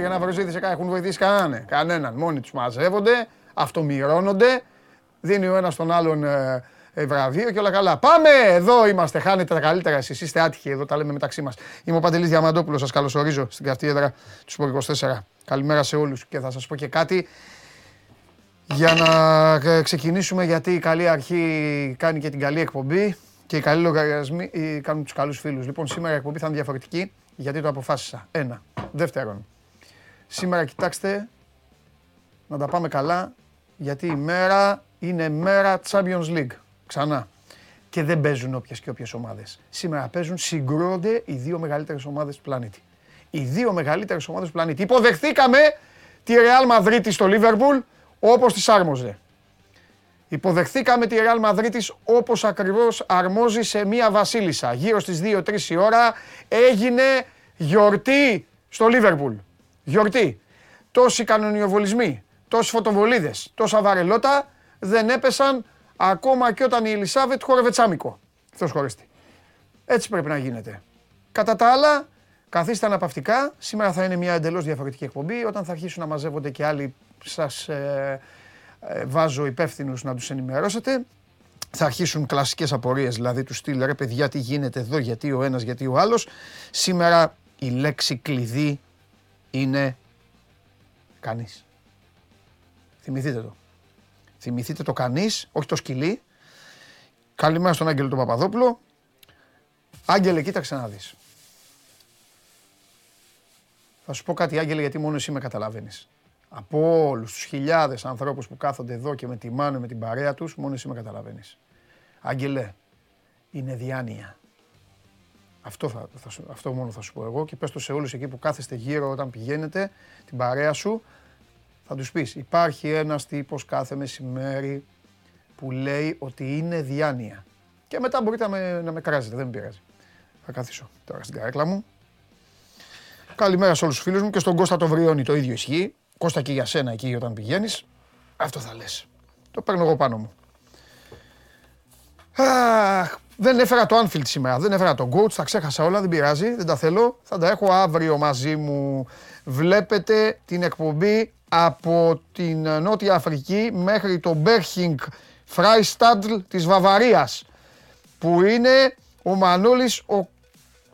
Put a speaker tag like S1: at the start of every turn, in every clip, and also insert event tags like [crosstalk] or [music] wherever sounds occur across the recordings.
S1: και ένα βρεζίδι έχουν βοηθήσει κανέναν. Κανέναν. Μόνοι τους μαζεύονται, αυτομοιρώνονται, δίνει ο ένας τον άλλον ε, ε, βραβείο και όλα καλά. Πάμε! Εδώ είμαστε. Χάνετε τα καλύτερα εσείς. Είστε άτυχοι εδώ, τα λέμε μεταξύ μας. Είμαι ο Παντελής Διαμαντόπουλος. Σας καλωσορίζω στην καυτή έδρα του Σπορ 24. Καλημέρα σε όλους και θα σας πω και κάτι για να ε, ξεκινήσουμε γιατί η καλή αρχή κάνει και την καλή εκπομπή και οι καλοί λογαριασμοί κάνουν τους καλούς φίλους. Λοιπόν, σήμερα η εκπομπή θα είναι διαφορετική γιατί το αποφάσισα. Ένα. Δεύτερον, σήμερα κοιτάξτε να τα πάμε καλά γιατί η μέρα είναι μέρα Champions League. Ξανά. Και δεν παίζουν όποιες και όποιες ομάδες. Σήμερα παίζουν, συγκρούονται οι δύο μεγαλύτερες ομάδες του πλανήτη. Οι δύο μεγαλύτερες ομάδες του πλανήτη. Υποδεχθήκαμε τη Real Madrid στο Liverpool όπως της άρμοζε. Υποδεχθήκαμε τη Real Madrid όπως ακριβώς αρμόζει σε μία βασίλισσα. Γύρω στις 2-3 η ώρα έγινε γιορτή στο Liverpool. Γιορτή. Τόσοι κανονιοβολισμοί, τόσοι φωτοβολίδες, τόσα βαρελότα δεν έπεσαν ακόμα και όταν η Ελισάβετ χόρευε τσάμικο. Αυτός χωρίστη. Έτσι πρέπει να γίνεται. Κατά τα άλλα, καθίστε αναπαυτικά. Σήμερα θα είναι μια εντελώς διαφορετική εκπομπή. Όταν θα αρχίσουν να μαζεύονται και άλλοι σας ε, ε, βάζω υπεύθυνους να τους ενημερώσετε. Θα αρχίσουν κλασικές απορίες, δηλαδή τους στυλ ρε παιδιά τι γίνεται εδώ, γιατί ο ένας, γιατί ο άλλος. Σήμερα η λέξη κλειδί είναι κανείς. Θυμηθείτε το. Θυμηθείτε το κανείς, όχι το σκυλί. Καλημέρα στον Άγγελο τον Παπαδόπουλο. Άγγελε, κοίταξε να δεις. Θα σου πω κάτι Άγγελε γιατί μόνο εσύ με καταλαβαίνεις από όλους τους χιλιάδες ανθρώπους που κάθονται εδώ και με τιμάνε με την παρέα τους, μόνο εσύ με καταλαβαίνεις. Άγγελε, είναι διάνοια. Αυτό, θα, θα, αυτό μόνο θα σου πω εγώ και πες το σε όλους εκεί που κάθεστε γύρω όταν πηγαίνετε, την παρέα σου, θα τους πεις υπάρχει ένας τύπος κάθε μεσημέρι που λέει ότι είναι διάνοια. Και μετά μπορείτε να με, να με κράζετε, δεν με πειράζει. Θα καθίσω τώρα στην καρέκλα μου. Καλημέρα σε όλους τους φίλους μου και στον Κώστα το Βριώνει το ίδιο ισχύει. Κώστα και για σένα εκεί όταν πηγαίνεις, αυτό θα λες. Το παίρνω εγώ πάνω μου. Αχ, δεν έφερα το Anfield σήμερα, δεν έφερα το Goats, τα ξέχασα όλα, δεν πειράζει, δεν τα θέλω. Θα τα έχω αύριο μαζί μου. Βλέπετε την εκπομπή από την Νότια Αφρική μέχρι το Μπέρχινγκ Φράισταντλ της Βαβαρίας που είναι ο Μανώλης ο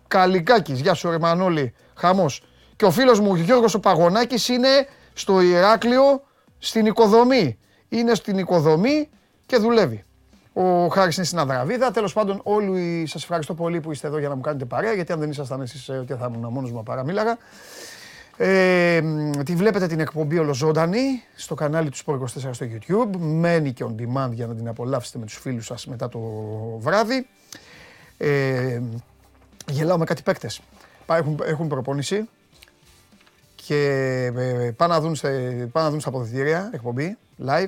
S1: Καλικάκης. Γεια σου ρε Μανώλη, χαμός. Και ο φίλος μου ο Γιώργος ο Παγωνάκης είναι στο Ηράκλειο στην οικοδομή. Είναι στην οικοδομή και δουλεύει. Ο Χάρης είναι στην Αδραβίδα. Τέλος πάντων, όλοι σας ευχαριστώ πολύ που είστε εδώ για να μου κάνετε παρέα. Γιατί αν δεν ήσασταν εσείς, ότι ε, θα ήμουν μόνος μου παραμίλαγα. Ε, τη βλέπετε την εκπομπή ολοζώντανη στο κανάλι του Sport 24 στο YouTube. Μένει και on demand για να την απολαύσετε με τους φίλους σας μετά το βράδυ. Ε, γελάω με κάτι παίκτες. Έχουν, έχουν προπόνηση και ε, πάνε να δουν, πάνε να δουν στα αποδητήρια εκπομπή, live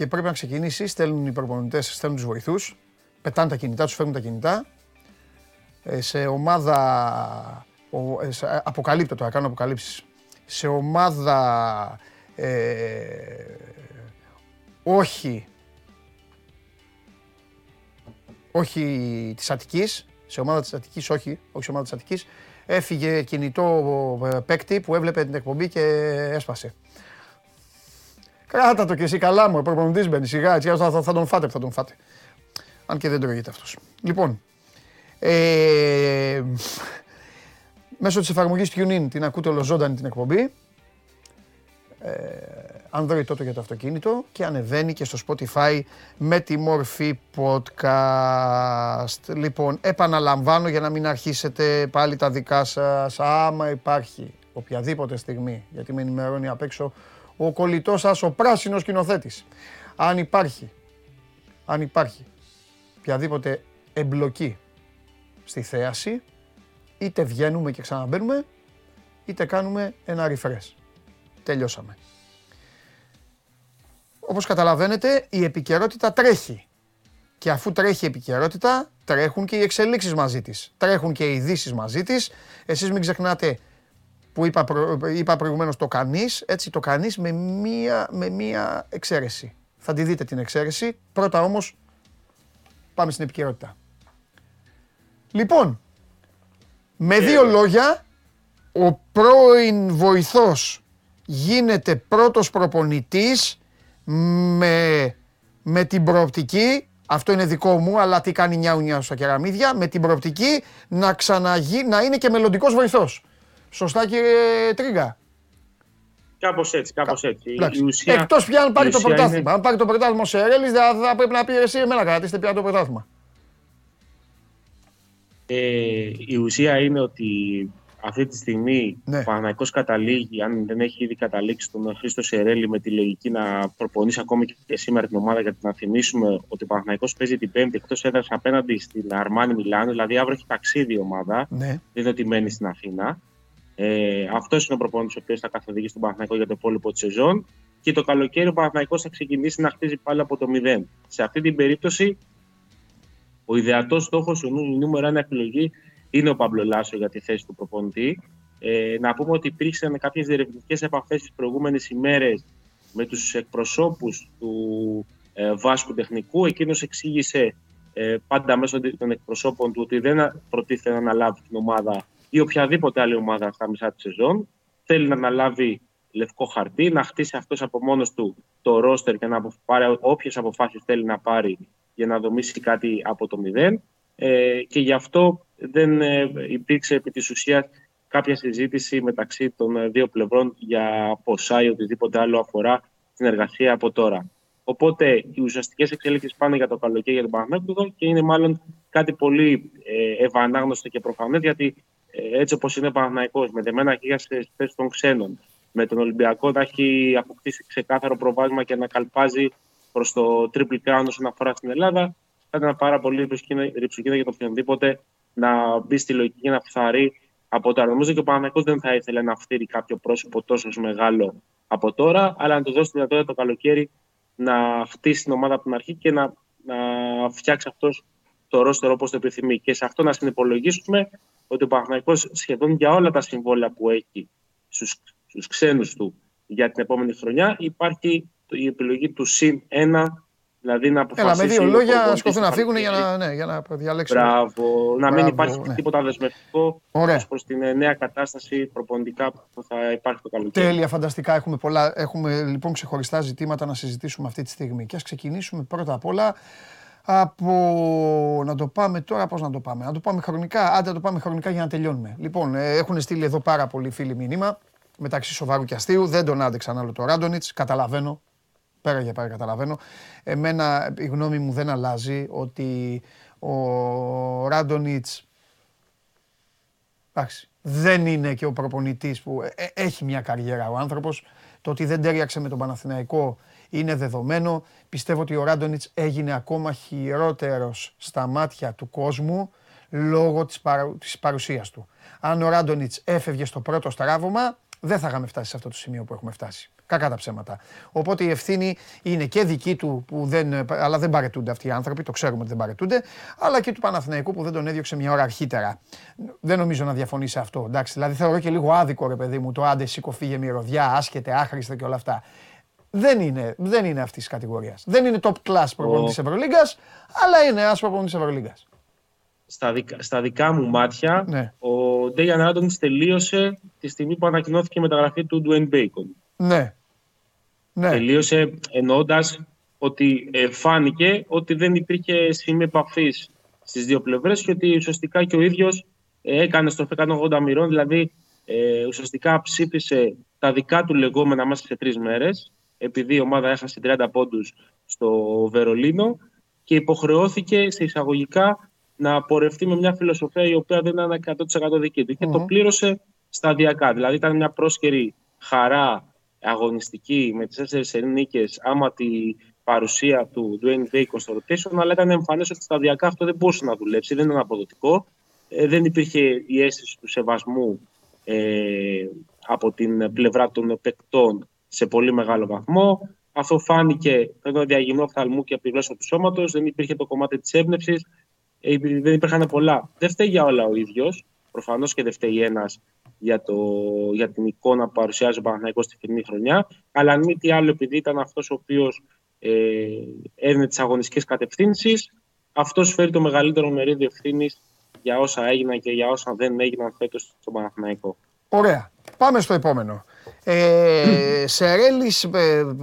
S1: και πρέπει να ξεκινήσει, στέλνουν οι προπονητές, στέλνουν τους βοηθούς, πετάνε τα κινητά τους, φέρνουν τα κινητά, ε, σε ομάδα, ε, σε, αποκαλύπτω τώρα, κάνω αποκαλύψεις, σε ομάδα ε, όχι, όχι της Αττικής, σε ομάδα της Αττικής όχι, όχι σε ομάδα της Αττικής, Έφυγε κινητό ε, παίκτη που έβλεπε την εκπομπή και έσπασε. Κράτα το και εσύ καλά μου, ο προπονητής μπαίνει σιγά, έτσι θα, θα τον φάτε, θα τον φάτε. Αν και δεν τρώγεται αυτός. Λοιπόν, ε, μέσω της εφαρμογής TuneIn την ακούτε ολοζώντανη την εκπομπή. Ε, Android τότε για το αυτοκίνητο και ανεβαίνει και στο Spotify με τη μορφή podcast. Λοιπόν, επαναλαμβάνω για να μην αρχίσετε πάλι τα δικά σας, άμα υπάρχει οποιαδήποτε στιγμή, γιατί με ενημερώνει απ' έξω ο κολλητός σας, ο πράσινος σκηνοθέτης. Αν υπάρχει, αν υπάρχει οποιαδήποτε εμπλοκή στη θέαση, είτε βγαίνουμε και ξαναμπαίνουμε, είτε κάνουμε ένα refresh. Τελειώσαμε όπως καταλαβαίνετε, η επικαιρότητα τρέχει. Και αφού τρέχει η επικαιρότητα, τρέχουν και οι εξελίξεις μαζί της. Τρέχουν και οι ειδήσεις μαζί της. Εσείς μην ξεχνάτε που είπα, προ, είπα προηγουμένως το κανείς, έτσι το κανείς με μία, με μία εξαίρεση. Θα τη δείτε την εξαίρεση. Πρώτα όμως πάμε στην επικαιρότητα. Λοιπόν, με δύο λόγια, ο πρώην βοηθός γίνεται πρώτος προπονητής με, με την προοπτική, αυτό είναι δικό μου, αλλά τι κάνει νιάου νιάου στα κεραμίδια, με την προοπτική να ξαναγεί, να είναι και μελλοντικός βοηθός. Σωστά κύριε Τρίγκα.
S2: Κάπως έτσι, κάπως έτσι.
S1: Εκτός πια αν πάρει το πρωτάθλημα. Αν πάρει το πρωτάθλημα ο Σερέλη, θα πρέπει να πει εσύ εμένα κρατήστε πια το πρωτάθλημα.
S2: Ε, η ουσία είναι ότι αυτή τη στιγμή ναι. ο Παναγικός καταλήγει, αν δεν έχει ήδη καταλήξει τον Χρήστο Σερέλη με τη λογική να προπονήσει ακόμη και σήμερα την ομάδα γιατί να θυμίσουμε ότι ο Παναγικός παίζει την Πέμπτη εκτός έδρας απέναντι στην Αρμάνη Μιλάνο, δηλαδή αύριο έχει ταξίδι η ομάδα, ναι. δεν είναι ότι μένει στην Αθήνα. Ε, Αυτός είναι ο προπονητής ο οποίος θα καθοδηγήσει τον Παναγικό για το υπόλοιπο της σεζόν. Και το καλοκαίρι ο Παναγικό θα ξεκινήσει να χτίζει πάλι από το μηδέν. Σε αυτή την περίπτωση, ο ιδεατός στόχος, η νούμερο ένα επιλογή είναι ο Παύλο Λάσο για τη θέση του προπονητή. Ε, να πούμε ότι υπήρξαν κάποιες διερευνητικές επαφές τις προηγούμενες ημέρες με τους εκπροσώπους του ε, Βάσκου Τεχνικού. Εκείνος εξήγησε ε, πάντα μέσω των εκπροσώπων του ότι δεν προτίθεται να αναλάβει την ομάδα ή οποιαδήποτε άλλη ομάδα στα μισά της σεζόν. Θέλει να αναλάβει λευκό χαρτί, να χτίσει αυτός από μόνος του το ρόστερ και να πάρει όποιες αποφάσεις θέλει να πάρει για να δομήσει κάτι από το μηδέν. Ε, και γι' αυτό δεν ε, υπήρξε επί της ουσίας κάποια συζήτηση μεταξύ των ε, δύο πλευρών για ποσά ή οτιδήποτε άλλο αφορά την εργασία από τώρα. Οπότε οι ουσιαστικές εξέλιξει πάνε για το καλοκαίρι για τον Παναγιώτο και είναι μάλλον κάτι πολύ ε, ευανάγνωστο και προφανές γιατί έτσι όπως είναι ο Παναγιώ, με δεμένα χέρια στι θέσει των ξένων, με τον Ολυμπιακό να έχει αποκτήσει ξεκάθαρο προβάδισμα και να καλπάζει προς το triple crown όσον αφορά στην Ελλάδα, θα ήταν πάρα πολύ ρηψοκίνδυνο για τον οποιονδήποτε να μπει στη λογική και να φθαρεί από τώρα. Νομίζω και ο Παναγιώτο δεν θα ήθελε να φτύρει κάποιο πρόσωπο τόσο μεγάλο από τώρα, αλλά να του δώσει τη δυνατότητα το καλοκαίρι να χτίσει την ομάδα από την αρχή και να, να φτιάξει αυτός το ρόστερο όπως το επιθυμεί. Και σε αυτό να συνυπολογίσουμε ότι ο Παναγιώτο σχεδόν για όλα τα συμβόλαια που έχει στους ξένους του για την επόμενη χρονιά υπάρχει η επιλογή του συν 1 Δηλαδή να αποφασίσει.
S1: Έλα, με δύο λόγια σκοφτούν να φύγουν για να, ναι, για να διαλέξουν.
S2: Μπράβο. Να μην υπάρχει ναι. τίποτα δεσμευτικό προς την ε, νέα κατάσταση προπονητικά που θα υπάρχει το καλοκαίρι.
S1: Τέλεια, φανταστικά. Έχουμε, πολλά, έχουμε λοιπόν ξεχωριστά ζητήματα να συζητήσουμε αυτή τη στιγμή. Και ας ξεκινήσουμε πρώτα απ' όλα από. Να το πάμε τώρα, πώς να το πάμε; Να το πάμε χρονικά. Άντε να το πάμε χρονικά για να τελειώνουμε. Λοιπόν, ε, έχουν στείλει εδώ πάρα πολλοί φίλοι μήνυμα μεταξύ σοβαρού και αστείου. Δεν τον άντεξαν άλλο το Ράντονιτς. Καταλαβαίνω. Πέρα για πέρα καταλαβαίνω. Εμένα η γνώμη μου δεν αλλάζει ότι ο Ράντονιτς εντάξει, δεν είναι και ο προπονητής που ε, ε, έχει μια καριέρα ο άνθρωπος. Το ότι δεν τέριαξε με τον Παναθηναϊκό είναι δεδομένο. Πιστεύω ότι ο Ράντονιτς έγινε ακόμα χειρότερος στα μάτια του κόσμου λόγω της, παρου, της παρουσίας του. Αν ο Ράντονιτς έφευγε στο πρώτο στράβωμα, δεν θα είχαμε φτάσει σε αυτό το σημείο που έχουμε φτάσει. Κακά τα ψέματα. Οπότε η ευθύνη είναι και δική του, που δεν, αλλά δεν παρετούνται αυτοί οι άνθρωποι, το ξέρουμε ότι δεν παρετούνται, αλλά και του Παναθηναϊκού που δεν τον έδιωξε μια ώρα αρχίτερα. Δεν νομίζω να διαφωνεί σε αυτό. Εντάξει, δηλαδή θεωρώ και λίγο άδικο ρε παιδί μου το άντε σήκω φύγε μυρωδιά, άσχετε, άχρηστε και όλα αυτά. Δεν είναι, δεν είναι αυτής της κατηγορίας. Δεν είναι top class προπονητής τη Ευρωλίγκας, αλλά είναι ένας προπονητής Ευρωλίγκας.
S2: Στα, δικα, στα δικά μου μάτια, ναι. ο Ντέιαν Ράντονιτ τελείωσε τη στιγμή που ανακοινώθηκε η μεταγραφή του Ντουέν Μπέικον.
S1: Ναι.
S2: Ναι. Τελείωσε εννοώντας ότι ε, φάνηκε ότι δεν υπήρχε σημείο επαφής στις δύο πλευρές και ότι ουσιαστικά και ο ίδιος ε, έκανε στο 180 μοιρών, δηλαδή ε, ουσιαστικά ψήφισε τα δικά του λεγόμενα μέσα σε τρεις μέρες, επειδή η ομάδα έχασε 30 πόντους στο Βερολίνο και υποχρεώθηκε σε εισαγωγικά να πορευτεί με μια φιλοσοφία η οποία δεν ήταν 100% δική του. Και το πλήρωσε σταδιακά. Δηλαδή ήταν μια πρόσκαιρη χαρά αγωνιστική με τις τέσσερις νίκε, άμα τη παρουσία του Dwayne Bacon στο rotation, αλλά ήταν εμφανές ότι σταδιακά αυτό δεν μπορούσε να δουλέψει, δεν ήταν αποδοτικό. Ε, δεν υπήρχε η αίσθηση του σεβασμού ε, από την πλευρά των παικτών σε πολύ μεγάλο βαθμό. Αυτό φάνηκε το διαγυνό οφθαλμού και από τη γλώσσα του σώματος. Δεν υπήρχε το κομμάτι της έμπνευσης. Ε, δεν υπήρχαν πολλά. Δεν φταίει για όλα ο ίδιος. Προφανώς και δεν φταίει ένας για, το, για την εικόνα που παρουσιάζει ο Παναθηναϊκός στη φετινή χρονιά. Αλλά αν μη τι άλλο, επειδή ήταν αυτός ο οποίος ε, έδινε τις αγωνιστικές κατευθύνσεις, αυτός φέρει το μεγαλύτερο μερίδιο ευθύνης για όσα έγιναν και για όσα δεν έγιναν φέτος στον Παναθηναϊκό.
S1: Ωραία. Πάμε στο επόμενο. Ε, Σερέλης, ε,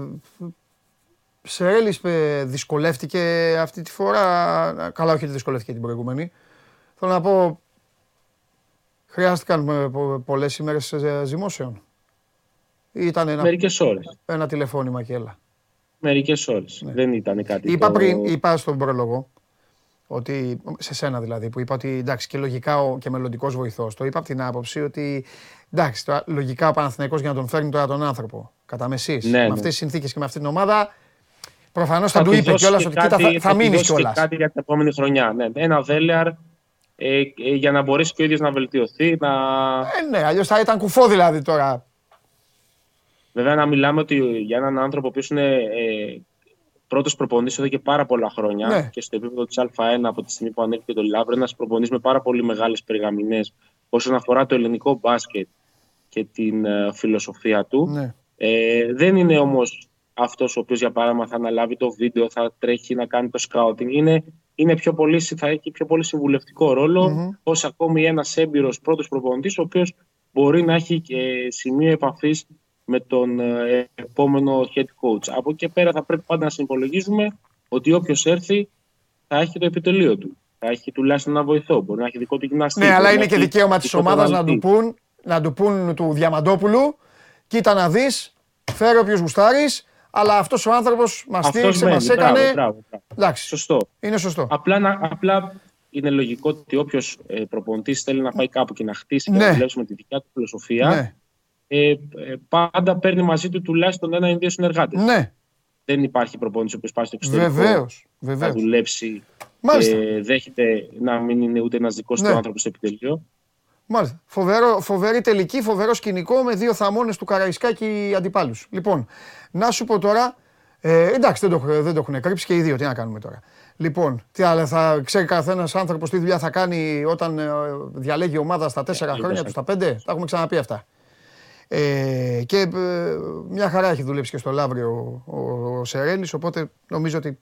S1: Σερέλης ε, δυσκολεύτηκε αυτή τη φορά. Καλά, όχι δυσκολεύτηκε την προηγούμενη. Θέλω να πω, χρειάστηκαν ε, πολλές ημέρες ζυμώσεων. Ήταν ένα,
S2: Μερικές ώρες.
S1: Ένα τηλεφώνημα και έλα.
S2: Μερικές ώρες. Ναι. Δεν ήταν κάτι
S1: Είπα πριν, είπα στον πρόλογο, ότι, σε σένα δηλαδή, που είπα ότι εντάξει και λογικά ο, και μελλοντικός βοηθός. Το είπα από την άποψη ότι εντάξει, τώρα, λογικά ο Παναθηναϊκός για να τον φέρνει τώρα τον άνθρωπο κατά μεσής.
S2: Ναι,
S1: με
S2: ναι.
S1: αυτές τις συνθήκες και με αυτή την ομάδα, προφανώς θα, θα του είπε κιόλας ότι κοίτα, θα, θα μείνεις κιόλας.
S2: κάτι για την επόμενη χρονιά. Ναι. Ένα βέλεαρ ε, ε, για να μπορέσει και ο ίδιος να βελτιωθεί. Να...
S1: Ε, ναι, αλλιώς θα ήταν κουφό δηλαδή τώρα.
S2: Βέβαια, να μιλάμε ότι για έναν άνθρωπο που είναι ε, πρώτος προπονητής εδώ και πάρα πολλά χρόνια
S1: ναι.
S2: και στο επίπεδο της Α1 από τη στιγμή που ανέβηκε το Λάβρο, ένας προπονητής με πάρα πολύ μεγάλες περιγραμμινέ όσον αφορά το ελληνικό μπάσκετ και την uh, φιλοσοφία του.
S1: Ναι.
S2: Ε, δεν είναι όμως αυτός ο οποίος, για παράδειγμα, θα αναλάβει το βίντεο, θα τρέχει να κάνει το scouting. Είναι, είναι πιο πολύ, θα έχει πιο πολύ συμβουλευτικό ρόλο mm-hmm. ως ακόμη ένας έμπειρος πρώτος προπονητής, ο οποίος μπορεί να έχει και σημείο επαφής με τον ε, επόμενο head coach. Από εκεί και πέρα θα πρέπει πάντα να συνυπολογίζουμε ότι όποιος έρθει θα έχει το επιτελείο του. Θα έχει τουλάχιστον ένα βοηθό. Μπορεί να έχει δικό του γυμναστή.
S1: Ναι, αλλά είναι και δικαίωμα της ομάδας να του πούν, να του πούν του Διαμαντόπουλου, κοίτα να δεις, φέρει όποιος γουστάρεις, αλλά αυτός ο άνθρωπος μας στήριξε, μας έκανε.
S2: Μπράβο, μπράβο,
S1: Εντάξει.
S2: Σωστό.
S1: Είναι σωστό.
S2: Απλά, απλά είναι λογικό ότι όποιος ε, προπονητής θέλει να πάει κάπου και να χτίσει
S1: ναι.
S2: και να δουλέψει με τη δικιά του φιλοσοφία.
S1: Ναι
S2: ε, πάντα παίρνει μαζί του τουλάχιστον ένα ή δύο συνεργάτες.
S1: Ναι.
S2: Δεν υπάρχει προπόνηση που πάει στο εξωτερικό.
S1: Βεβαίως, βεβαίως.
S2: Θα δουλέψει
S1: Μάλιστα.
S2: και δέχεται να μην είναι ούτε ένας δικός
S1: Ναι.
S2: του άνθρωπος στο επιτελείο.
S1: Μάλιστα. Φοβερό, φοβερή τελική, φοβερό σκηνικό με δύο θαμώνες του Καραϊσκάκη αντιπάλους. Λοιπόν, να σου πω τώρα. Ε, εντάξει, δεν το, δεν το έχουν κρύψει και οι δύο. Τι να κάνουμε τώρα. Λοιπόν, τι άλλο, θα ξέρει καθένας άνθρωπος τι δουλειά θα κάνει όταν ε, διαλέγει ομάδα στα τέσσερα
S2: Ε,
S1: χρόνια του,
S2: βέβαια.
S1: στα πέντε; Τα έχουμε ξαναπεί αυτά. Ε, και ε, μια χαρά έχει δουλέψει και στο Λαύριο ο, ο, ο Σερέλης, οπότε νομίζω ότι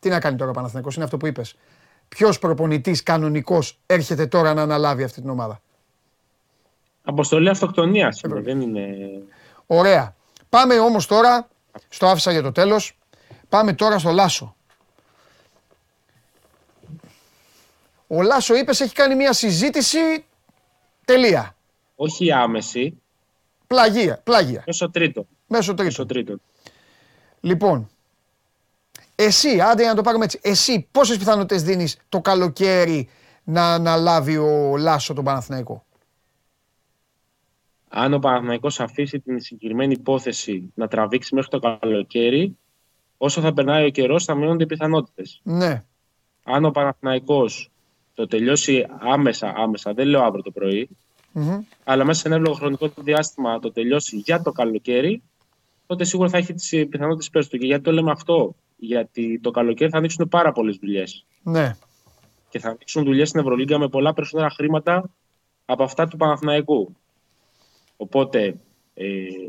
S1: τι να κάνει τώρα ο Παναθηναϊκός, είναι αυτό που είπες. Ποιος προπονητής κανονικός έρχεται τώρα να αναλάβει αυτή την ομάδα;
S2: Αποστολή αυτοκτονίας δεν είναι.
S1: Ωραία. Πάμε όμως τώρα, στο άφησα για το τέλος, πάμε τώρα στο Λάσο. Ο Λάσο είπες έχει κάνει μια συζήτηση, τελεία.
S2: Όχι άμεση,
S1: Πλαγία, πλάγια,
S2: μέσω τρίτο.
S1: μέσω τρίτο.
S2: Μέσω τρίτο.
S1: Λοιπόν, εσύ, άντε να το πάρουμε έτσι, εσύ πόσες πιθανότητες δίνεις το καλοκαίρι να αναλάβει ο Λάσο τον Παναθηναϊκό;
S2: Αν ο Παναθηναϊκός αφήσει την συγκεκριμένη υπόθεση να τραβήξει μέχρι το καλοκαίρι, όσο θα περνάει ο καιρός, θα μειώνονται οι πιθανότητες.
S1: Ναι,
S2: Αν ο Παναθηναϊκός το τελειώσει άμεσα, άμεσα, δεν λέω αύριο το πρωί,
S1: Μμμ.
S2: αλλά μέσα σε ένα εύλογο χρονικό διάστημα το τελειώσει για το καλοκαίρι, τότε σίγουρα θα έχει τις πιθανότητες υπέρ του. Και γιατί το λέμε αυτό, Γιατί το καλοκαίρι θα ανοίξουν πάρα πολλές δουλειές.
S1: Ναι.
S2: Και θα ανοίξουν δουλειές στην Ευρωλίγκα με πολλά περισσότερα χρήματα από αυτά του Παναθηναϊκού. Οπότε ε,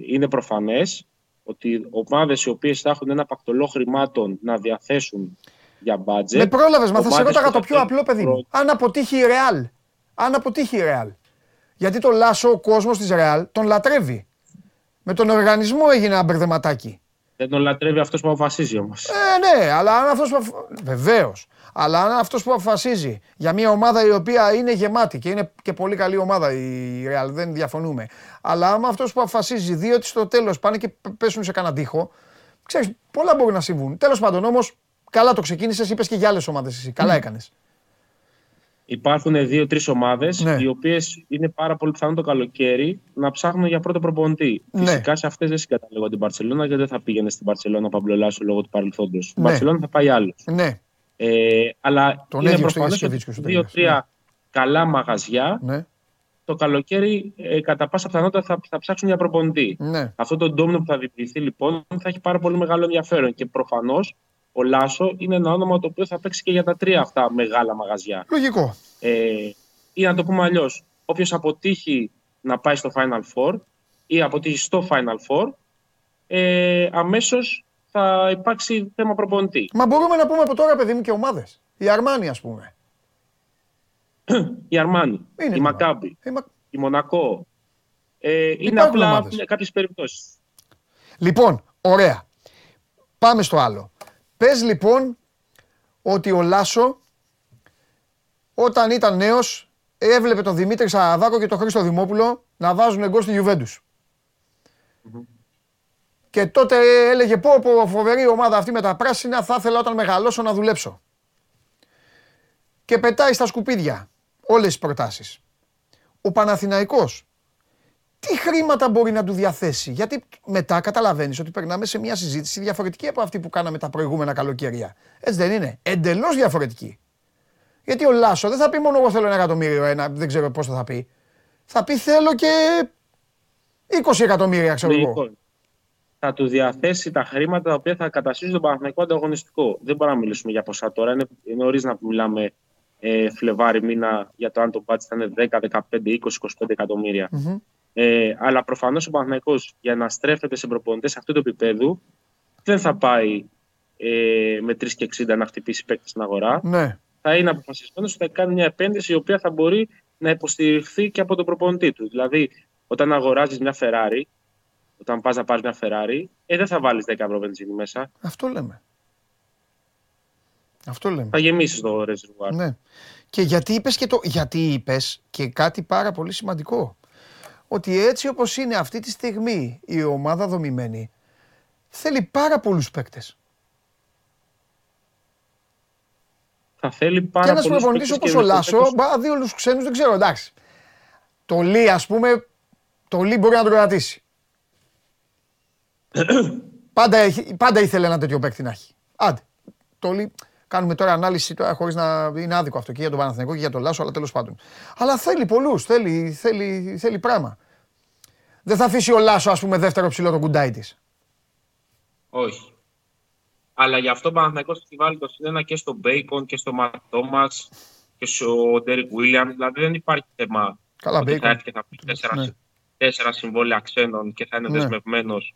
S2: είναι προφανές ότι ομάδε οι οποίες θα έχουν ένα πακτολό χρημάτων να διαθέσουν για μπάτζετ.
S1: Με πρόλαβες, μα θα σε
S2: ομάδες
S1: ρώταγα
S2: που
S1: το
S2: θα
S1: πιο
S2: θέλουν
S1: απλό παιδί μου.
S2: προ-
S1: Αν αποτύχει η Ρεάλ. Αν αποτύχει η Ρεάλ. Γιατί το Λάσο ο κόσμος της Ρεάλ τον λατρεύει. Με τον οργανισμό έγινε ένα μπερδεματάκι.
S2: Δεν τον λατρεύει αυτός που αποφασίζει όμως.
S1: Ε, ναι, αλλά αν αυτός που. Βεβαίως. Αλλά αν αυτός που αποφασίζει για μια ομάδα η οποία είναι γεμάτη και είναι και πολύ καλή ομάδα η Real, δεν διαφωνούμε. Αλλά άμα αυτός που αποφασίζει διότι στο τέλος πάνε και π- πέσουν σε κανένα τοίχο, ξέρεις, πολλά μπορούν να συμβούν. Τέλος πάντων όμως, καλά το ξεκίνησες, είπες και για άλλες ομάδες εσύ. Καλά έκανες.
S2: Υπάρχουν δύο-τρεις ομάδες
S1: Ναι.
S2: οι οποίες είναι πάρα πολύ πιθανό το καλοκαίρι να ψάχνουν για πρώτο προπονητή.
S1: Ναι.
S2: Φυσικά σε αυτές δεν συγκαταλέγω την Παρσελόνα γιατί δεν θα πήγαινε στην Παρσελόνα Παμπλολάσου λόγω του παρελθόντος. Στην
S1: Ναι.
S2: Παρσελόνα θα πάει άλλο.
S1: Ναι,
S2: Ε, αλλά
S1: Τον
S2: είναι
S1: έδιωξε το
S2: προφανέ
S1: Γιασκεβίτσκι στο
S2: ότι
S1: τέλος.
S2: δύο-τρία καλά μαγαζιά
S1: ναι,
S2: το καλοκαίρι ε, κατά πάσα πιθανότητα θα, θα ψάξουν για προπονητή.
S1: ναι.
S2: Αυτό το ντόμινο που θα δημιουργηθεί λοιπόν θα έχει πάρα πολύ μεγάλο ενδιαφέρον και προφανώς ο Λάσο είναι ένα όνομα το οποίο θα παίξει και για τα τρία αυτά μεγάλα μαγαζιά.
S1: Λογικό.
S2: Ε, ή να το πούμε αλλιώς, όποιος αποτύχει να πάει στο Final Four ή αποτύχει στο Final Four, ε, αμέσως θα υπάρξει θέμα προπονητή.
S1: Μα μπορούμε να πούμε από τώρα, παιδί μου, και ομάδες. Η Αρμάνι, ας πούμε. [clears throat]
S2: Η Αρμάνι,
S1: Είναι
S2: η
S1: μια
S2: Μακάμπι,
S1: Ε, μα-
S2: η Μονακό, Ε, είναι απλά κάποιες περιπτώσεις.
S1: Λοιπόν, ωραία. Πάμε στο άλλο. Πες λοιπόν ότι ο Λάσο όταν ήταν νέος έβλεπε τον Δημήτρη Σαραδάκο και τον Χρήστο Δημόπουλο να βάζουν εγκό στη Γιουβέντους. Και τότε έλεγε πω πω φοβερή ομάδα αυτή με τα πράσινα θα ήθελα όταν μεγαλώσω να δουλέψω. Και πετάει στα σκουπίδια όλες τις προτάσεις. Ο Παναθηναϊκός τι χρήματα μπορεί να του διαθέσει; Γιατί μετά καταλαβαίνεις ότι περνάμε σε μια συζήτηση διαφορετική από αυτή που κάναμε τα προηγούμενα καλοκαίρια. Έτσι δεν είναι; Εντελώς διαφορετική. Γιατί ο Λάσο δεν θα πει μόνο εγώ θέλω ένα εκατομμύριο, ένα, δεν ξέρω πώς θα πει. Θα πει θέλω και 20 εκατομμύρια, ξέρω εγώ. Λοιπόν,
S2: θα του διαθέσει τα χρήματα τα οποία θα καταστήσουν τον Παναθηναϊκό ανταγωνιστικό. Δεν μπορούμε να μιλήσουμε για ποσά τώρα. Είναι, είναι νωρίς να μιλάμε ε, Φλεβάρι μήνα για το αν το μπάτζ ήταν 10, 15, 20, 25 εκατομμύρια. Mm-hmm. Ε, αλλά προφανώς ο Παναθυναϊκό για να στρέφεται σε προπονητές αυτού του επίπεδου δεν θα πάει ε, με 3 και 60 να χτυπήσει παίκτη στην αγορά.
S1: Ναι.
S2: Θα είναι αποφασισμένος ότι θα κάνει μια επένδυση η οποία θα μπορεί να υποστηριχθεί και από τον προπονητή του. Δηλαδή, όταν αγοράζεις μια Ferrari, όταν πας να πάρεις μια Ferrari, ε, δεν θα βάλεις 10 ευρώ βενζίνη μέσα.
S1: Αυτό λέμε. Αυτό λέμε.
S2: Θα γεμίσεις το ρεζερβουάρ.
S1: Ναι. Και γιατί είπες και, το... γιατί είπες και κάτι πάρα πολύ σημαντικό ότι έτσι όπως είναι αυτή τη στιγμή η ομάδα δομημένη, θέλει πάρα πολλούς παίκτες.
S2: Θα θέλει πάρα πολλούς
S1: παίκτες. Και ένας προπονητής όπως ο Λάσο, μπα, δει όλους τους ξένους, δεν ξέρω, εντάξει. Το Λί, ας πούμε, το Λί μπορεί να τον κρατήσει. [clears throat] πάντα, πάντα ήθελε ένα τέτοιο παίκτη να έχει. Άντε. Το Λί, κάνουμε τώρα ανάλυση τώρα χωρίς να είναι άδικο αυτό και για τον Παναθηναϊκό και για τον Λάσο, αλλά τέλος πάντων. Αλλά θέλει πολλούς, θέλει, θέλει, θέλει πράγμα. Δεν θα αφήσει ο Λάσο, ας πούμε, δεύτερο ψηλό τον κουντάι της.
S2: Όχι. Αλλά γι' αυτό ο Παναθηναϊκός έχει βάλει το συν ένα και στο Μπέικον και στο Ματ Τόμας και στο Ντέρικ Βίλιαμς. Δηλαδή δεν υπάρχει θέμα
S1: Καλά, ότι
S2: θα έρθει και θα πει τέσσερα, ναι. τέσσερα συμβόλαια ξένων και θα είναι ναι. δεσμευμένος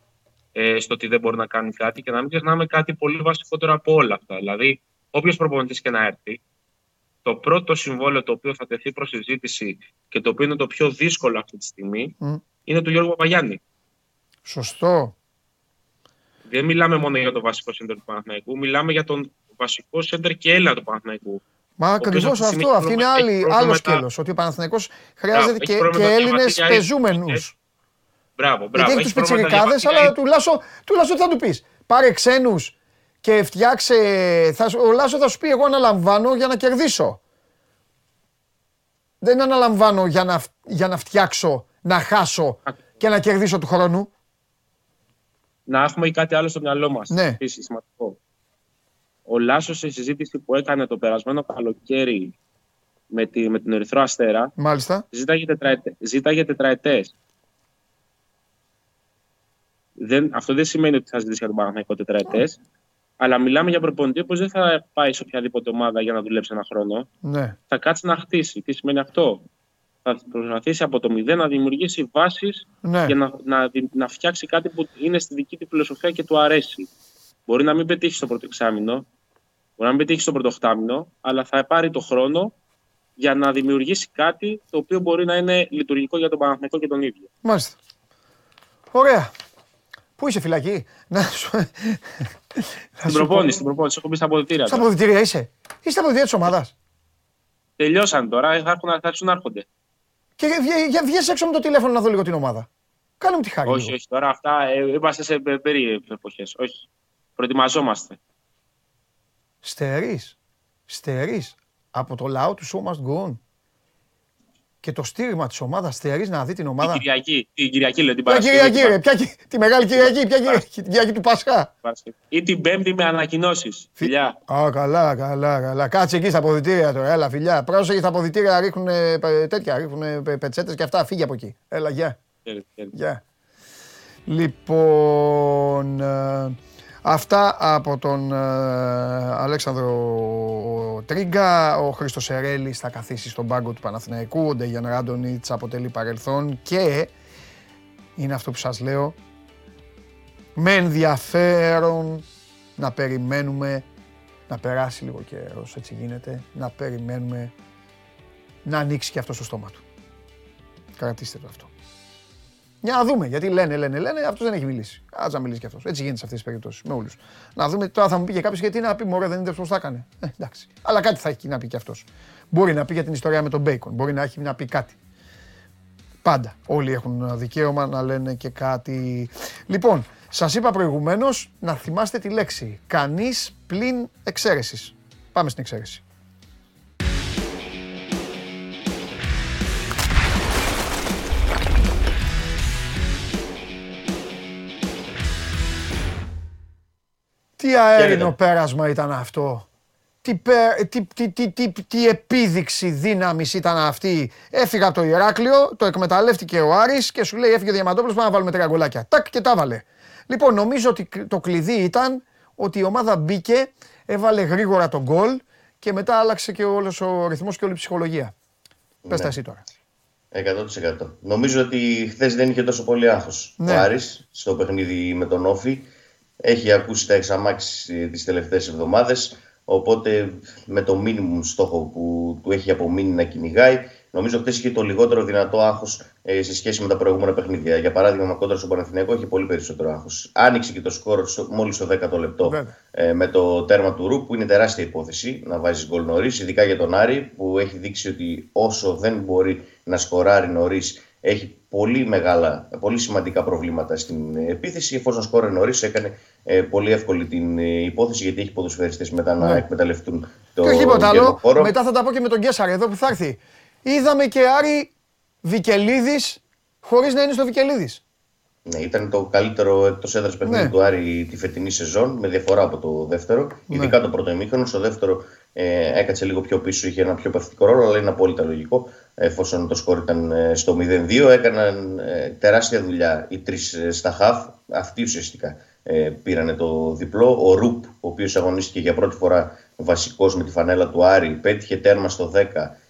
S2: ε, στο ότι δεν μπορεί να κάνει κάτι. Και να μην ξεχνάμε κάτι πολύ βασικότερο από όλα αυτά. Δηλαδή, όποιος προπονητής και να έρθει, το πρώτο συμβόλαιο το οποίο θα τεθεί προς συζήτηση και το οποίο είναι το πιο δύσκολο αυτή τη στιγμή είναι του Γιώργου Παπαγιάννη.
S1: Σωστό.
S2: Δεν μιλάμε μόνο για το βασικό σέντερ του Παναθηναϊκού, μιλάμε για τον βασικό σέντερ και έλα του Παναθηναϊκού.
S1: Μα ακριβώς αυτό. Αυτή είναι άλλη, άλλο σκέλος. Ότι ο Παναθηναϊκός χρειάζεται και, και Έλληνες πεζούμενους.
S2: Μπράβο, μπράβο.
S1: Γιατί έχει τους πιτσιρικάδες, αλλά τουλάχιστον θα του πεις. Πάρε ξένους και φτιάξε. Θα, ο Λάσος θα σου πει: Εγώ αναλαμβάνω για να κερδίσω. Δεν αναλαμβάνω για να, για να φτιάξω να χάσω και να κερδίσω του χρόνου.
S2: Να έχουμε κάτι άλλο στο μυαλό μας.
S1: Ναι.
S2: Επίσης, σημαντικό. Ο Λάσος σε συζήτηση που έκανε το περασμένο καλοκαίρι με, τη, με την Ερυθρό Αστέρα.
S1: Μάλιστα.
S2: Ζήταγε, τετραετέ, ζήταγε τετραετές. Δεν, αυτό δεν σημαίνει ότι θα ζητήσει για τον Παναθηναϊκό τετραετές. Αλλά μιλάμε για προπονητή που δεν θα πάει σε οποιαδήποτε ομάδα για να δουλέψει ένα χρόνο.
S1: Ναι.
S2: Θα κάτσει να χτίσει. Τι σημαίνει αυτό; Θα προσπαθήσει από το μηδέν να δημιουργήσει βάσεις ναι. για να, να, να φτιάξει κάτι που είναι στη δική του φιλοσοφία και του αρέσει. Μπορεί να μην πετύχει στο πρώτο εξάμεινο, μπορεί να μην πετύχει στο πρώτο οχτάμινο, αλλά θα πάρει το χρόνο για να δημιουργήσει κάτι το οποίο μπορεί να είναι λειτουργικό για τον Παναθηναϊκό και τον ίδιο.
S1: Μάλιστα. Ωραία. Πού είσαι φυλακή,
S2: να σου. [laughs] Στην προπόνηση, στην προπόνηση. Έχω μπει στα αποδητήρια.
S1: Στα αποδητήρια είσαι. Είσαι στα αποδητήρια της ομάδας.
S2: Τελειώσαν τώρα, θα έρθουν να έρχονται.
S1: Και για βγες έξω με το τηλέφωνο να δω λίγο την ομάδα. Κάνε μου τη χάρη.
S2: Όχι, όχι. Τώρα αυτά ε, είμαστε σε περίεργες εποχές. Όχι. Προετοιμαζόμαστε.
S1: Στερείς. Στερείς από το λαό του Show Must Go On. Και το στήριγμα της ομάδας στερεί να δει την ομάδα.
S2: Την Κυριακή, την Κυριακή λέει την
S1: Παρασκευή. Ποια Κυριακή, ρε, ποια, τη Μεγάλη Κυριακή, ποια Κυριακή, την Κυριακή του Πασχά.
S2: Ή την Πέμπτη με ανακοινώσεις. Φιλιά.
S1: Α, καλά, καλά, καλά. Κάτσε εκεί στα αποδητήρια τώρα, έλα φιλιά. Πρόσεχε στα αποδητήρια ρίχνουν τέτοια, ρίχνουν πετσέτες και αυτά. Φύγει από εκεί. Έλα, γεια. Γεια. Λοιπόν. Ε, Αυτά από τον ε, Αλέξανδρο Τρίγκα. Ο Χρήστος Ερέλης θα καθίσει στον πάγκο του Παναθηναϊκού. Ο Ντεγιαν Ράντονιτς αποτελεί παρελθόν και είναι αυτό που σας λέω. Με ενδιαφέρον να περιμένουμε να περάσει λίγο καιρός, έτσι γίνεται, να περιμένουμε να ανοίξει και αυτό στο στόμα του. Κρατήστε το αυτό. Για να δούμε. Γιατί λένε, λένε, λένε, αυτός δεν έχει μιλήσει. Α να μιλήσει κι αυτός. Έτσι γίνεται σε αυτές τις περιπτώσεις. Με όλους. Να δούμε τώρα θα μου πει και κάποιος γιατί να πει Μωρέ, δεν είναι πώς θα έκανε. Ε, εντάξει. Αλλά κάτι θα έχει να πει κι αυτός. Μπορεί να πει για την ιστορία με τον Μπέικον. Μπορεί να έχει να πει κάτι. Πάντα. Όλοι έχουν δικαίωμα να λένε και κάτι. Λοιπόν, σας είπα προηγουμένως να θυμάστε τη λέξη. Κανείς πλην εξαίρεσης. Πάμε στην εξαίρεση. Τι αέρινο πέρασμα ήταν αυτό; Τι, τι, τι, τι, τι, επίδειξη δύναμης ήταν αυτή; Έφυγα από το Ηράκλειο, το εκμεταλλεύτηκε ο Άρης και σου λέει έφυγε ο Διαμαντόπουλος, πάμε να βάλουμε τρία γκολάκια. Τάκ και τα βάλε. Λοιπόν, νομίζω ότι το κλειδί ήταν ότι η ομάδα μπήκε, έβαλε γρήγορα τον γκολ και μετά άλλαξε και όλος ο ρυθμός και όλη η ψυχολογία. Ναι. Πες τα εσύ τώρα.
S3: 100%. Νομίζω ότι χθες δεν είχε τόσο πολύ άγχος ναι. ο Άρης στο παιχνίδι με τον Όφη έχει ακούσει τα εξαμάξεις τις τελευταίες εβδομάδες οπότε με το μίνιμουμ στόχο που του έχει απομείνει να κυνηγάει νομίζω χθε είχε το λιγότερο δυνατό άγχος ε, σε σχέση με τα προηγούμενα παιχνίδια. Για παράδειγμα, κόντρας στον Παναθηναϊκό έχει πολύ περισσότερο άγχος. Άνοιξε και το σκορ μόλις στο 10ο λεπτό ε, με το τέρμα του Ρου, που είναι τεράστια υπόθεση να βάζεις γκολ νωρίς, ειδικά για τον Άρη, που έχει δείξει ότι όσο δεν μπορεί να σκοράρει νωρίς, έχει πολύ μεγάλα, πολύ σημαντικά προβλήματα στην επίθεση. Εφόσον σκόρε νωρίς, έκανε ε, πολύ εύκολη την ε, υπόθεση γιατί έχει ποδοσφαιριστές μετά να ναι. εκμεταλλευτούν το
S1: Και όχι τίποτα άλλο. Μετά θα τα πω και με τον Γκέσσαρ εδώ που θα έρθει. Είδαμε και Άρη Βικελίδης χωρίς να είναι στο Βικελίδης.
S3: Ναι, ήταν το καλύτερο εκτός έδρας παιχνίδι ναι. του Άρη τη φετινή σεζόν με διαφορά από το δεύτερο. Ναι. Ειδικά το πρώτο ημίχρονο. Στο δεύτερο ε, έκατσε λίγο πιο πίσω, είχε ένα πιο παθητικό ρόλο, αλλά είναι απόλυτα λογικό. Εφόσον το σκόρ ήταν ε, στο 0-2, έκαναν ε, τεράστια δουλειά οι τρεις ε, στα χαφ. Αυτοί ουσιαστικά ε, πήρανε το διπλό. Ο Ρουπ, ο οποίος αγωνίστηκε για πρώτη φορά βασικός με τη φανέλα του Άρη, πέτυχε τέρμα στο 10,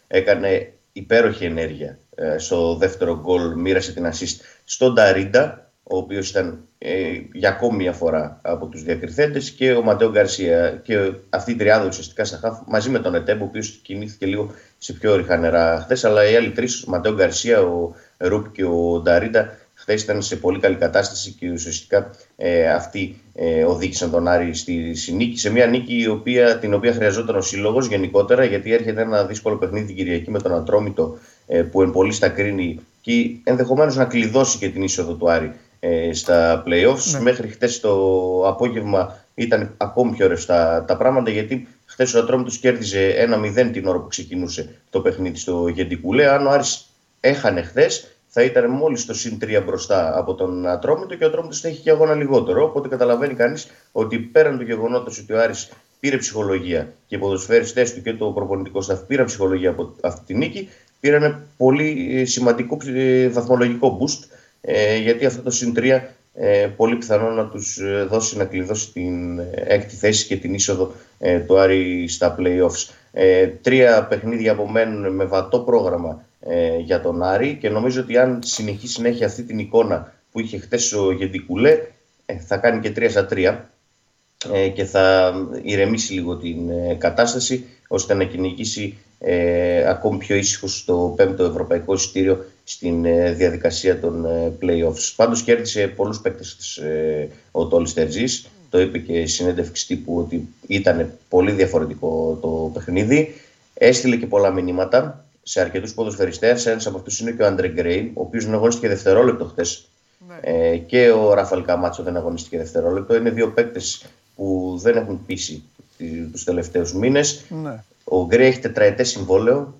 S3: έκανε υπέροχη ενέργεια ε, στο δεύτερο γκολ, μοίρασε την assist στον Ταρίντα ο οποίος ήταν ε, για ακόμη μια φορά από τους διακριθέντες, και ο Ματέο Γκαρσία. Και αυτή η τριάδα ουσιαστικά στα χάφ μαζί με τον Ετέμπ, ο οποίος κινήθηκε λίγο σε πιο ορυχά νερά χθες. Αλλά οι άλλοι τρεις, ο Ματέο Γκαρσία, ο Ρούπ και ο Νταρίντα, χθες ήταν σε πολύ καλή κατάσταση και ουσιαστικά ε, αυτοί ε, οδήγησαν τον Άρη στη, συνήκη. Σε μια νίκη η οποία, την οποία χρειαζόταν ο σύλλογος γενικότερα, γιατί έρχεται ένα δύσκολο παιχνίδι την Κυριακή με τον Ατρόμητο ε, που εν πολύ στα κρίνει και ενδεχομένως να κλειδώσει και την είσοδο του Άρη ε, στα playoffs. Ναι. Μέχρι χτε το απόγευμα ήταν ακόμη πιο ρευστά τα πράγματα γιατί χθες ο Ατρόμητος κέρδιζε 1-0 την ώρα που ξεκινούσε το παιχνίδι στο Γεντικούλε. Αν ο Άρης έχανε χθες, θα ήταν μόλις το συν 3 μπροστά από τον Ατρόμητο και ο Ατρόμητος θα έχει και αγώνα λιγότερο. Οπότε καταλαβαίνει κανείς ότι πέραν του γεγονότος ότι ο Άρης πήρε ψυχολογία και οι ποδοσφαίριστέ του και το προπονητικό σταφ πήραν ψυχολογία από αυτή τη νίκη, πήραν πολύ σημαντικό ε, βαθμολογικό boost ε, γιατί αυτό το συν 3 ε, πολύ πιθανό να τους ε, δώσει να κλειδώσει την ε, έκτη θέση και την είσοδο ε, του Άρη στα play-offs. Ε, τρία παιχνίδια απομένουν με βατό πρόγραμμα ε, για τον Άρη και νομίζω ότι αν συνεχίσει να έχει αυτή την εικόνα που είχε χτες ο Γεντικουλέ θα κάνει και 3 στα 3 και θα ηρεμήσει λίγο την κατάσταση ώστε να κυνηγήσει ε, ακόμη πιο ήσυχο στο πέμπτο ευρωπαϊκό εισιτήριο στην ε, διαδικασία των ε, play-offs. Πάντως κέρδισε πολλούς παίκτες ε, ο Τόλης Τερζής. Το είπε και η συνέντευξη τύπου ότι ήταν πολύ διαφορετικό το παιχνίδι. Έστειλε και πολλά μηνύματα σε αρκετούς ποδοσφαιριστές. Ένας από αυτούς είναι και ο Άντρε Γκρέιν, ο οποίος δεν αγωνίστηκε δευτερόλεπτο χτες. Ναι. Ε, και ο Ράφαλ Καμάτσο δεν αγωνίστηκε δευτερόλεπτο. Είναι δύο παίκτες που δεν έχουν πείσει τους τελευταίους μήνες. Ναι. Ο Γκρέι έχει τετραετέ συμβόλαιο.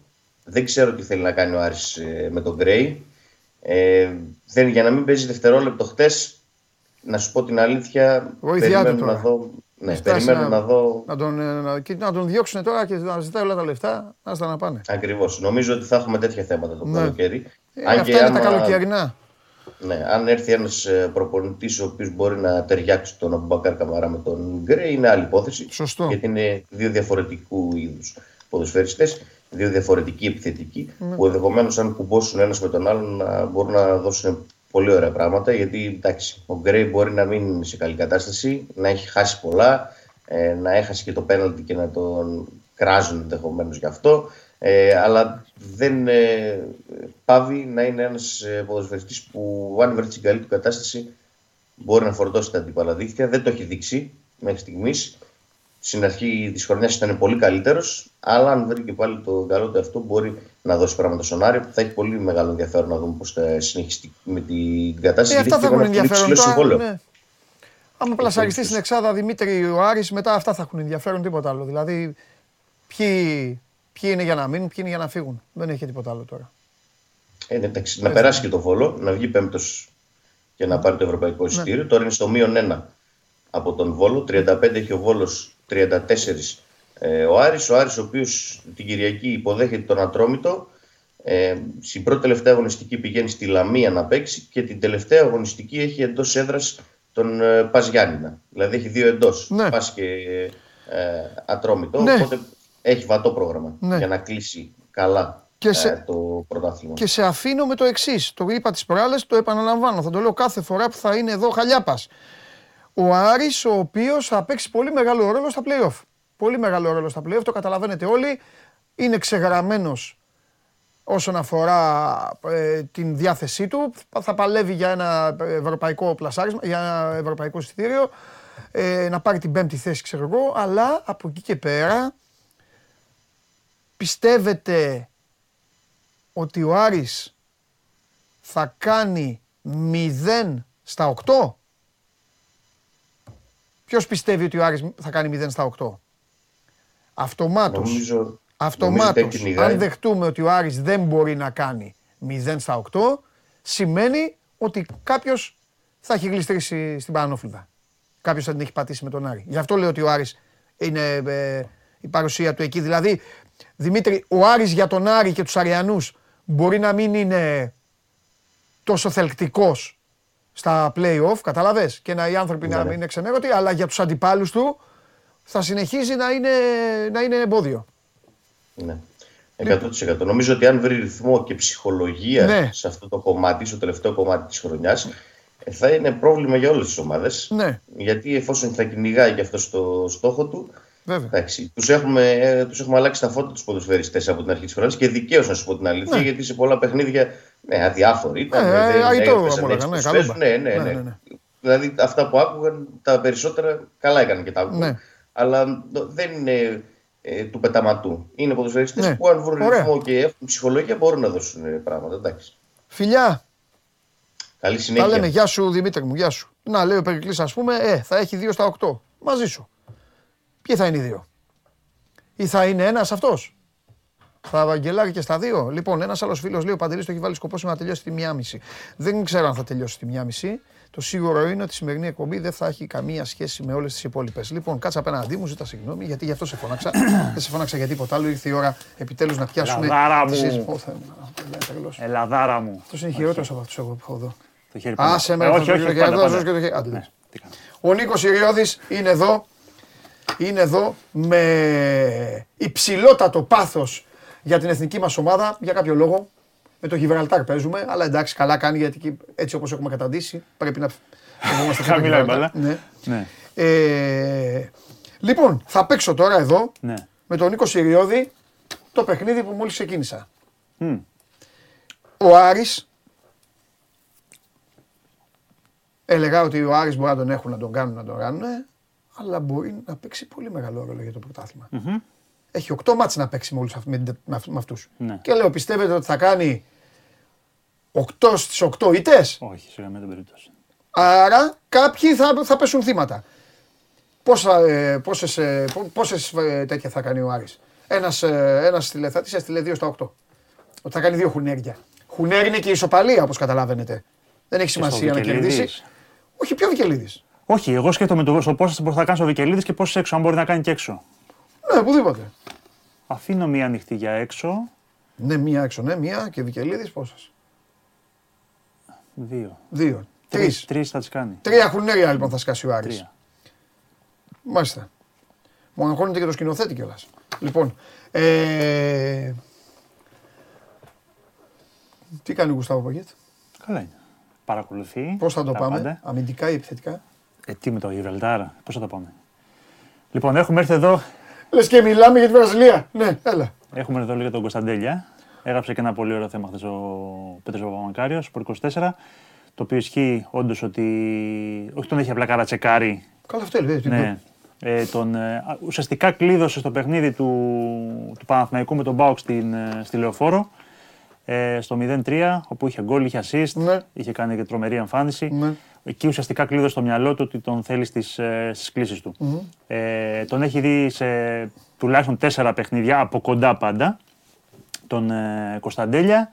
S3: Δεν ξέρω τι θέλει να κάνει ο Άρης ε, με τον Γκρέι. Ε, δεν, για να μην παίζει δευτερόλεπτο χτες, να σου πω την αλήθεια, περιμένω να δω. Ναι, περιμένω να, να, δω.
S1: Να τον, ε, να, να τον διώξουν τώρα και να ζητάει όλα τα λεφτά, να στα να πάνε.
S3: Ακριβώς. Νομίζω ότι θα έχουμε τέτοια θέματα το ναι. καλοκαίρι.
S1: Ε, Αν αυτά και είναι άμα... τα καλοκαιρινά.
S3: Ναι, αν έρθει ένας ε, προπονητής ο οποίος μπορεί να ταιριάξει τον Αμπουμπακάρ Καμαρά με τον Γκρέι, είναι άλλη υπόθεση.
S1: Σωστό.
S3: Γιατί είναι δύο διαφορετικού είδους ποδοσφαιριστές, δύο διαφορετικοί επιθετικοί, ναι. που ενδεχομένως αν κουμπώσουν ένας με τον άλλον να μπορούν να δώσουν πολύ ωραία πράγματα. Γιατί εντάξει, ο Γκρέι μπορεί να μην είναι σε καλή κατάσταση, να έχει χάσει πολλά, ε, να έχασε και το πέναλτι και να τον κράζουν ενδεχομένως γι' αυτό. Ε, αλλά δεν ε, πάβει να είναι ένας ε, ποδοσφαιριστής που αν βρει την καλή του κατάσταση μπορεί να φορτώσει τα αντίπαλα δίχτυα. Δεν το έχει δείξει μέχρι στιγμής. Στην αρχή της χρονιάς ήταν πολύ καλύτερος, αλλά αν βρει και πάλι το καλό του αυτό, μπορεί να δώσει πράγματα στον Άρη. Θα έχει πολύ μεγάλο ενδιαφέρον να δούμε πώς θα συνεχίσει με την κατάσταση.
S1: Ε, αυτά θα έχουν ενδιαφέρον. Τώρα, ναι. Άμα πλασαριστεί στην Εξάδα Δημήτρη ο Άρης, μετά αυτά θα έχουν ενδιαφέρον τίποτα άλλο. Δηλαδή, ποιοι, ποιοι είναι για να μείνουν, ποιοι είναι για να φύγουν. Δεν έχει τίποτα άλλο τώρα.
S3: Ε, εντάξει, να περάσει και το βόλο, να βγει πέμπτος και να πάρει το ευρωπαϊκό ναι. εισιτήριο. Ναι. Τώρα είναι στο μείον ένα από τον Βόλο. 35 έχει ο Βόλος, 34 ε, ο Άρης. Ο Άρης ο οποίος την Κυριακή υποδέχεται τον Ατρόμητο. Ε, στην πρώτη τελευταία αγωνιστική πηγαίνει στη Λαμία να παίξει και την τελευταία αγωνιστική έχει εντός έδρας τον ε, Πας Δηλαδή έχει δύο εντός. Ναι. Πας και ε, Ατρόμητο. Ναι. Οπότε έχει βατό πρόγραμμα ναι. για να κλείσει καλά και σε, ε, το πρωτάθλημα.
S1: Και σε αφήνω με το εξής. Το είπα τις προάλλες, το επαναλαμβάνω. Θα το λέω κάθε φορά που θα είναι εδώ χαλιάπα. Ο Άρης, ο οποίος θα παίξει πολύ μεγάλο ρόλο στα playoff. Πολύ μεγάλο ρόλο στα playoff, το καταλαβαίνετε όλοι. Είναι ξεγραμμένος όσον αφορά ε, την διάθεσή του. Θα παλεύει για ένα ευρωπαϊκό πλασάρισμα, για ένα ευρωπαϊκό εισιτήριο, ε, να πάρει την πέμπτη θέση ξέρω εγώ, αλλά από εκεί και πέρα πιστεύετε ότι ο Άρης θα κάνει 0 στα 8. Ποιος πιστεύει ότι ο Άρης θα κάνει 0 στα 8. Αυτομάτως. Νομίζω, αυτομάτως, αν δεχτούμε ότι ο Άρης δεν μπορεί να κάνει 0 στα 8, σημαίνει ότι κάποιος θα έχει γλιστρήσει στην Πανόφλουδα. Κάποιος θα την έχει πατήσει με τον Άρη. Γι' αυτό λέω ότι ο Άρης είναι ε, η παρουσία του εκεί. Δηλαδή, Δημήτρη, ο Άρης για τον Άρη και τους Αριανούς μπορεί να μην είναι τόσο θελκτικός στα play-off, καταλαβες, και να οι άνθρωποι να ναι, ναι. μην είναι ξενέρωτοι, αλλά για τους αντιπάλους του θα συνεχίζει να είναι, να είναι εμπόδιο.
S3: Ναι. 100%. Νομίζω ότι αν βρει ρυθμό και ψυχολογία ναι. σε αυτό το κομμάτι, στο τελευταίο κομμάτι της χρονιάς, ε, θα είναι πρόβλημα για όλες τις ομάδες. Ναι. Γιατί εφόσον θα κυνηγάει και αυτό στο στόχο του, Εντάξει, τους, έχουμε, ε, τους έχουμε αλλάξει τα φώτα τους ποδοσφαιριστές από την αρχή της χρονιάς και δικαίως να σου πω την αλήθεια, ναι. γιατί σε πολλά παιχνίδια ναι, αδιάφοροι ήταν. Ε, δεν, ναι, ναι, ναι, ναι, ναι, Δηλαδή αυτά που άκουγαν τα περισσότερα καλά έκαναν και τα άκουγαν. Ναι. Αλλά δεν είναι ε, του πεταματού. Είναι ποδοσφαιριστές ναι. που αν βρουν ρυθμό και έχουν ψυχολογία μπορούν να δώσουν ε, πράγματα. Εντάξει.
S1: Φιλιά.
S3: Καλή συνέχεια.
S1: Τα λέμε. Γεια σου Δημήτρη μου, γεια σου. Να λέει ο Περικλής ας πούμε, ε, θα έχει 2 στα 8. Μαζί σου. Ποιοι θα είναι οι δύο; Ή θα είναι ένας αυτός; Θα αγγελάρει και στα δύο; Λοιπόν, ένας άλλος φίλος λέει: Ο Παντελής το έχει βάλει σκοπό να τελειώσει τη μία μισή. Δεν ξέρω αν θα τελειώσει τη μία μισή. Το σίγουρο είναι ότι η σημερινή εκπομπή δεν θα έχει καμία σχέση με όλες τις υπόλοιπες. Λοιπόν, κάτσε απέναντί μου, ζητά συγγνώμη, γιατί γι' αυτό σε φώναξα. [coughs] δεν σε φώναξα για τίποτα άλλο. Ήρθε η ώρα επιτέλους να πιάσουμε.
S4: Ελαδάρα μου. Ελαδάρα μου.
S1: Αυτό είναι χειρότερος από αυτούς που έχω εδώ. Α, σε μένα. Όχι, όχι, όχι. Ναι, Ο Νίκος Ιριώδης είναι εδώ. Είναι εδώ με υψηλότατο πάθος για την εθνική μας ομάδα, για κάποιο λόγο. Με το Γιβραλτάρ παίζουμε, αλλά εντάξει, καλά κάνει γιατί έτσι όπως έχουμε καταντήσει πρέπει να
S4: φοβόμαστε Χαμηλά η μπάλα.
S1: Ναι. ναι. Ε, λοιπόν, θα παίξω τώρα εδώ ναι. με τον Νίκο Συριώδη το παιχνίδι που μόλις ξεκίνησα. Mm. Ο Άρης έλεγα ότι ο Άρης μπορεί να τον έχουν, να τον κάνουν, να τον κάνουν, αλλά μπορεί να παίξει πολύ μεγάλο ρόλο για το πρωτάθλημα. Mm-hmm έχει 8 μάτς να παίξει με, όλους, με, με, με αυτούς. Ναι. Και λέω, πιστεύετε ότι θα κάνει 8 στις 8 ήττες;
S4: Όχι, σε καμία περίπτωση.
S1: Άρα κάποιοι θα, θα πέσουν θύματα. Πόσα, ε, πόσες, ε, πόσες ε, τέτοια θα κάνει ο Άρης; Ένας, ε, ένας τηλεθάτης έστειλε 2 στα 8. Ότι θα κάνει δύο χουνέρια. Χουνέρι είναι και η ισοπαλία όπως καταλαβαίνετε. Δεν έχει σημασία να κερδίσει. Όχι, πιο Βικελίδης;
S4: Όχι, εγώ σκέφτομαι το πόσες μπορείς να κάνεις ο Βικελίδης και πόσες έξω, αν μπορεί να κάνει και έξω.
S1: Ναι, οπουδήποτε.
S4: Αφήνω μία ανοιχτή για έξω.
S1: Ναι, μία έξω, ναι, μία και Βικελίδης πόσες;
S4: Δύο.
S1: Δύο. Τρεις.
S4: Τρεις θα τις κάνει.
S1: Τρία χουνέρια λοιπόν θα σκάσει ο Άρης. Τρία. Μάλιστα. Μου αγχώνεται και το σκηνοθέτη κιόλας. Λοιπόν, ε... τι κάνει ο Γουστάβο Παγιέτ.
S4: Καλά είναι. Παρακολουθεί.
S1: Πώς θα το πάμε, πάντα. αμυντικά ή επιθετικά;
S4: Ε, τι με το Γιβραλτάρα, πώς θα το πάμε; Λοιπόν, έχουμε έρθει εδώ
S1: Λες και μιλάμε για τη Βραζιλία. Ναι, έλα.
S4: Έχουμε εδώ λίγο τον Κωνσταντέλια. Έγραψε και ένα πολύ ωραίο θέμα χθες ο Πέτρος Παπαμακάριος, Σπορ 24. Το οποίο ισχύει όντως ότι. Όχι τον έχει απλά καρατσεκάρει.
S1: Καλά, αυτό λέει.
S4: Ναι. Ε, τον, ε, ουσιαστικά κλείδωσε στο παιχνίδι του, του Παναθηναϊκού με τον Μπάουξ στην, ε, στη Λεωφόρο ε, στο 0-3, όπου είχε γκολ, είχε assist,
S1: Ναι.
S4: είχε κάνει και τρομερή εμφάνιση.
S1: Ναι.
S4: Εκεί ουσιαστικά κλείδωσε στο μυαλό του ότι τον θέλει στις, ε, στις κλήσεις του. Ε, τον έχει δει σε τουλάχιστον τέσσερα παιχνίδια, από κοντά πάντα, τον ε, Κωνσταντέλια.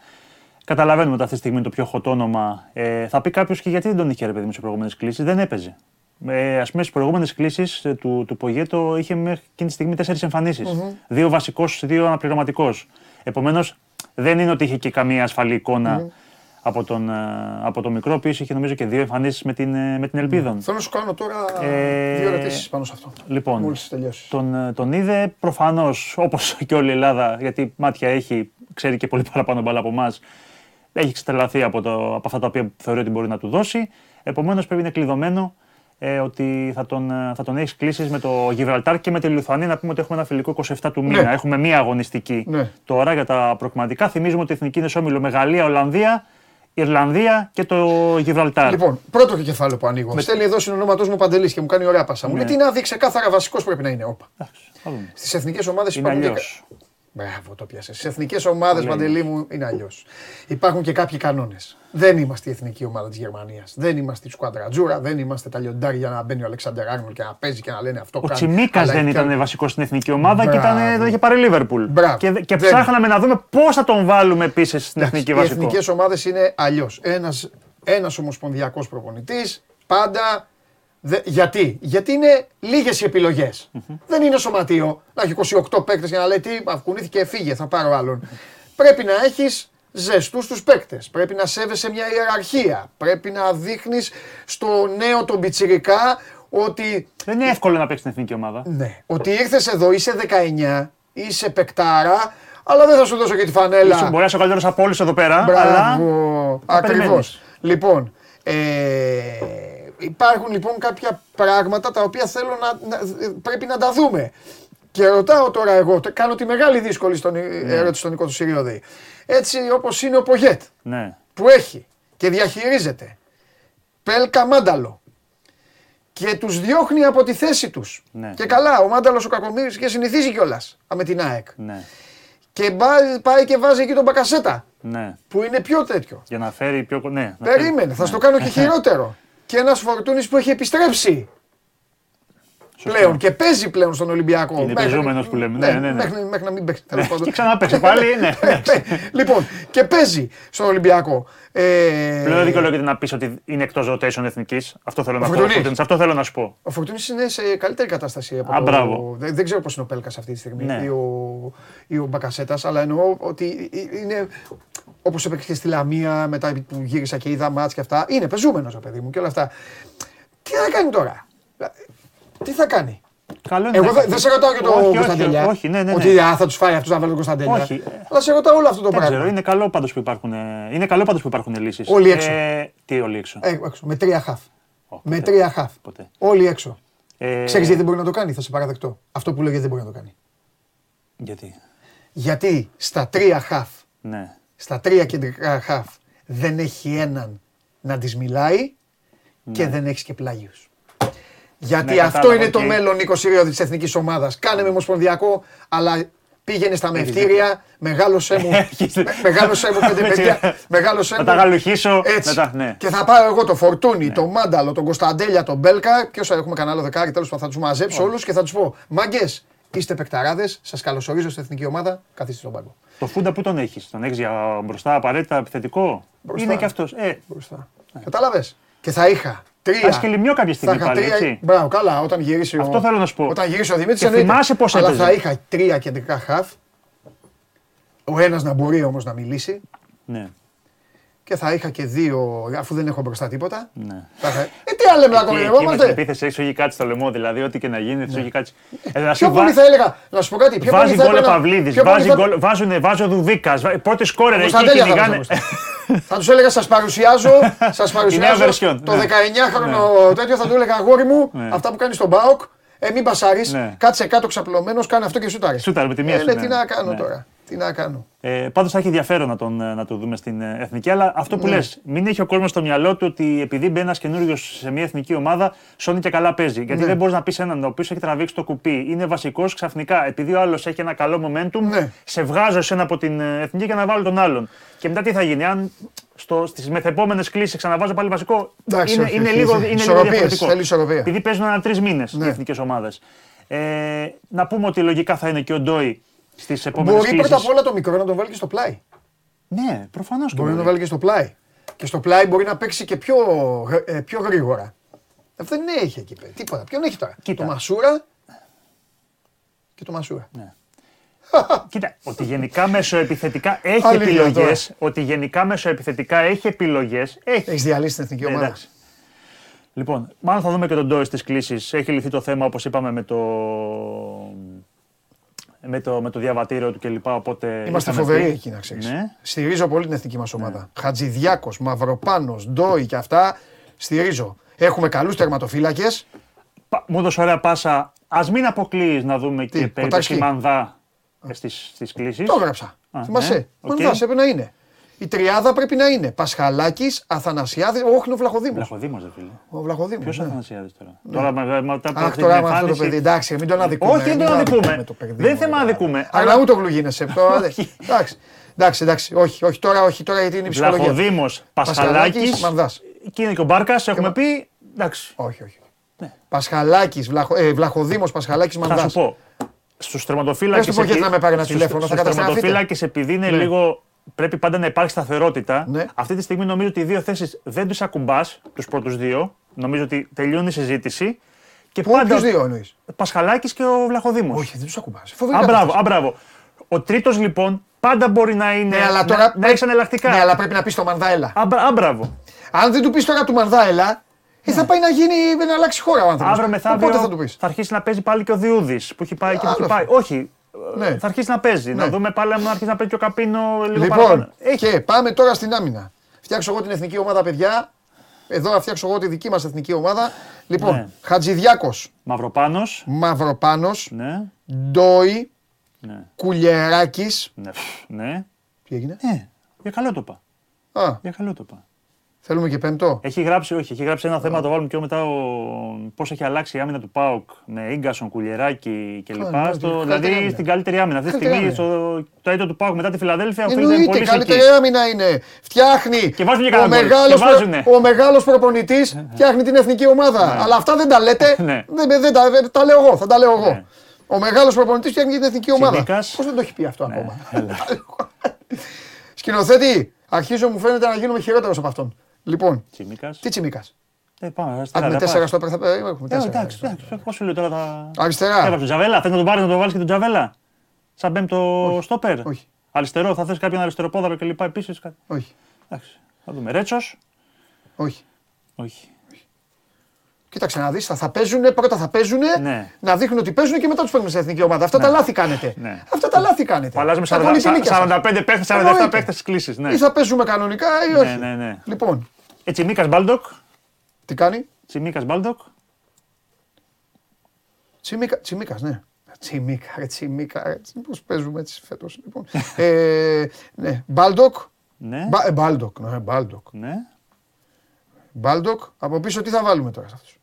S4: Καταλαβαίνουμε ότι αυτή τη στιγμή είναι το πιο hot όνομα. Ε, θα πει κάποιος και γιατί δεν τον είχε ρε παιδί μου σε προηγούμενες κλήσεις. Δεν έπαιζε. Ε, Α πούμε στις προηγούμενες κλήσεις του, του Πογέτο είχε μέχρι εκείνη τη στιγμή τέσσερις εμφανίσεις. Δύο βασικός, δύο αναπληρωματικός. Επομένως δεν είναι ότι είχε και καμία ασφαλή εικόνα από, τον, ε, από τον μικρό. Επίση είχε νομίζω και δύο εμφανίσεις με την, ε, με την Ελπίδων.
S1: Θέλω να σου κάνω τώρα
S4: Ε,
S1: δύο ερωτήσεις πάνω σε αυτό.
S4: Λοιπόν,
S1: Μόλις τελειώσεις.
S4: τον, ε, τον είδε προφανώς όπως [laughs] και όλη η Ελλάδα, γιατί μάτια έχει, ξέρει και πολύ παραπάνω μπαλά από εμάς. Έχει εξτρελαθεί από, το, από αυτά τα οποία θεωρεί ότι μπορεί να του δώσει. Επομένως πρέπει να είναι κλειδωμένο ε, ότι θα τον, ε, θα τον έχεις κλείσει με το Γιβραλτάρ και με τη Λιθουανία. Να πούμε ότι έχουμε ένα φιλικό 27 του μήνα.
S1: Ναι.
S4: Έχουμε μία αγωνιστική
S1: Ναι.
S4: τώρα για τα προκριματικά. Θυμίζουμε ότι η εθνική είναι σε όμιλο Μεγαλία, Ολλανδία, Ιρλανδία και το Γιβραλτάρ.
S1: Λοιπόν, πρώτο και κεφάλαιο που ανοίγω. Στέλνει εδώ συνονόματός μου Παντελής και μου κάνει ωραία πάσα. Μου λέει τι να δει ξεκάθαρα βασικός πρέπει να είναι. Όπα.
S4: Εντάξει, θα δούμε.
S1: Στις εθνικές ομάδες
S4: Είναι
S1: υπάρχουν. Και
S4: αλλιώ.
S1: κα- Μπράβο, το πιάσες. Στι εθνικές ομάδες, Παντελή μου, είναι αλλιώς. Υπάρχουν και κάποιοι κανόνες. Δεν είμαστε η εθνική ομάδα της Γερμανίας. Δεν είμαστε η σκουάντρα Τζούρα. Δεν είμαστε τα λιοντάρια να μπαίνει ο Αλεξάνδρ Άρνολ και να παίζει και να λένε αυτό.
S4: Ο
S1: κάνει.
S4: Τσιμίκας
S1: Αλλά
S4: δεν
S1: και-
S4: ήταν βασικός στην εθνική ομάδα και ήταν,
S1: Μπράβο.
S4: τον είχε πάρει Λίβερπουλ.
S1: Μπράβο.
S4: Και, και
S1: Δεν-
S4: ψάχναμε να δούμε πώς θα τον βάλουμε επίσης στην εθνική
S1: Οι
S4: βασικό.
S1: εθνικές ομάδες είναι αλλιώς. Ένα ένας ομοσπονδιακός προπονητής πάντα. Δε, γιατί, γιατί είναι λίγες οι επιλογε Δεν είναι σωματείο να έχει 28 παίκτες για να λέει τι, αυκουνήθηκε, φύγε, θα πάρω άλλον. Πρέπει να έχεις ζεστούς τους παίκτες. Πρέπει να σέβεσαι μια ιεραρχία. Πρέπει να δείχνεις στο νέο τον πιτσιρικά ότι
S4: Δεν είναι εύκολο να παίξει στην εθνική ομάδα.
S1: ναι. Ότι ήρθες εδώ, είσαι 19, είσαι παικτάρα, αλλά δεν θα σου δώσω και τη φανέλα.
S4: Ίσως Μπορεί να είσαι ο καλύτερος από όλους εδώ πέρα. Αλλά
S1: Μπράβο. Ακριβώς.
S4: περιμένεις.
S1: Λοιπόν, ε, υπάρχουν λοιπόν κάποια πράγματα τα οποία θέλω να, να- πρέπει να τα δούμε. Και ρωτάω τώρα εγώ, τε- κάνω τη μεγάλη δύσκολη στον, ερώτηση στον Νικό του Συριώδη. Έτσι όπως είναι ο Πογέτ
S4: ναι.
S1: που έχει και διαχειρίζεται Πέλκα Μάνταλο και τους διώχνει από τη θέση τους.
S4: Ναι.
S1: Και καλά, ο Μάνταλος ο Κακομύρης και συνηθίζει κιόλας με την ΑΕΚ.
S4: Ναι.
S1: Και μπα- πάει και βάζει εκεί τον Μπακασέτα
S4: ναι.
S1: που είναι πιο τέτοιο.
S4: Για να φέρει πιο. Ναι, να
S1: Περίμενε,
S4: φέρει-
S1: θα
S4: ναι.
S1: στο κάνω και χειρότερο. [laughs] Και ένας Φορτούνης που έχει επιστρέψει
S4: Σωστό.
S1: Πλέον και παίζει πλέον στον Ολυμπιακό.
S4: Είναι
S1: Μέχρι-
S4: παίζομενος που λέμε. Ναι, ναι, ναι.
S1: Μέχρι, μέχρι να μην παίξει. τέλος πάντων.
S4: Και ξαναπέξει πάλι. Ναι. [laughs]
S1: λοιπόν, και παίζει στον Ολυμπιακό. Ε,
S4: Πλέον δεν δικαιολογείται να πεις ότι είναι εκτός rotation εθνικής. Αυτό θέλω να πω.
S1: Φορτούνης.
S4: Φορτούνης. Αυτό θέλω να σου πω.
S1: Ο Φορτούνη είναι σε καλύτερη κατάσταση από
S4: Α,
S1: το.
S4: μπράβο.
S1: Δεν, δεν ξέρω πώς είναι ο Πέλκας αυτή τη στιγμή
S4: Ναι.
S1: ή ο, ή ο Μπακασέτας, αλλά εννοώ ότι είναι. Όπως έπαιξε και στη Λαμία, μετά που γύρισα και είδα μάτς και αυτά. Είναι πεζούμενος, παιδί μου και όλα αυτά. Τι θα κάνει τώρα; Τι θα κάνει;
S4: Καλό είναι.
S1: Εγώ
S4: να-
S1: δεν δεν σε ρωτάω για
S4: Όχι,
S1: τον
S4: όχι,
S1: Κωνσταντέλια.
S4: Όχι, ναι, ναι. ναι.
S1: Ότι α, θα τους φάει αυτούς να βάλουν τον Κωνσταντέλια.
S4: Όχι.
S1: Αλλά σε ρωτάω όλο αυτό το
S4: Δεν ξέρω,
S1: πράγμα.
S4: είναι καλό πάντως που υπάρχουν, είναι καλό πάντως που υπάρχουν λύσεις.
S1: Όλοι έξω.
S4: Ε, τι όλοι έξω;
S1: Ε, έξω, με τρία χαφ.
S4: Ω,
S1: Με
S4: ποτέ.
S1: τρία χαφ.
S4: Ποτέ.
S1: Όλοι έξω.
S4: Ε,
S1: Ξέρεις γιατί δεν μπορεί να το κάνει, θα σε παραδεχτώ. Αυτό που λέω γιατί δεν μπορεί να το κάνει.
S4: Γιατί;
S1: Γιατί στα τρία χαφ,
S4: Ναι.
S1: στα τρία κεντρικά χαφ, δεν έχει έναν να της μιλάει και δεν έχεις και πλάγιους. Γιατί
S4: Ναι,
S1: αυτό
S4: κατάλαβα,
S1: είναι το
S4: οκ.
S1: μέλλον Νίκο Σιριώδη της εθνικής ομάδας. Κάνε με ομοσπονδιακό, αλλά πήγαινε στα μευτήρια, μεγάλωσέ μου. [laughs]
S4: Έχεις-
S1: με- Μεγάλωσέ μου πέντε
S4: Έτσι.
S1: παιδιά. Μεγάλωσέ
S4: Θα
S1: μου.
S4: τα γαλουχίσω.
S1: Έτσι.
S4: Μετά, ναι.
S1: Και θα πάω εγώ το Φορτούνι, τον Μάνταλο, τον Κωνσταντέλια, τον Μπέλκα. Ποιος θα έχουμε κανένα άλλο δεκάρι, τέλος πάντων θα τους μαζέψω όλους και θα τους πω: Μάγκες, είστε παικταράδες, σας καλωσορίζω στην εθνική ομάδα, καθίστε στον πάγκο.
S4: Το φούντα που τον έχεις. Τον έχεις για μπροστά απαραίτητα επιθετικό;
S1: Μπροστά.
S4: Είναι και αυτός. Ε,
S1: Μπροστά. Κατάλαβες. Και θα είχα τρία.
S4: Θα έχεις και λιμιό κάποια στιγμή
S1: θα είχα
S4: πάλι,
S1: τρία-
S4: έτσι.
S1: Μπράβο, καλά, όταν γυρίσει
S4: Αυτό
S1: ο.
S4: θέλω να σου πω.
S1: Όταν γυρίσει ο Δημήτρης,
S4: Και θυμάσαι πώς
S1: Αλλά
S4: έπαιζε.
S1: θα είχα τρία κεντρικά χαφ. Ο ένας να μπορεί όμως να μιλήσει.
S4: ναι.
S1: Και θα είχα και δύο, αφού δεν έχω μπροστά τίποτα.
S4: ναι.
S1: Θα είχα... Ε, τι άλλο λέμε να
S4: Εκεί, εκεί με την
S1: κοροϊδευόμαστε.
S4: επίθεση έχει έχει κάτι στο λαιμό, δηλαδή ό,τι και να γίνει, θα έχει κάτι. Ε, να
S1: Πιο
S4: σου
S1: πολύ
S4: βά-
S1: θα έλεγα, να σου πω κάτι. Πιο πολύ
S4: Βάζει
S1: θα
S4: γκολ ο
S1: έπαιρνα-
S4: Παυλίδης,
S1: πιο πολύ
S4: βάζει
S1: θα-
S4: γκολ, βάζουν, βάζει ο Δουβίκα. Πρώτη σκόρερ εκεί
S1: Κωνσταντέλια θα
S4: κυνηγάνε.
S1: βάζω μπροστά. Θα τους έλεγα, σας παρουσιάζω, [laughs] σας παρουσιάζω
S4: version,
S1: το
S4: ναι.
S1: 19χρονο τέτοιο. Θα του έλεγα, αγόρι μου, αυτά που κάνεις στον Μπάοκ, ε, μην πασάρεις,
S4: Ναι.
S1: κάτσε κάτω ξαπλωμένος, κάνε αυτό και σούταρε.
S4: Σούταρε με τη μία
S1: Ε,
S4: σου,
S1: ναι,
S4: ναι.
S1: τι να κάνω
S4: Ναι.
S1: τώρα. Τι να κάνω.
S4: Ε, Πάντως θα έχει ενδιαφέρον να, τον, να το δούμε στην ε, εθνική. Αλλά αυτό που ναι. λες, μην έχει ο κόσμος στο μυαλό του ότι επειδή μπαίνει ένας καινούριο σε μια εθνική ομάδα, σώνει και καλά παίζει. Γιατί ναι. δεν μπορείς να πεις έναν ο οποίος έχει τραβήξει το κουπί, είναι βασικός ξαφνικά. Επειδή ο άλλος έχει ένα καλό momentum, ναι. σε βγάζω εσένα από την ε, εθνική και να βάλω τον άλλον. Και μετά τι θα γίνει, αν στις μεθεπόμενες κλήσεις ξαναβάζω πάλι βασικό.
S1: Εντάξει, είναι,
S4: όχι, είναι, λίγο, είναι λίγο διαφορετικό.
S1: Θέλει
S4: Επειδή παίζουν ένα τρεις μήνες ναι. οι εθνικές ομάδες. Ε, να πούμε ότι λογικά θα είναι και ο Ντόι στις επόμενες
S1: Μπορεί πρώτα απ' όλα το μικρό να τον βάλει και στο πλάι.
S4: Ναι, προφανώς
S1: μπορεί. Μπορεί να τον βάλει και στο πλάι. Και στο πλάι μπορεί να παίξει και πιο, ε, πιο γρήγορα. Αυτό δεν έχει εκεί πέρα. Τίποτα. Ποιον έχει τώρα;
S4: Κοίτα.
S1: Το Μασούρα και το Μασούρα.
S4: Ναι. [laughs] Κοίτα, ότι γενικά μεσοεπιθετικά έχει επιλογές. Ότι γενικά μεσοεπιθετικά έχει επιλογές. Έχει
S1: Έχεις διαλύσει την εθνική ναι, ομάδα.
S4: Λοιπόν, μάλλον θα δούμε και τον Ντόις στις κλήσεις. Έχει λυθεί το θέμα όπως είπαμε με το με το, με το διαβατήριο του κλπ. Οπότε
S1: Είμαστε φοβεροί εκεί να ξέρεις. Ναι. Στηρίζω πολύ την εθνική μας ομάδα. Ναι. Χατζηδιάκος, Μαυροπάνος, Ντόι και αυτά. Στηρίζω. Έχουμε καλούς τερματοφύλακες.
S4: Μου έδωσε ωραία πάσα. Α μην αποκλείεις να δούμε Τι, και περίπτωση Μανδά στις κλήσει.
S1: Το έγραψα. Θυμάσαι. Ναι. Μανδά έπρεπε να είναι. Η τριάδα πρέπει να είναι Πασχαλάκης, Αθανασιάδης, όχι ο Βλαχοδήμο.
S4: Βλαχοδήμος, δεν φίλε.
S1: Ο Βλαχοδήμο.
S4: Ποιος ναι. Αθανασιάδης τώρα; Ναι. Τώρα μετά
S1: από Αχ, τώρα με αυτό το παιδί, εντάξει, μην τον αδικούμε.
S4: Όχι, δεν τον αδικούμε. Δεν θέμα να αδικούμε.
S1: Αλλά ούτε γλουγίνεσαι. Εντάξει. Εντάξει, εντάξει, όχι, όχι τώρα, όχι τώρα γιατί είναι η ψυχολογία.
S4: Βλαχοδήμος, Πασχαλάκης, Μανδάς. Και είναι και ο Μπάρκας, έχουμε πει. Εντάξει.
S1: Όχι, όχι. Ναι. Πασχαλάκης, Βλαχοδήμος, Πασχαλάκης, Μανδάς. Θα σου πω.
S4: Στους τερματοφύλακες.
S1: Δεν γιατί να με πάρει ένα τηλέφωνο. Στους
S4: τερματοφύλακες επειδή είναι λίγο πρέπει πάντα να υπάρχει σταθερότητα. Ναι. Αυτή τη στιγμή νομίζω ότι οι δύο θέσεις δεν του ακουμπάς, τους πρώτους δύο. Νομίζω ότι τελειώνει η συζήτηση.
S1: Και Πού, πάντα. δύο εννοείς.
S4: Πασχαλάκης και ο Βλαχοδήμος.
S1: Όχι, δεν τους ακουμπάς.
S4: Αμπράβο, αμπράβο. Ο τρίτος λοιπόν πάντα μπορεί να είναι.
S1: Ναι, αλλά τώρα,
S4: να, να έχεις εναλλακτικά.
S1: Ναι, αλλά πρέπει να πεις το Μανδάελα.
S4: Αμπράβο.
S1: Αν δεν του πεις τώρα του Μανδάελα, ε, θα πάει να γίνει, να αλλάξει χώρα ο άνθρωπος.
S4: Αύριο μεθαύριο θα, του πεις. θα αρχίσει να παίζει πάλι και ο Διούδης που έχει πάει και που έχει πάει. Όχι, ναι. θα αρχίσει να παίζει. Ναι. Να δούμε πάλι αν αρχίσει να παίζει και ο Καπίνο λίγο
S1: Λοιπόν, και πάμε τώρα στην άμυνα. Φτιάξω εγώ την εθνική ομάδα, παιδιά. Εδώ θα φτιάξω εγώ τη δική μας εθνική ομάδα. Λοιπόν, ναι. Χατζηδιάκος.
S4: Μαυροπάνος.
S1: Μαυροπάνος.
S4: Ναι.
S1: Ντόι.
S4: Ναι.
S1: Κουλιεράκη.
S4: Ναι. ναι.
S1: Τι έγινε;
S4: Ναι. Για καλό το πα.
S1: Α.
S4: Για καλό το πα.
S1: Θέλουμε και πέμπτο.
S4: Έχει γράψει, όχι, έχει γράψει ένα θέμα, το βάλουμε και μετά ο... πώς έχει αλλάξει η άμυνα του Πάουκ με γκασον, κουλιεράκι κλπ. δηλαδή στην καλύτερη άμυνα. Αυτή τη στιγμή στο, το έτο του Πάουκ μετά τη Φιλαδέλφια
S1: οφείλεται πολύ καλύτερη άμυνα είναι. Φτιάχνει.
S4: Και βάζουν και ο μεγάλος
S1: ο μεγάλος προπονητής φτιάχνει την εθνική ομάδα. Ναι. Αλλά αυτά δεν τα λέτε. [laughs] Ναι. δεν, δεν, τα, τα λέω εγώ. Θα τα λέω εγώ. Ναι. Ο μεγάλος προπονητής φτιάχνει την εθνική ομάδα. Πώς δεν το έχει πει αυτό ακόμα; [laughs] Σκηνοθέτη, αρχίζω μου φαίνεται να γίνουμε χειρότερος από αυτόν. Λοιπόν,
S4: Τσιμίκας.
S1: τι Τσιμίκας;
S4: Ε, πάμε, αριστερά.
S1: Αν με τέσσερα στο θα
S4: έχουμε τέσσερα. Ε, εντάξει, εντάξει. Πώς σου λέω τώρα τα.
S1: Αριστερά.
S4: Έβαλε τον Τζαβέλα, θες να τον πάρεις να τον βάλεις και τον Τζαβέλα. Σαν πέμπτο στόπερ.
S1: Όχι.
S4: Αριστερό, θα θες κάποιον αριστεροπόδαρο κλπ. Επίσης.
S1: Όχι.
S4: Εντάξει. Θα δούμε. Ρέτσος.
S1: Όχι.
S4: Όχι.
S1: Κοίταξε να δεις, θα, θα παίζουν, πρώτα θα παίζουν,
S4: ναι.
S1: να δείχνουν ότι παίζουν και μετά τους παίρνουν σε εθνική ομάδα. Αυτά ναι. τα λάθη κάνετε.
S4: Ναι.
S1: Αυτά τα λάθη κάνετε.
S4: Αλλάζουμε 45 παίχτες, 47 παίχτες στις κλήσεις. Ναι.
S1: Ή θα παίζουμε κανονικά ή
S4: ναι,
S1: όχι.
S4: Ναι, ναι, ναι.
S1: Λοιπόν.
S4: Έτσι, Τσιμίκας Μπάλντοκ.
S1: Τι κάνει;
S4: Τσιμίκα Μπάλντοκ.
S1: Τσιμίκα, τσιμίκας, ναι. Τσιμίκα, ρε, τσιμίκα, ρε. Πώς παίζουμε έτσι φέτος, λοιπόν. [laughs] ε, ναι, Μπάλντοκ.
S4: Ναι.
S1: Μπα, ε, Μπάλντοκ, ναι, Μπάλντοκ.
S4: Ναι.
S1: Μπάλντοκ. Από πίσω τι θα βάλουμε τώρα σε αυτούς;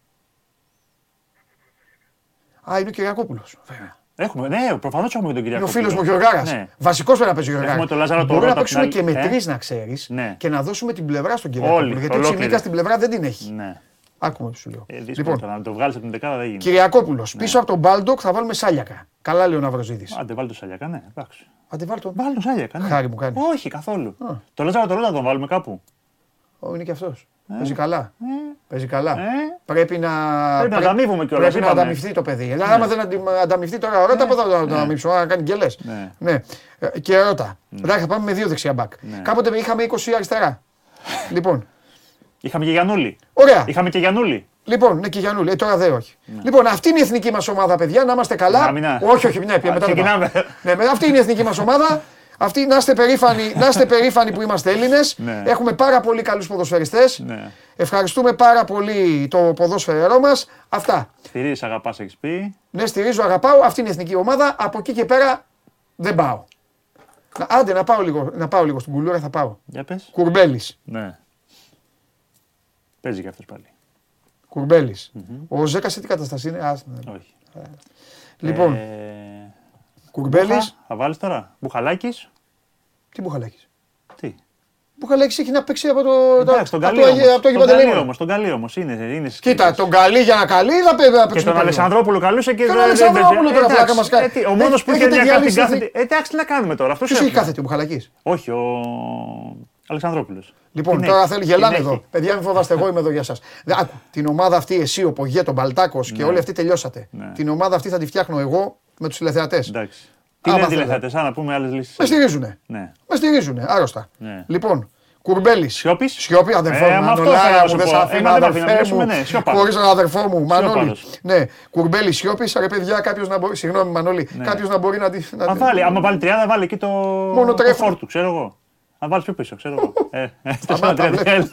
S1: Α, είναι ο Κυριακόπουλος, βέβαια.
S4: Έχουμε, ναι, προφανώς έχουμε τον Κυριακό.
S1: Είναι ο φίλος μου Γιωργάρα. Ναι. Βασικός πρέπει να παίζει ο Γιωργάρα. Μπορούμε να παίξουμε και με τρεις να ξέρεις
S4: ναι.
S1: και να δώσουμε την πλευρά στον Κυριακό. Γιατί ο Τσιμίκα στην πλευρά δεν την έχει.
S4: Ναι.
S1: Άκουμε τι σου λέω.
S4: Ε, λοιπόν, να το βγάλεις από την δεκάδα δεν γίνεται.
S1: Κυριακόπουλος. Ναι. Πίσω από τον Μπάλντοκ θα βάλουμε Σάλιακα. Καλά λέει ο Ναυροζίδη.
S4: Άντε βάλει το Σάλιακα, ναι. Εντάξει.
S1: Άντε βάλει τον.
S4: Βάλει τον Σάλιακα. Ναι.
S1: Χάρη μου κάνεις.
S4: Όχι καθόλου. Α. Το Λάζαρο το να τον βάλουμε κάπου.
S1: Ω, είναι και αυτός. Ε. Παίζει καλά.
S4: Ε.
S1: Παίζει καλά.
S4: Ε.
S1: Πρέπει να.
S4: Πρέπει να ανταμείβουμε κιόλας.
S1: Πρέπει να ανταμυφθεί το παιδί. Δηλαδή, άμα δεν ανταμυφθεί τώρα, ρώτα πώ θα το ανταμυφθώ, να κάνει γκελέ. Ναι. Και ρώτα. Εντάξει, θα πάμε με δύο δεξιά μπακ. Κάποτε είχαμε 20 αριστερά. Λοιπόν.
S4: Είχαμε και Γιανούλη.
S1: Ωραία.
S4: Είχαμε και Γιανούλη.
S1: Λοιπόν, ναι και Γιανούλη. Ε, τώρα δεν όχι. Λοιπόν, αυτή είναι η εθνική μας ομάδα, παιδιά. Να είμαστε καλά. Όχι, όχι, ναι, μετά. Ναι, αυτή είναι η εθνική μας ομάδα. [laughs] Αυτή, να είστε περήφανοι, να είστε [laughs] περήφανοι που είμαστε Έλληνες.
S4: Ναι.
S1: Έχουμε πάρα πολύ καλούς ποδοσφαιριστές.
S4: Ναι.
S1: Ευχαριστούμε πάρα πολύ το ποδόσφαιρό μας. Αυτά.
S4: Στηρίζεις, αγαπάς, έχεις πει.
S1: Ναι, στηρίζω, αγαπάω. Αυτή είναι η εθνική ομάδα. Από εκεί και πέρα δεν πάω. Άντε να πάω λίγο, να πάω λίγο στην κουλούρα, θα πάω.
S4: Για πες.
S1: Κουρμπέλης.
S4: Ναι. Παίζει και αυτός πάλι.
S1: Κουρμπέλης. Ο Ζέκα σε τι κατάσταση είναι; Ας, ναι.
S4: Όχι.
S1: Λοιπόν,
S4: Ε,
S1: Κουρμπέλης.
S4: Μπουχα, Θα βάλεις τώρα. Μπουχαλάκης.
S1: Τι μπουχαλάκης.
S4: Τι;
S1: Μπουχαλάκης έχει να παίξει από το.
S4: Εντάξει, τον
S1: από
S4: καλή
S1: το-
S4: όμως.
S1: Από το Αγίου
S4: Τον καλή
S1: Παντελεήμωνα.
S4: όμως. Τον καλή όμως. Είναι, είναι στις
S1: Κοίτα,
S4: κλήσεις.
S1: τον καλή για να καλή θα παίξει.
S4: Και τον Αλεξανδρόπουλο καλούσε και
S1: Τον
S4: δεν-
S1: Αλεξανδρόπουλο
S4: δεν-
S1: τώρα,
S4: εντάξει,
S1: φλάκα μας κάνει.
S4: ε, τι, Ο μόνος που είχε
S1: Έχετε
S4: διακάνει
S1: διαλύσει
S4: την
S1: την
S4: κάθετη. Ε, Εντάξει, τι να κάνουμε τώρα. Αυτός
S1: Ποιος έχει
S4: έφυγε.
S1: κάθετη, ο Μπουχαλάκης;
S4: Όχι, ο Αλεξανδρόπουλος.
S1: Λοιπόν,
S4: Την
S1: τώρα
S4: έχει.
S1: θέλει,
S4: Την
S1: γελάνε
S4: έχει.
S1: εδώ. Παιδιά, μην φοβάστε, εγώ είμαι εδώ για σας. Δε- Άκου, την ομάδα αυτή, εσύ, ο Πογέ, τον Μπαλτάκος και όλοι αυτοί τελειώσατε.
S4: Ναι.
S1: Την ομάδα αυτή θα τη φτιάχνω εγώ με τους
S4: τηλεθεατές. Τι λένε τηλεθεατές, αν να πούμε άλλες λύσεις.
S1: Με στηρίζουνε.
S4: Ναι.
S1: Με στηρίζουνε, άρρωστα.
S4: Ναι.
S1: Λοιπόν, Κουρμπέλης.
S4: Σιώπης;
S1: Σιώπη, αδερφό
S4: ε,
S1: μου. Δεν θα
S4: ε,
S1: αφήνω,
S4: να
S1: μου.
S4: Ναι,
S1: Χωρίς τον αδερφό μου, Μανώλη. Ναι, Κουρμπέλης, Σιώπης, ρε παιδιά, κάποιος να μπορεί. Συγγνώμη, Μανώλη,
S4: ναι.
S1: κάποιος να μπορεί να τη.
S4: Αν βάλει, άμα βάλει 30, βάλει εκεί το.
S1: Μόνο
S4: ξέρω εγώ. Αν βάλεις πιο πίσω, ξέρω εγώ. Ε, ε 4-30.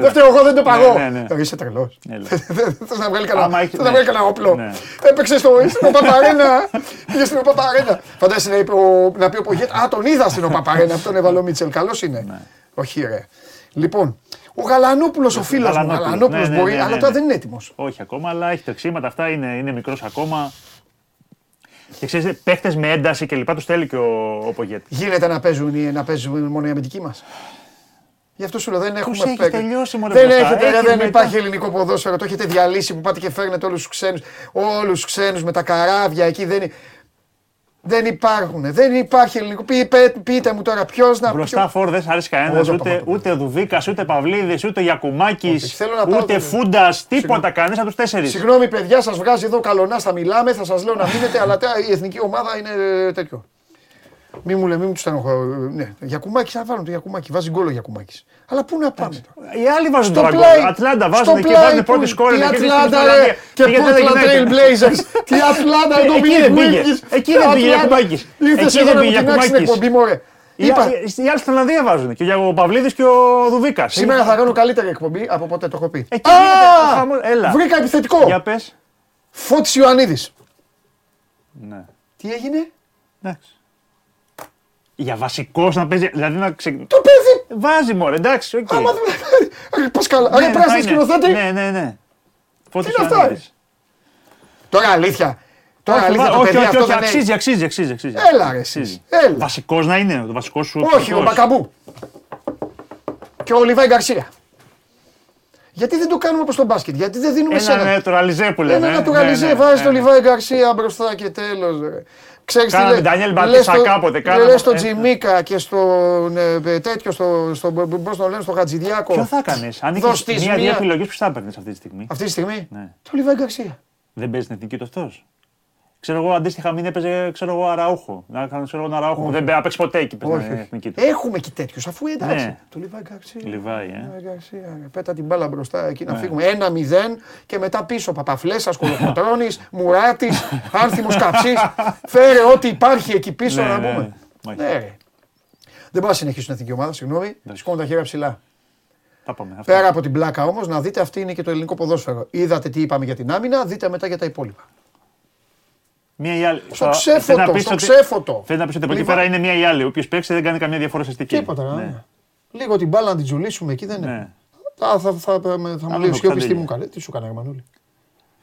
S1: Δεν φταίω εγώ, δεν το παγώ.
S4: Ναι, ναι, ναι.
S1: Ε, Είσαι τρελός.
S4: Έλα. [laughs]
S1: Θε να βγάλει
S4: Άμα
S1: κανένα
S4: έχει-
S1: θες να
S4: ναι.
S1: βγάλει κανένα όπλο.
S4: Ναι.
S1: Έπαιξε στο, στην Οπαπαρένα. Πήγες στην Οπαπαρένα. Φαντάζεσαι να, είπε ο- να πει ο Πογέτ. Α, τον είδα στην Οπαπαρένα. Αυτόν έβαλε ο Μίτσελ. Καλός είναι.
S4: Ναι.
S1: Όχι, ρε. Λοιπόν, ο Γαλανόπουλο, ο φίλος μου. Ο
S4: Γαλανόπουλος.
S1: Γαλανόπουλο
S4: Ναι, ναι,
S1: μπορεί,
S4: ναι,
S1: αλλά
S4: ναι,
S1: τώρα
S4: ναι.
S1: δεν είναι έτοιμος.
S4: Όχι ακόμα, αλλά έχει τρεξίματα αυτά, είναι, είναι μικρός ακόμα. Και ξέρετε, παίχτες με ένταση και λοιπά τους θέλει και ο, ο Πογέτ.
S1: Γίνεται να παίζουν, ή να παίζουν μόνο οι αμυντικοί μας. Γι' αυτό σου λέω δεν έχουμε
S4: έχει
S1: παίκτη.
S4: τελειώσει, μωρέ,
S1: Δεν
S4: μπροστά.
S1: έχετε, ρε,
S4: Έχει
S1: δεν
S4: μετά.
S1: υπάρχει ελληνικό ποδόσφαιρο. Το έχετε διαλύσει που πάτε και φέρνετε όλους τους ξένους. Όλους τους ξένους με τα καράβια εκεί. Δεν, δεν υπάρχουν. Δεν υπάρχει ελληνικό. Πει, πέ- πείτε μου τώρα ποιος να
S4: Μπροστά φόρ δεν σ' αρέσει κανένας,
S1: Όχι,
S4: ούτε,
S1: παπα,
S4: ούτε Δουβίκας, ούτε Παυλίδης, ούτε Γιακουμάκης,
S1: Όχι, θέλω να πάω
S4: ούτε
S1: το-
S4: Φούντας, τίποτα
S1: Συγγνώμη.
S4: κανείς από τους τέσσερις.
S1: Συγγνώμη, παιδιά, σας βγάζει εδώ καλονά, θα μιλάμε, θα σας λέω να μείνετε, αλλά τε- η εθνική ομάδα είναι ε, τέτοιο. Μη μου λέει, μη μου τους στενοχωρώ. Ναι, Γιακουμάκης, θα βάλουν το Γιακουμάκη. Βάζει γκολ ο Γιακουμάκης. Αλλά πού να πάμε τώρα;
S4: Οι άλλοι βάζουν
S1: Στο
S4: τώρα
S1: πλάι.
S4: γκολ. Ατλάντα
S1: στο
S4: βάζουν και
S1: πλάι
S4: βάζουν
S1: που-
S4: πρώτη σκόρη.
S1: Τι
S4: και κερδίζουν
S1: Ατλάντα
S4: στην
S1: ρε.
S4: Ολλανδία.
S1: Και
S4: γιατί δεν
S1: Portland
S4: γίνεται.
S1: Trail Blazers; [laughs] Τι Ατλάντα, το
S4: Εκεί
S1: πήγε
S4: δεν πήγε.
S1: Wilkins.
S4: Εκεί
S1: Τι
S4: δεν πήγε
S1: Ατλάντα.
S4: Γιακουμάκης.
S1: Ήρθες
S4: Εκεί
S1: εδώ
S4: δεν
S1: να
S4: πήγε
S1: μου τεινάξεις την
S4: Γιακουμάκης.
S1: εκπομπή, μωρέ.
S4: Οι
S1: Είπα,
S4: άλλοι- Οι άλλοι στην Ολλανδία βάζουν. Και ο Παυλίδης και ο Δουβίκας.
S1: σήμερα θα κάνω καλύτερη εκπομπή από ποτέ, το έχω πει.
S4: Εκεί γίνεται
S1: Α,
S4: ο χαμός. Έλα.
S1: Βρήκα επιθετικό.
S4: Για πες.
S1: Φώτης Ιωαννίδης.
S4: Ναι.
S1: Τι έγινε;
S4: Εντάξει. Για βασικός να παίζει. Δηλαδή να ξε...
S1: Το παιδί.
S4: Βάζει μόνο, εντάξει, οκ.
S1: Άμα δεν. Ρε [laughs] Πασκάλα.
S4: Ναι,
S1: Ρε
S4: θα
S1: πράσινη
S4: είναι.
S1: σκηνοθέτη.
S4: Ναι, ναι, ναι. Φώτης
S1: είναι αυτά,
S4: Ιωαννίδης.
S1: Τώρα αλήθεια. Τώρα
S4: Όχι,
S1: αλήθεια το
S4: όχι,
S1: παιδί
S4: όχι,
S1: αυτό
S4: όχι,
S1: δεν έχει.
S4: αξίζει, αξίζει, αξίζει, αξίζει.
S1: Έλα, ρε,
S4: Αξίζει.
S1: εσείς. Έλα.
S4: Βασικός να είναι, το βασικός σου.
S1: Όχι, ο
S4: βασικός.
S1: Μπακαμπού. Και ο Λιβάη Γκαρσία. Γιατί δεν το κάνουμε όπως στο μπάσκετ, γιατί δεν δίνουμε σε
S4: Ένα
S1: ένα.
S4: νετουραλιζέ που λέμε.
S1: Ένα
S4: ε.
S1: naturalize,
S4: Ναι, ναι,
S1: βάζει
S4: ναι,
S1: τον
S4: ναι.
S1: Λιβάη Γκαρσία μπροστά και τέλος. ρε. Ξέρεις τι
S4: Κάναμε
S1: λέει,
S4: Ντανιέλ
S1: λες
S4: Μπατίστα
S1: στο-
S4: κάποτε, κάναμε,
S1: Λες στον
S4: ε.
S1: Τζιμίκα και στον ε, ε, τέτοιο, στο, στο, πώς τον λένε, στο Χατζηδιάκο.
S4: Ποιο θα έκανε, αν
S1: Δώσ'
S4: είχε
S1: της
S4: μία-δύο
S1: μία.
S4: επιλογές, ποιος θα έπαιρνες αυτή τη στιγμή;
S1: Αυτή τη στιγμή;
S4: Ναι.
S1: Το Λιβάη Γκαρσία.
S4: Δεν παίζεις την εθνική του αυτό. Ξέρω εγώ, αντίστοιχα μην έπαιζε ξέρω εγώ, αραούχο. Να κάνω ξέρω εγώ, ένα αραούχο που δεν πέ- παίξει ποτέ εκεί πες,
S1: Όχι,
S4: στην
S1: όχι.
S4: εθνική του.
S1: Έχουμε και τέτοιους, αφού εντάξει.
S4: Ναι.
S1: Το Λιβάη Γκαρσία.
S4: Λιβάη, ε.
S1: Λιβάη Γκαρσία, ρε. Πέτα την μπάλα μπροστά εκεί να
S4: Ναι.
S1: φύγουμε. Ένα-μηδέν και μετά πίσω Παπαφλέσσα, [laughs] Κολοκοτρόνη, Μουράτης, Άνθιμο Καψής. Φέρε ό,τι υπάρχει εκεί πίσω
S4: Ναι,
S1: να
S4: ναι,
S1: πούμε.
S4: μάλιστα.
S1: Ναι, ρε. Δεν μπορώ να συνεχίσουν την εθνική ομάδα, συγγνώμη. Σηκώνω τα χέρια ψηλά.
S4: Τα πάμε. αυτά.
S1: Πέρα από την πλάκα όμως, να δείτε αυτή είναι και το ελληνικό ποδόσφαιρο. Είδατε τι είπαμε για την άμυνα, δείτε μετά για τα υπόλοιπα.
S4: Μία ή άλλη.
S1: Στο
S4: Θα-
S1: ξέφωτο,
S4: θέλει να πεις
S1: στο
S4: ότι-
S1: ξέφωτο.
S4: Θέλει να πει ότι από εκεί
S1: Λοιπόν.
S4: πέρα είναι μία ή άλλη. Όποιο παίξει δεν κάνει καμία διαφορά ουσιαστική.
S1: Τίποτα.
S4: Ναι.
S1: ναι. Λίγο την μπάλα να την τζουλήσουμε εκεί δεν είναι.
S4: Ναι.
S1: Θα, θα, θα, θα, μου λέει ο Σιώπης τι
S4: Κωνσταντέλια.
S1: μου έκανε. Τι σου έκανε, Μανούλη.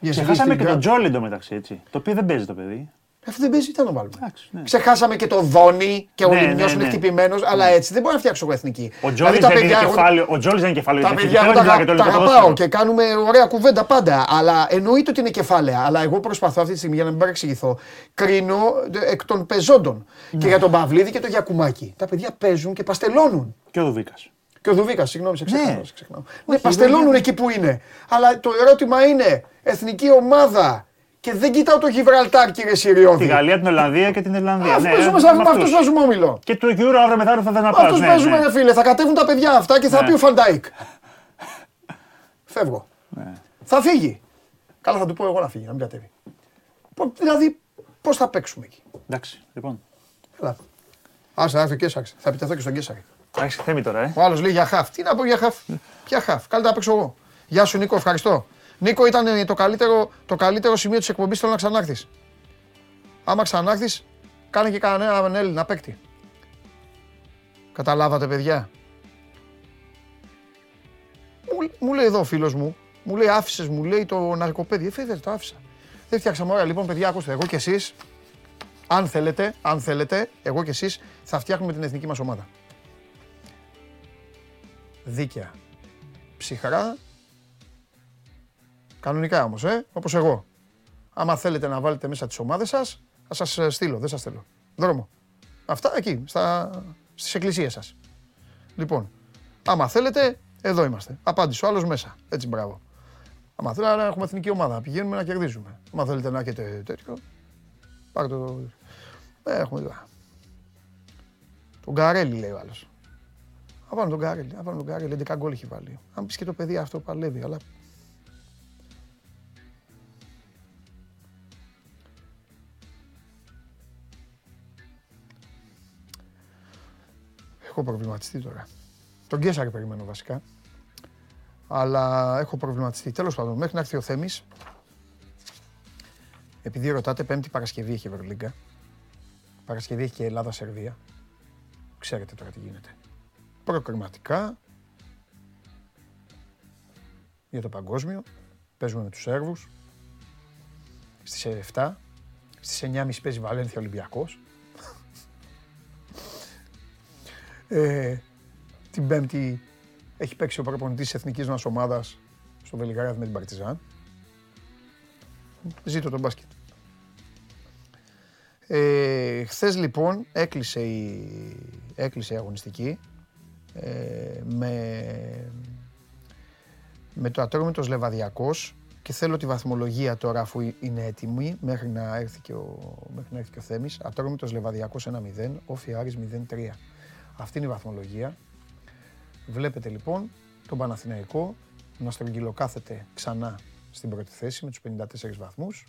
S1: Για
S4: Ξεχάσαμε και
S1: τον
S4: τον Τζόλι εντωμεταξύ έτσι. Το οποίο δεν παίζει το παιδί.
S1: Αυτό δεν παίζει, τι να το βάλουμε;
S4: Εντάξει, ναι.
S1: Ξεχάσαμε και το Δόνι και ο
S4: Ναι,
S1: Λιμιό
S4: ναι,
S1: είναι
S4: ναι.
S1: χτυπημένο, αλλά έτσι δεν μπορώ να φτιάξω εγώ εθνική.
S4: Ο
S1: Δηλαδή,
S4: Τζόλι
S1: τα
S4: δεν είναι
S1: παιδιά έχουν-
S4: κεφάλαιο. Ο Τζόλις δεν είναι κεφάλαιο.
S1: Τα
S4: γιατί
S1: παιδιά εγώ
S4: δεν
S1: τα,
S4: μιλάω για το
S1: τα
S4: ελληνικό
S1: αγαπάω
S4: ποδόσφαιρο.
S1: και κάνουμε ωραία κουβέντα πάντα. Αλλά εννοείται ότι είναι κεφάλαια. Αλλά εγώ προσπαθώ αυτή τη στιγμή για να μην παρεξηγηθώ. Κρίνω ε, εκ των παιζόντων.
S4: Ναι.
S1: Και για τον Παυλίδη και τον Γιακουμάκη. Τα παιδιά παίζουν και παστελώνουν.
S4: Και ο Δουβίκας.
S1: Και ο Δουβίκας, συγγνώμη, σε ξεχνάω.
S4: Ναι.
S1: σε ξεχνάω. Ναι, παστελώνουν εκεί που είναι. Αλλά το ερώτημα είναι, εθνική ομάδα. Και δεν κοιτάω το Γιβραλτάρ, κύριε
S4: Τη
S1: Σιριώδη.
S4: Γαλλία, την Ολλανδία και την Ιρλανδία.
S1: Αφού
S4: Ναι,
S1: παίζουμε
S4: με
S1: σε με
S4: αυτούς.
S1: αυτούς παίζουμε όμιλο.
S4: Και του Euro αύριο μεθαύριο θα θες να
S1: Με
S4: πας.
S1: αυτούς
S4: ναι,
S1: παίζουμε,
S4: ναι.
S1: ρε φίλε. Θα κατέβουν τα παιδιά αυτά και θα
S4: Ναι.
S1: πει ο Φαν Ντάικ. [laughs] Φεύγω.
S4: Ναι.
S1: Θα φύγει. Καλά, θα του πω εγώ να φύγει, να μην κατέβει. Πο- Δηλαδή, πώς θα παίξουμε εκεί;
S4: Εντάξει, λοιπόν.
S1: Έλα. Άσε, να έρθει ο Κέσσαρης. Θα επιτεθώ και στον Κέσσαρη.
S4: Εντάξει, θέμη τώρα, ε.
S1: Ο άλλος λέει για χαφ. Τι να πω για χαφ; Ποια χαφ. Καλύτερα να παίξω εγώ. Γεια σου Νίκο, ευχαριστώ. Νίκο ήταν ε, το καλύτερο, το καλύτερο σημείο της εκπομπής. Θέλω να ξανάρθεις. Άμα ξανάρθεις, Κάνε και κανέναν Έλληνα παίκτη. Καταλάβατε παιδιά. Μου, μου λέει εδώ ο φίλος μου, μου λέει άφησες, μου λέει το ναρκοπέδι. Εφέδερ το άφησα. Δεν φτιάξαμε ωραία. Λοιπόν παιδιά, ακούστε, εγώ και εσείς, αν θέλετε, αν θέλετε, εγώ και εσείς θα φτιάχνουμε την εθνική μας ομάδα. Δίκαια. Ψυχρά. Κανονικά όμως, ε, όπως εγώ. Άμα θέλετε να βάλετε μέσα τις ομάδες σας, θα σας ε, στείλω, δεν σας θέλω. Δρόμο. Αυτά εκεί, στα, στις εκκλησίες σας. Λοιπόν, άμα θέλετε, εδώ είμαστε. Απάντησε ο άλλος μέσα. Έτσι, μπράβο. Άμα θέλετε να έχουμε εθνική ομάδα, να πηγαίνουμε να κερδίζουμε. Άμα θέλετε να έχετε τέτοιο, πάρτε το... Ε, έχουμε τώρα. Τον Γκαρέλη λέει ο άλλος. Θα βάλω τον Γκάρελ, θα βάλω τον Γκάρελ, 11 γκολ έχει βάλει. Αν πεις και το παιδί αυτό παλεύει, αλλά... Έχω προβληματιστεί τώρα. Τον Γκέσαρη περιμένω βασικά. Αλλά έχω προβληματιστεί. Τέλος πάντων, μέχρι να έρθει ο Θέμης, επειδή ρωτάτε, Πέμπτη Παρασκευή έχει Ευρωλίγκα. Παρασκευή έχει και Ελλάδα-Σερβία. Ξέρετε τώρα τι γίνεται προκριματικά για το παγκόσμιο. Παίζουμε με τους Σέρβους. Στις 7. Στις 9.30 παίζει Βαλένθια Ολυμπιακός. Ε, την Πέμπτη έχει παίξει ο προπονητής της εθνικής μας ομάδας στο Βελιγράδι με την Παρτιζάν. Ζήτω τον μπάσκετ. Ε, χθες λοιπόν έκλεισε η, έκλεισε η αγωνιστική ε, με, με το ατρόμητος Λεβαδιακός και θέλω τη βαθμολογία τώρα αφού είναι έτοιμη μέχρι να έρθει και ο, μέχρι να έρθει και ο Θέμης. Ατρόμητος Λεβαδιακός 1-0, Όφι Άρης 0-3. Αυτή είναι η βαθμολογία. Βλέπετε λοιπόν τον Παναθηναϊκό να στρογγυλοκάθεται ξανά στην πρώτη θέση με τους 54 βαθμούς.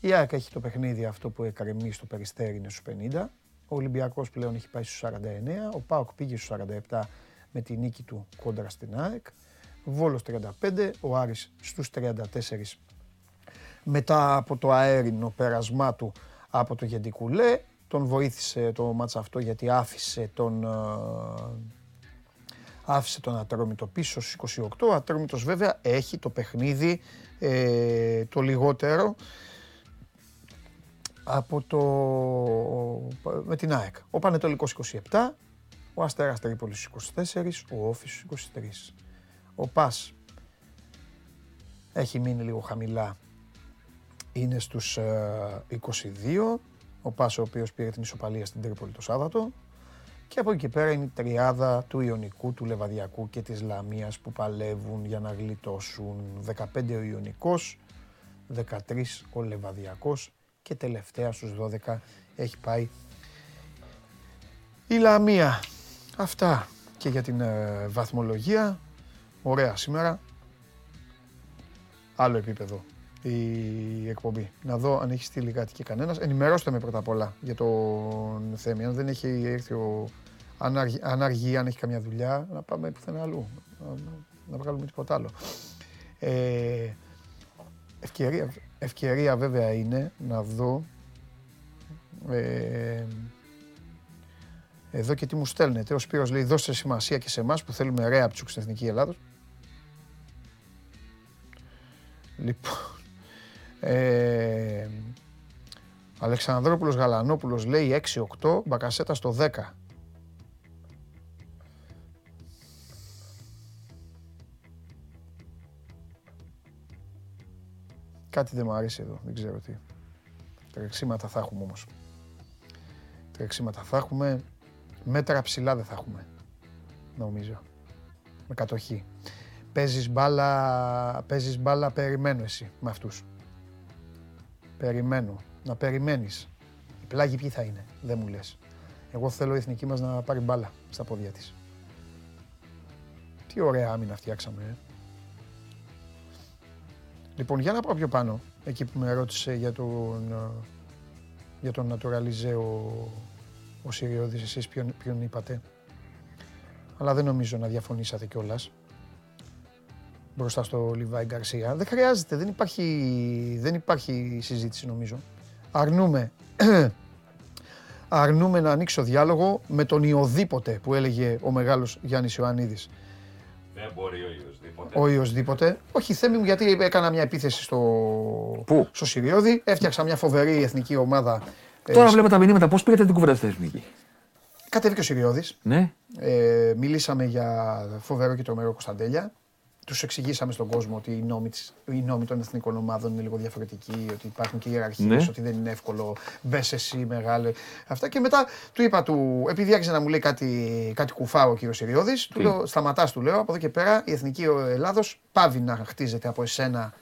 S1: Η ΑΕΚ έχει το παιχνίδι αυτό που εκκρεμεί στο Περιστέρι είναι στους 50 ο Ολυμπιακός πλέον έχει πάει στους 49, ο ΠΑΟΚ πήγε στους 47 με τη νίκη του κόντρα στην ΑΕΚ. Βόλος 35, ο Άρης στους 34 μετά από το αέρινο πέρασμά του από το Γεντικουλέ. Τον βοήθησε το μάτς αυτό γιατί άφησε τον, ε, άφησε τον Ατρόμητο πίσω στους 28. Ο Ατρόμητος βέβαια έχει το παιχνίδι ε, το λιγότερο από το, με την ΑΕΚ. Ο Πανετολικός 27, ο Αστέρας Τρίπολης 24, ο Όφης 23. Ο Πας έχει μείνει λίγο χαμηλά, είναι στους 22. Ε, ο Πας ο οποίος πήρε την ισοπαλία στην Τρίπολη το Σάββατο. Και από εκεί και πέρα είναι η τριάδα του Ιωνικού, του Λεβαδιακού και της Λαμίας που παλεύουν για να γλιτώσουν. 15 ο Ιωνικός, 13 ο Λεβαδιακός και τελευταία στους 12 έχει πάει η Λαμία. Αυτά και για την ε, βαθμολογία. Ωραία σήμερα. Άλλο επίπεδο η εκπομπή. Να δω αν έχει στείλει κάτι και κανένας. Ενημερώστε με πρώτα απ' όλα για τον Θέμη. Αν δεν έχει έρθει ο... Αν αργεί, αν έχει καμιά δουλειά, να πάμε πουθενά αλλού. Να, να βγάλουμε τίποτα άλλο. Ε, ευκαιρία, ευκαιρία βέβαια είναι να δω ε, εδώ και τι μου στέλνετε. Ο Σπύρος λέει δώστε σημασία και σε εμάς που θέλουμε ρέα ψουκ στην Εθνική Ελλάδος. Λοιπόν, ε, Αλεξανδρόπουλος Γαλανόπουλος λέει 6-8, Μπακασέτα στο 10. Κάτι δεν μου αρέσει εδώ, δεν ξέρω τι. Τρεξίματα θα έχουμε όμως. Τρεξίματα θα έχουμε. Μέτρα ψηλά δεν θα έχουμε. Νομίζω. Με κατοχή. Παίζεις μπάλα, παίζεις μπάλα, περιμένω εσύ με αυτούς. Περιμένω. Να περιμένεις. Οι πλάγοι ποιοι θα είναι, δεν μου λες. Εγώ θέλω η εθνική μας να πάρει μπάλα στα πόδια της. Τι ωραία άμυνα φτιάξαμε, ε. Λοιπόν, για να πάω πιο πάνω, εκεί που με ρώτησε για τον, ε, για τον Naturalize ο, ο Συριώδης, εσείς ποιον, ποιον είπατε. Αλλά δεν νομίζω να διαφωνήσατε κιόλας μπροστά στο Λιβάη Γκαρσία. Δεν χρειάζεται, δεν υπάρχει, δεν υπάρχει συζήτηση νομίζω. Αρνούμε, [clears throat] αρνούμε να ανοίξω διάλογο με τον Ιωδήποτε που έλεγε ο μεγάλος Γιάννης Ιωαννίδης.
S5: Δεν μπορεί ο Ιωσδήποτε.
S1: Ο Ιωσδήποτε. Όχι, θέμη μου, γιατί έκανα μια επίθεση στο,
S4: Πού;
S1: στο Συριώδη. Έφτιαξα μια φοβερή εθνική ομάδα. Ε,
S5: Τώρα βλέπω τα μηνύματα. Πώς πήγατε την κουβέντα στην εθνική.
S1: Κατέβηκε ο Συριώδης.
S5: Ναι.
S1: Ε, μιλήσαμε για φοβερό και τρομερό Κωνσταντέλια. Τους εξηγήσαμε στον κόσμο ότι οι νόμοι, της, οι νόμοι των εθνικών ομάδων είναι λίγο διαφορετικοί, ότι υπάρχουν και ιεραρχίες,
S5: Ναι.
S1: ότι δεν είναι εύκολο. Μπες εσύ, μεγάλε. Αυτά. Και μετά του είπα του, επειδή άρχισε να μου λέει κάτι, κάτι κουφά ο κύριος Συριώδης, του λέω: Σταματάς, του λέω, από εδώ και πέρα η εθνική Ελλάδος πάβει να χτίζεται από εσένα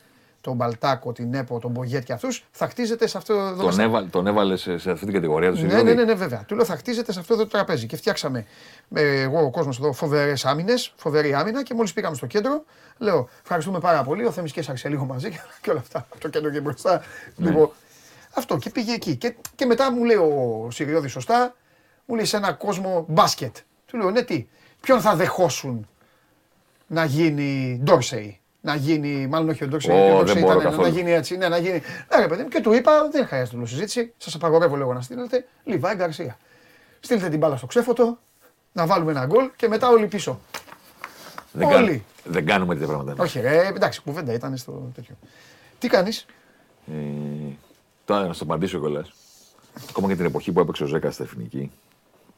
S1: τον Μπαλτάκο, την ΕΠΟ, τον Μπογιέτ και αυτούς, θα χτίζεται σε αυτό εδώ.
S5: Τον,
S1: στα-
S5: έβαλε, τον έβαλες σε, σε αυτή την κατηγορία του
S1: ναι,
S5: Συριώδη.
S1: ναι, ναι, ναι, βέβαια. Του λέω θα χτίζετε σε αυτό εδώ το τραπέζι. Και φτιάξαμε ε, εγώ ο κόσμος εδώ φοβερές άμυνες, φοβερή άμυνα και μόλις πήγαμε στο κέντρο, λέω ευχαριστούμε πάρα πολύ. Ο Θέμης και έσαξε λίγο μαζί και, [laughs] και όλα αυτά. Από το κέντρο και μπροστά. Λοιπόν, αυτό και πήγε εκεί. Και, και μετά μου λέει ο Συριώδη σωστά, μου λέει σε ένα κόσμο μπάσκετ. Του λέω ναι, τι, ποιον θα δεχόσουν να γίνει Ντόρσεϊ; Να γίνει, μάλλον όχι ο Ντόρσεϊ,
S5: Ω,
S1: γιατί ο
S5: δεν
S1: Ντόρσεϊ
S5: μπορώ
S1: ήταν να
S5: καθόλου.
S1: γίνει έτσι. Ναι, να γίνει. Ναι, ρε παιδί μου, και του είπα, δεν χρειάζεται όλο συζήτηση. Σας απαγορεύω λίγο να στείλετε. Λιβάη Γκαρσία. Στείλτε την μπάλα στο ξέφωτο, να βάλουμε ένα γκολ και μετά όλοι πίσω.
S5: Δεν,
S1: Όλοι.
S5: κάνουμε, δεν κάνουμε τέτοια πράγματα.
S1: Όχι, ρε, εντάξει, κουβέντα ήταν στο τέτοιο. Τι κάνεις,
S5: Ε, τώρα να σου απαντήσω κιόλας. Ακόμα και την εποχή που έπαιξε ο Ζέκα στην εθνική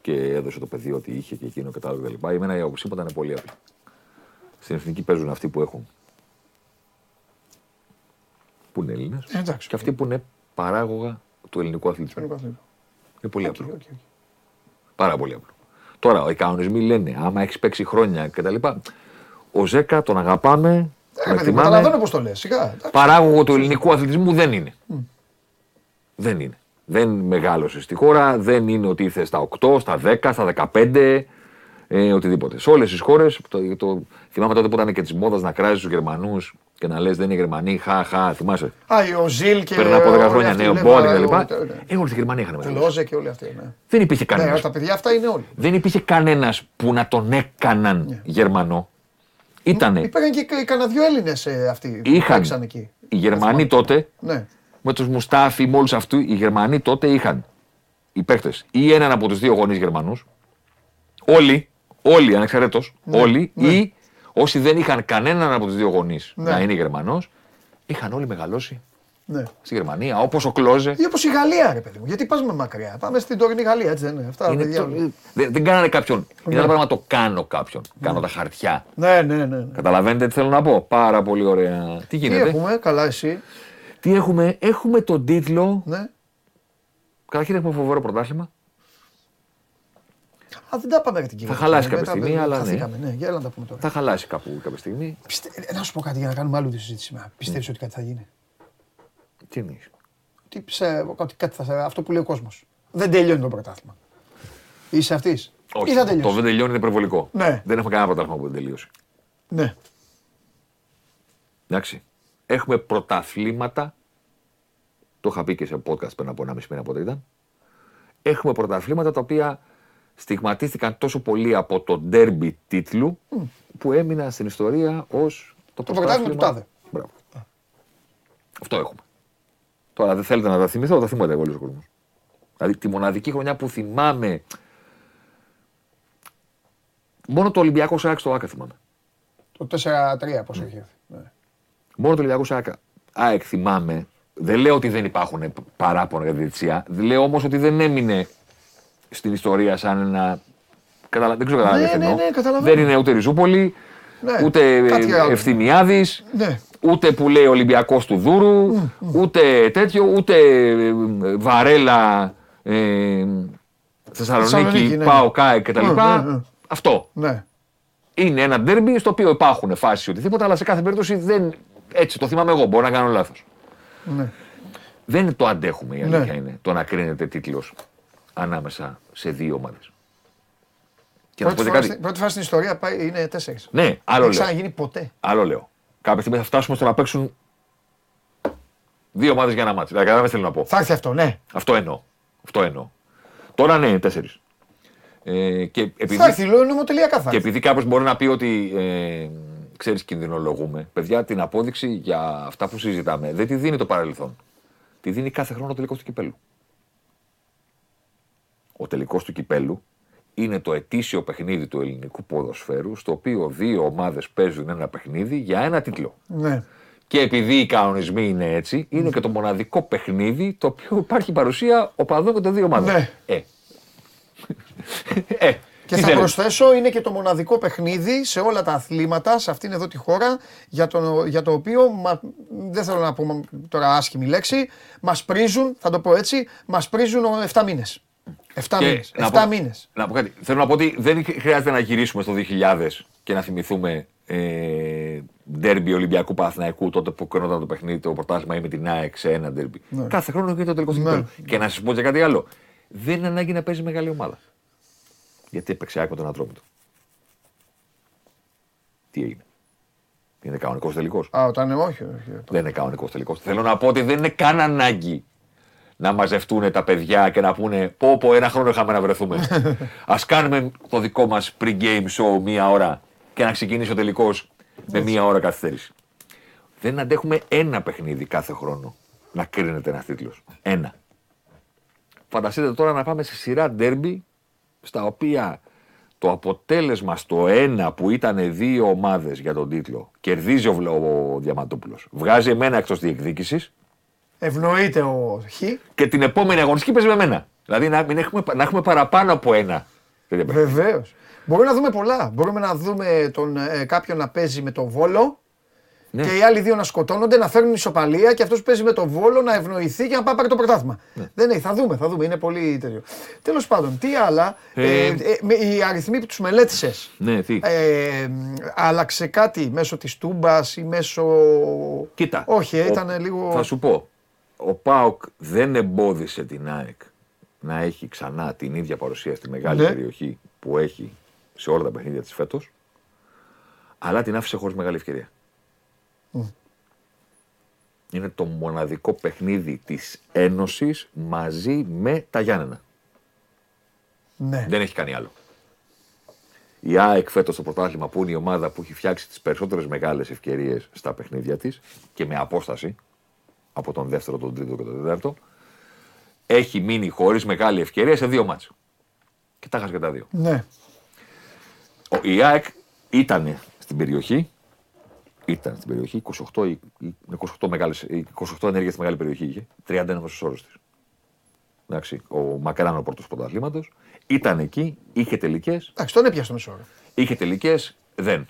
S5: και έδωσε το πεδίο ότι είχε και εκείνο και τα άλλα κτλ. Εμένα η άποψή μου ήταν πολύ απλή. Στην εθνική παίζουν αυτοί που έχουν. Που είναι Έλληνες.
S1: Ε, εντάξει.
S5: Και αυτοί που είναι παράγωγα του ελληνικού αθλητισμού. Είναι πολύ απλό. Πάρα πολύ απλό. Τώρα, οι κανονισμοί λένε, άμα έχεις παίξει χρόνια κτλ. Ο Ζέκα τον αγαπάμε, τον
S1: Ε, παιδί,
S5: εκτιμάμε.
S1: καταλαβαίνω πώς το λες. Σιγά. εντάξει.
S5: Παράγωγο του ελληνικού αθλητισμού δεν είναι. Δεν είναι. Δεν μεγάλωσε στη χώρα, δεν είναι ότι ήρθε στα 8, στα 10, στα 15, ε, οτιδήποτε. Σε όλες τις χώρες, το, το, θυμάμαι τότε που ήταν και της μόδας να κράζει τους Γερμανούς και να λες δεν είναι Γερμανοί, χα, χα, θυμάσαι.
S1: Α, ο Ζιλ και.
S5: Πριν από 10
S1: όλοι
S5: χρόνια
S1: αυτοί,
S5: νέο
S1: ναι,
S5: Μπόνι
S1: ναι,
S5: κτλ.
S1: ναι, ναι.
S5: Ε, όλη τη Γερμανία είχαν μεγάλώσει.
S1: Λόζε και όλοι αυτοί. Ναι.
S5: Δεν υπήρχε
S1: Ναι,
S5: κανένας.
S1: τα παιδιά αυτά είναι όλοι.
S5: Δεν υπήρχε κανένας που να τον έκαναν Γερμανό. Ήτανε.
S1: Υπήρχαν και κανένα δυο Έλληνες αυτοί που
S5: Είχαν.
S1: παίξαν εκεί.
S5: Οι Γερμανοί τότε
S1: Ναι.
S5: με τους Μουστάφι, με όλους αυτούς, οι Γερμανοί τότε είχαν οι παίκτες ή έναν από τους δύο γονείς Γερμανούς, όλοι, όλοι ανεξαρτήτω, όλοι, ή όσοι δεν είχαν κανέναν από τους δύο γονείς
S1: Ναι.
S5: να είναι Γερμανός, είχαν όλοι μεγαλώσει
S1: ναι.
S5: στη Γερμανία, όπως ο Κλόζε.
S1: Ή όπως η Γαλλία, ρε παιδί μου. Γιατί πας με μακριά. Πάμε στην τωρινή Γαλλία, έτσι δεν είναι. Αυτά τα
S5: Είναι
S1: παιδιά.
S5: το-
S1: όλοι.
S5: δεν, δεν κάνανε κάποιον. Είναι ένα πράγμα να το κάνω κάποιον. Κάνω τα χαρτιά.
S1: Ναι, ναι, ναι. ναι.
S5: Καταλαβαίνετε τι θέλω να πω. Πάρα πολύ ωραία. Τι
S1: Τι
S5: γίνεται;
S1: έχουμε, καλά εσύ;
S5: Τι έχουμε, έχουμε τον τίτλο.
S1: Ναι.
S5: Καταρχήν έχουμε φοβερό πρωτάθλημα.
S1: Α, δεν τα πάμε για την κυβέρνηση.
S5: χαλάσει
S1: Μετά
S5: κάποια στιγμή,
S1: δεν-
S5: αλλά ναι.
S1: χαθήκαμε, ναι. Για έλα να τα πούμε τώρα.
S5: Θα χαλάσει κάπου κάποια στιγμή.
S1: Πιστε... ε, Να σου πω κάτι για να κάνουμε άλλο τη συζήτηση σήμερα. Πιστεύεις ότι κάτι θα γίνει;
S5: Τι εννοείς;
S1: Τι ψε... ότι κάτι θα... Αυτό που λέει ο κόσμος. Δεν τελειώνει το πρωτάθλημα. Είσαι αυτής;
S5: Όχι,
S1: Ή θα
S5: το
S1: τελειώσει.
S5: δεν τελειώνει είναι υπερβολικό.
S1: Ναι.
S5: Δεν έχουμε κανένα πρωτάθλημα που δεν τελείωσε.
S1: Ναι.
S5: Εντάξει. Έχουμε πρωταθλήματα. Το είχα πει και σε podcast πριν από ένα μισή μήνα πότε ήταν. Έχουμε πρωταθλήματα τα οποία στιγματίστηκαν τόσο πολύ από το ντέρμπι τίτλου που έμειναν στην ιστορία ως το,
S1: πρωτάθλημα του τάδε.
S5: Μπράβο. Αυτό έχουμε. Τώρα δεν θέλετε να τα θυμηθώ, τα θυμάται όλο ο κόσμος. Δηλαδή τη μοναδική χρονιά που θυμάμαι. Μόνο το Ολυμπιακό Σάκ στο Άκα θυμάμαι.
S1: Το 4-3 πόσο έχει έρθει. Ναι.
S5: Μόνο το Ολυμπιακό Σάκ ΑΕΚ θυμάμαι. Δεν λέω ότι δεν υπάρχουν παράπονα για τη διετησία. Λέω όμως ότι δεν έμεινε στην ιστορία σαν ένα. Καταλα... Δεν ξέρω
S1: Ναι,
S5: καταλαβαίνετε.
S1: ναι,
S5: εννοώ.
S1: ναι, καταλαβαίνω.
S5: Δεν είναι ούτε Ριζούπολη,
S1: Ναι,
S5: ούτε
S1: κάτι άλλο.
S5: Ευθυμιάδης,
S1: Ναι.
S5: ούτε που λέει Ολυμπιακός του Δούρου, ούτε τέτοιο, ούτε ε, Βαρέλα, ε, Θεσσαλονίκη,
S1: Θεσσαλονίκη, ναι.
S5: Πάο Κάε κτλ.
S1: Ναι, ναι, ναι.
S5: Αυτό.
S1: ναι.
S5: Είναι ένα ντέρμπι στο οποίο υπάρχουν φάσεις οτιδήποτε, αλλά σε κάθε περίπτωση δεν. Έτσι το θυμάμαι εγώ. Μπορεί να κάνω λάθος.
S1: Ναι.
S5: Δεν το αντέχουμε η
S1: Ναι.
S5: αλήθεια είναι το να κρίνεται τίτλος ανάμεσα σε δύο ομάδες. Και να σου
S1: Πρώτη
S5: πω
S1: φορά,
S5: κάτι.
S1: στην, πρώτη φορά στην ιστορία πάει, είναι τέσσερις.
S5: Ναι, άλλο
S1: Δεν
S5: λέω.
S1: ξαναγίνει ποτέ.
S5: Άλλο λέω. Κάποια στιγμή θα φτάσουμε στο να παίξουν δύο ομάδες για ένα μάτσο. Δηλαδή, κατάλαβες τι θέλω να πω.
S1: Θα έρθει αυτό, ναι.
S5: Αυτό εννοώ. Αυτό εννοώ. Τώρα ναι, τέσσερις. Ε, και επειδή,
S1: Θα έρθει, λέω νομοτελειακά θα
S5: και
S1: έρθει.
S5: επειδή κάποιος μπορεί να πει ότι ε, ξέρεις, κινδυνολογούμε, παιδιά, την απόδειξη για αυτά που συζητάμε δεν τη δίνει το παρελθόν. Τη δίνει κάθε χρόνο το τελικό του κυπέλου. Ο τελικός του κυπέλου είναι το ετήσιο παιχνίδι του ελληνικού ποδοσφαίρου, στο οποίο δύο ομάδες παίζουν ένα παιχνίδι για ένα τίτλο.
S1: Ναι.
S5: Και επειδή οι κανονισμοί είναι έτσι, είναι και το μοναδικό παιχνίδι το οποίο υπάρχει παρουσία οπαδών και των δύο ομάδων.
S1: Ναι.
S5: Ε. ε.
S1: Και
S5: τι
S1: θα
S5: θέλετε;
S1: προσθέσω, είναι και το μοναδικό παιχνίδι σε όλα τα αθλήματα, σε αυτήν εδώ τη χώρα, για το, για το οποίο, μα, δεν θέλω να πω τώρα άσχημη λέξη, μας πρίζουν, θα το πω έτσι, μας πρίζουν 7 μήνες. 7
S5: Και
S1: μήνες.
S5: να
S1: 7
S5: πω-
S1: μήνες.
S5: Να πω κάτι. Θέλω να πω ότι δεν χρειάζεται να γυρίσουμε στο 2000 και να θυμηθούμε ε, ντέρμπι Ολυμπιακού Παναθηναϊκού τότε που κρινόταν το παιχνίδι, το πρωτάθλημα ή με την ΑΕΚ σε ένα ντέρμπι. Κάθε χρόνο γίνεται το τελικός
S1: Ναι.
S5: ναι. Και να σας πω και κάτι άλλο. Δεν είναι ανάγκη να παίζει μεγάλη ομάδα. Γιατί έπαιξε ΑΕΚ με τον Ατρόμητο. Τι έγινε. Είναι κανονικός τελικός.
S1: Α, όταν όχι, όχι.
S5: Δεν είναι κανονικός τελικός. Θέλω να πω ότι δεν είναι καν ανάγκη να μαζευτούν τα παιδιά και να πούνε πω πω ένα χρόνο είχαμε να βρεθούμε. [laughs] Α κάνουμε το δικό μας pre-game show μία ώρα και να ξεκινήσει ο τελικός με μία ώρα καθυστέρηση. Δεν αντέχουμε ένα παιχνίδι κάθε χρόνο να κρίνεται ένας τίτλος. Ένα. Φανταστείτε τώρα να πάμε σε σειρά ντέρμπι στα οποία το αποτέλεσμα στο ένα που ήταν δύο ομάδες για τον τίτλο κερδίζει ο, Βλ- ο Διαμαντόπουλος. Βγάζει εμένα εκτός διεκδίκησης
S1: Ευνοείται ο Χ.
S5: και την επόμενη αγωνιστική παίζει με μένα. Δηλαδή να, μην έχουμε, να έχουμε παραπάνω από ένα. τέτοια παιχνίδια.
S1: Βεβαίως. Μπορούμε να δούμε πολλά. Μπορούμε να δούμε τον, ε, κάποιον να παίζει με τον Βόλο
S5: Ναι.
S1: και οι άλλοι δύο να σκοτώνονται, να φέρνουν ισοπαλία και αυτός που παίζει με τον Βόλο να ευνοηθεί και να πάει πάρει το πρωτάθλημα.
S5: Ναι.
S1: Δεν έχει, θα δούμε, θα δούμε. Είναι πολύ τέτοιο. Τέλος πάντων, τι άλλα. Ε,
S5: Ε,
S1: ε, με- οι αριθμοί που τους μελέτησες.
S5: Ναι, τι.
S1: Ε, άλλαξε κάτι μέσω της Τούμπας ή μέσω...
S5: Κοίτα.
S1: Όχι,
S5: ο-
S1: ήταν λίγο...
S5: Θα σου πω. Ο Πάοκ δεν εμπόδισε την ΑΕΚ να έχει ξανά την ίδια παρουσία στη μεγάλη
S1: Ναι.
S5: περιοχή που έχει σε όλα τα παιχνίδια της φέτος, αλλά την άφησε χωρίς μεγάλη ευκαιρία. Είναι το μοναδικό παιχνίδι της Ένωσης μαζί με τα Γιάννενα.
S1: Ναι.
S5: Δεν έχει κάνει άλλο. Η ΑΕΚ φέτος στο πρωτάθλημα που είναι η ομάδα που έχει φτιάξει τις περισσότερες μεγάλες ευκαιρίες στα παιχνίδια της και με απόσταση από τον δεύτερο, τον τρίτο και τον τέταρτο, έχει μείνει χωρίς μεγάλη ευκαιρία σε δύο μάτς. Και τα έχασε και τα δύο.
S1: ναι.
S5: Ο- Η ΑΕΚ ήταν στην περιοχή, ήταν στην περιοχή, 28, ή- ή- 28, μεγάλες, ή 28 ενέργειες στη μεγάλη περιοχή είχε, 31 μέσος όρος της. Εντάξει, ο Μακράν ο πρώτος πρωταθλήματος, ήταν εκεί, είχε τελικές,
S1: Εντάξει, τον έπιασε το μισό ώρα.
S5: Είχε τελικές, δεν.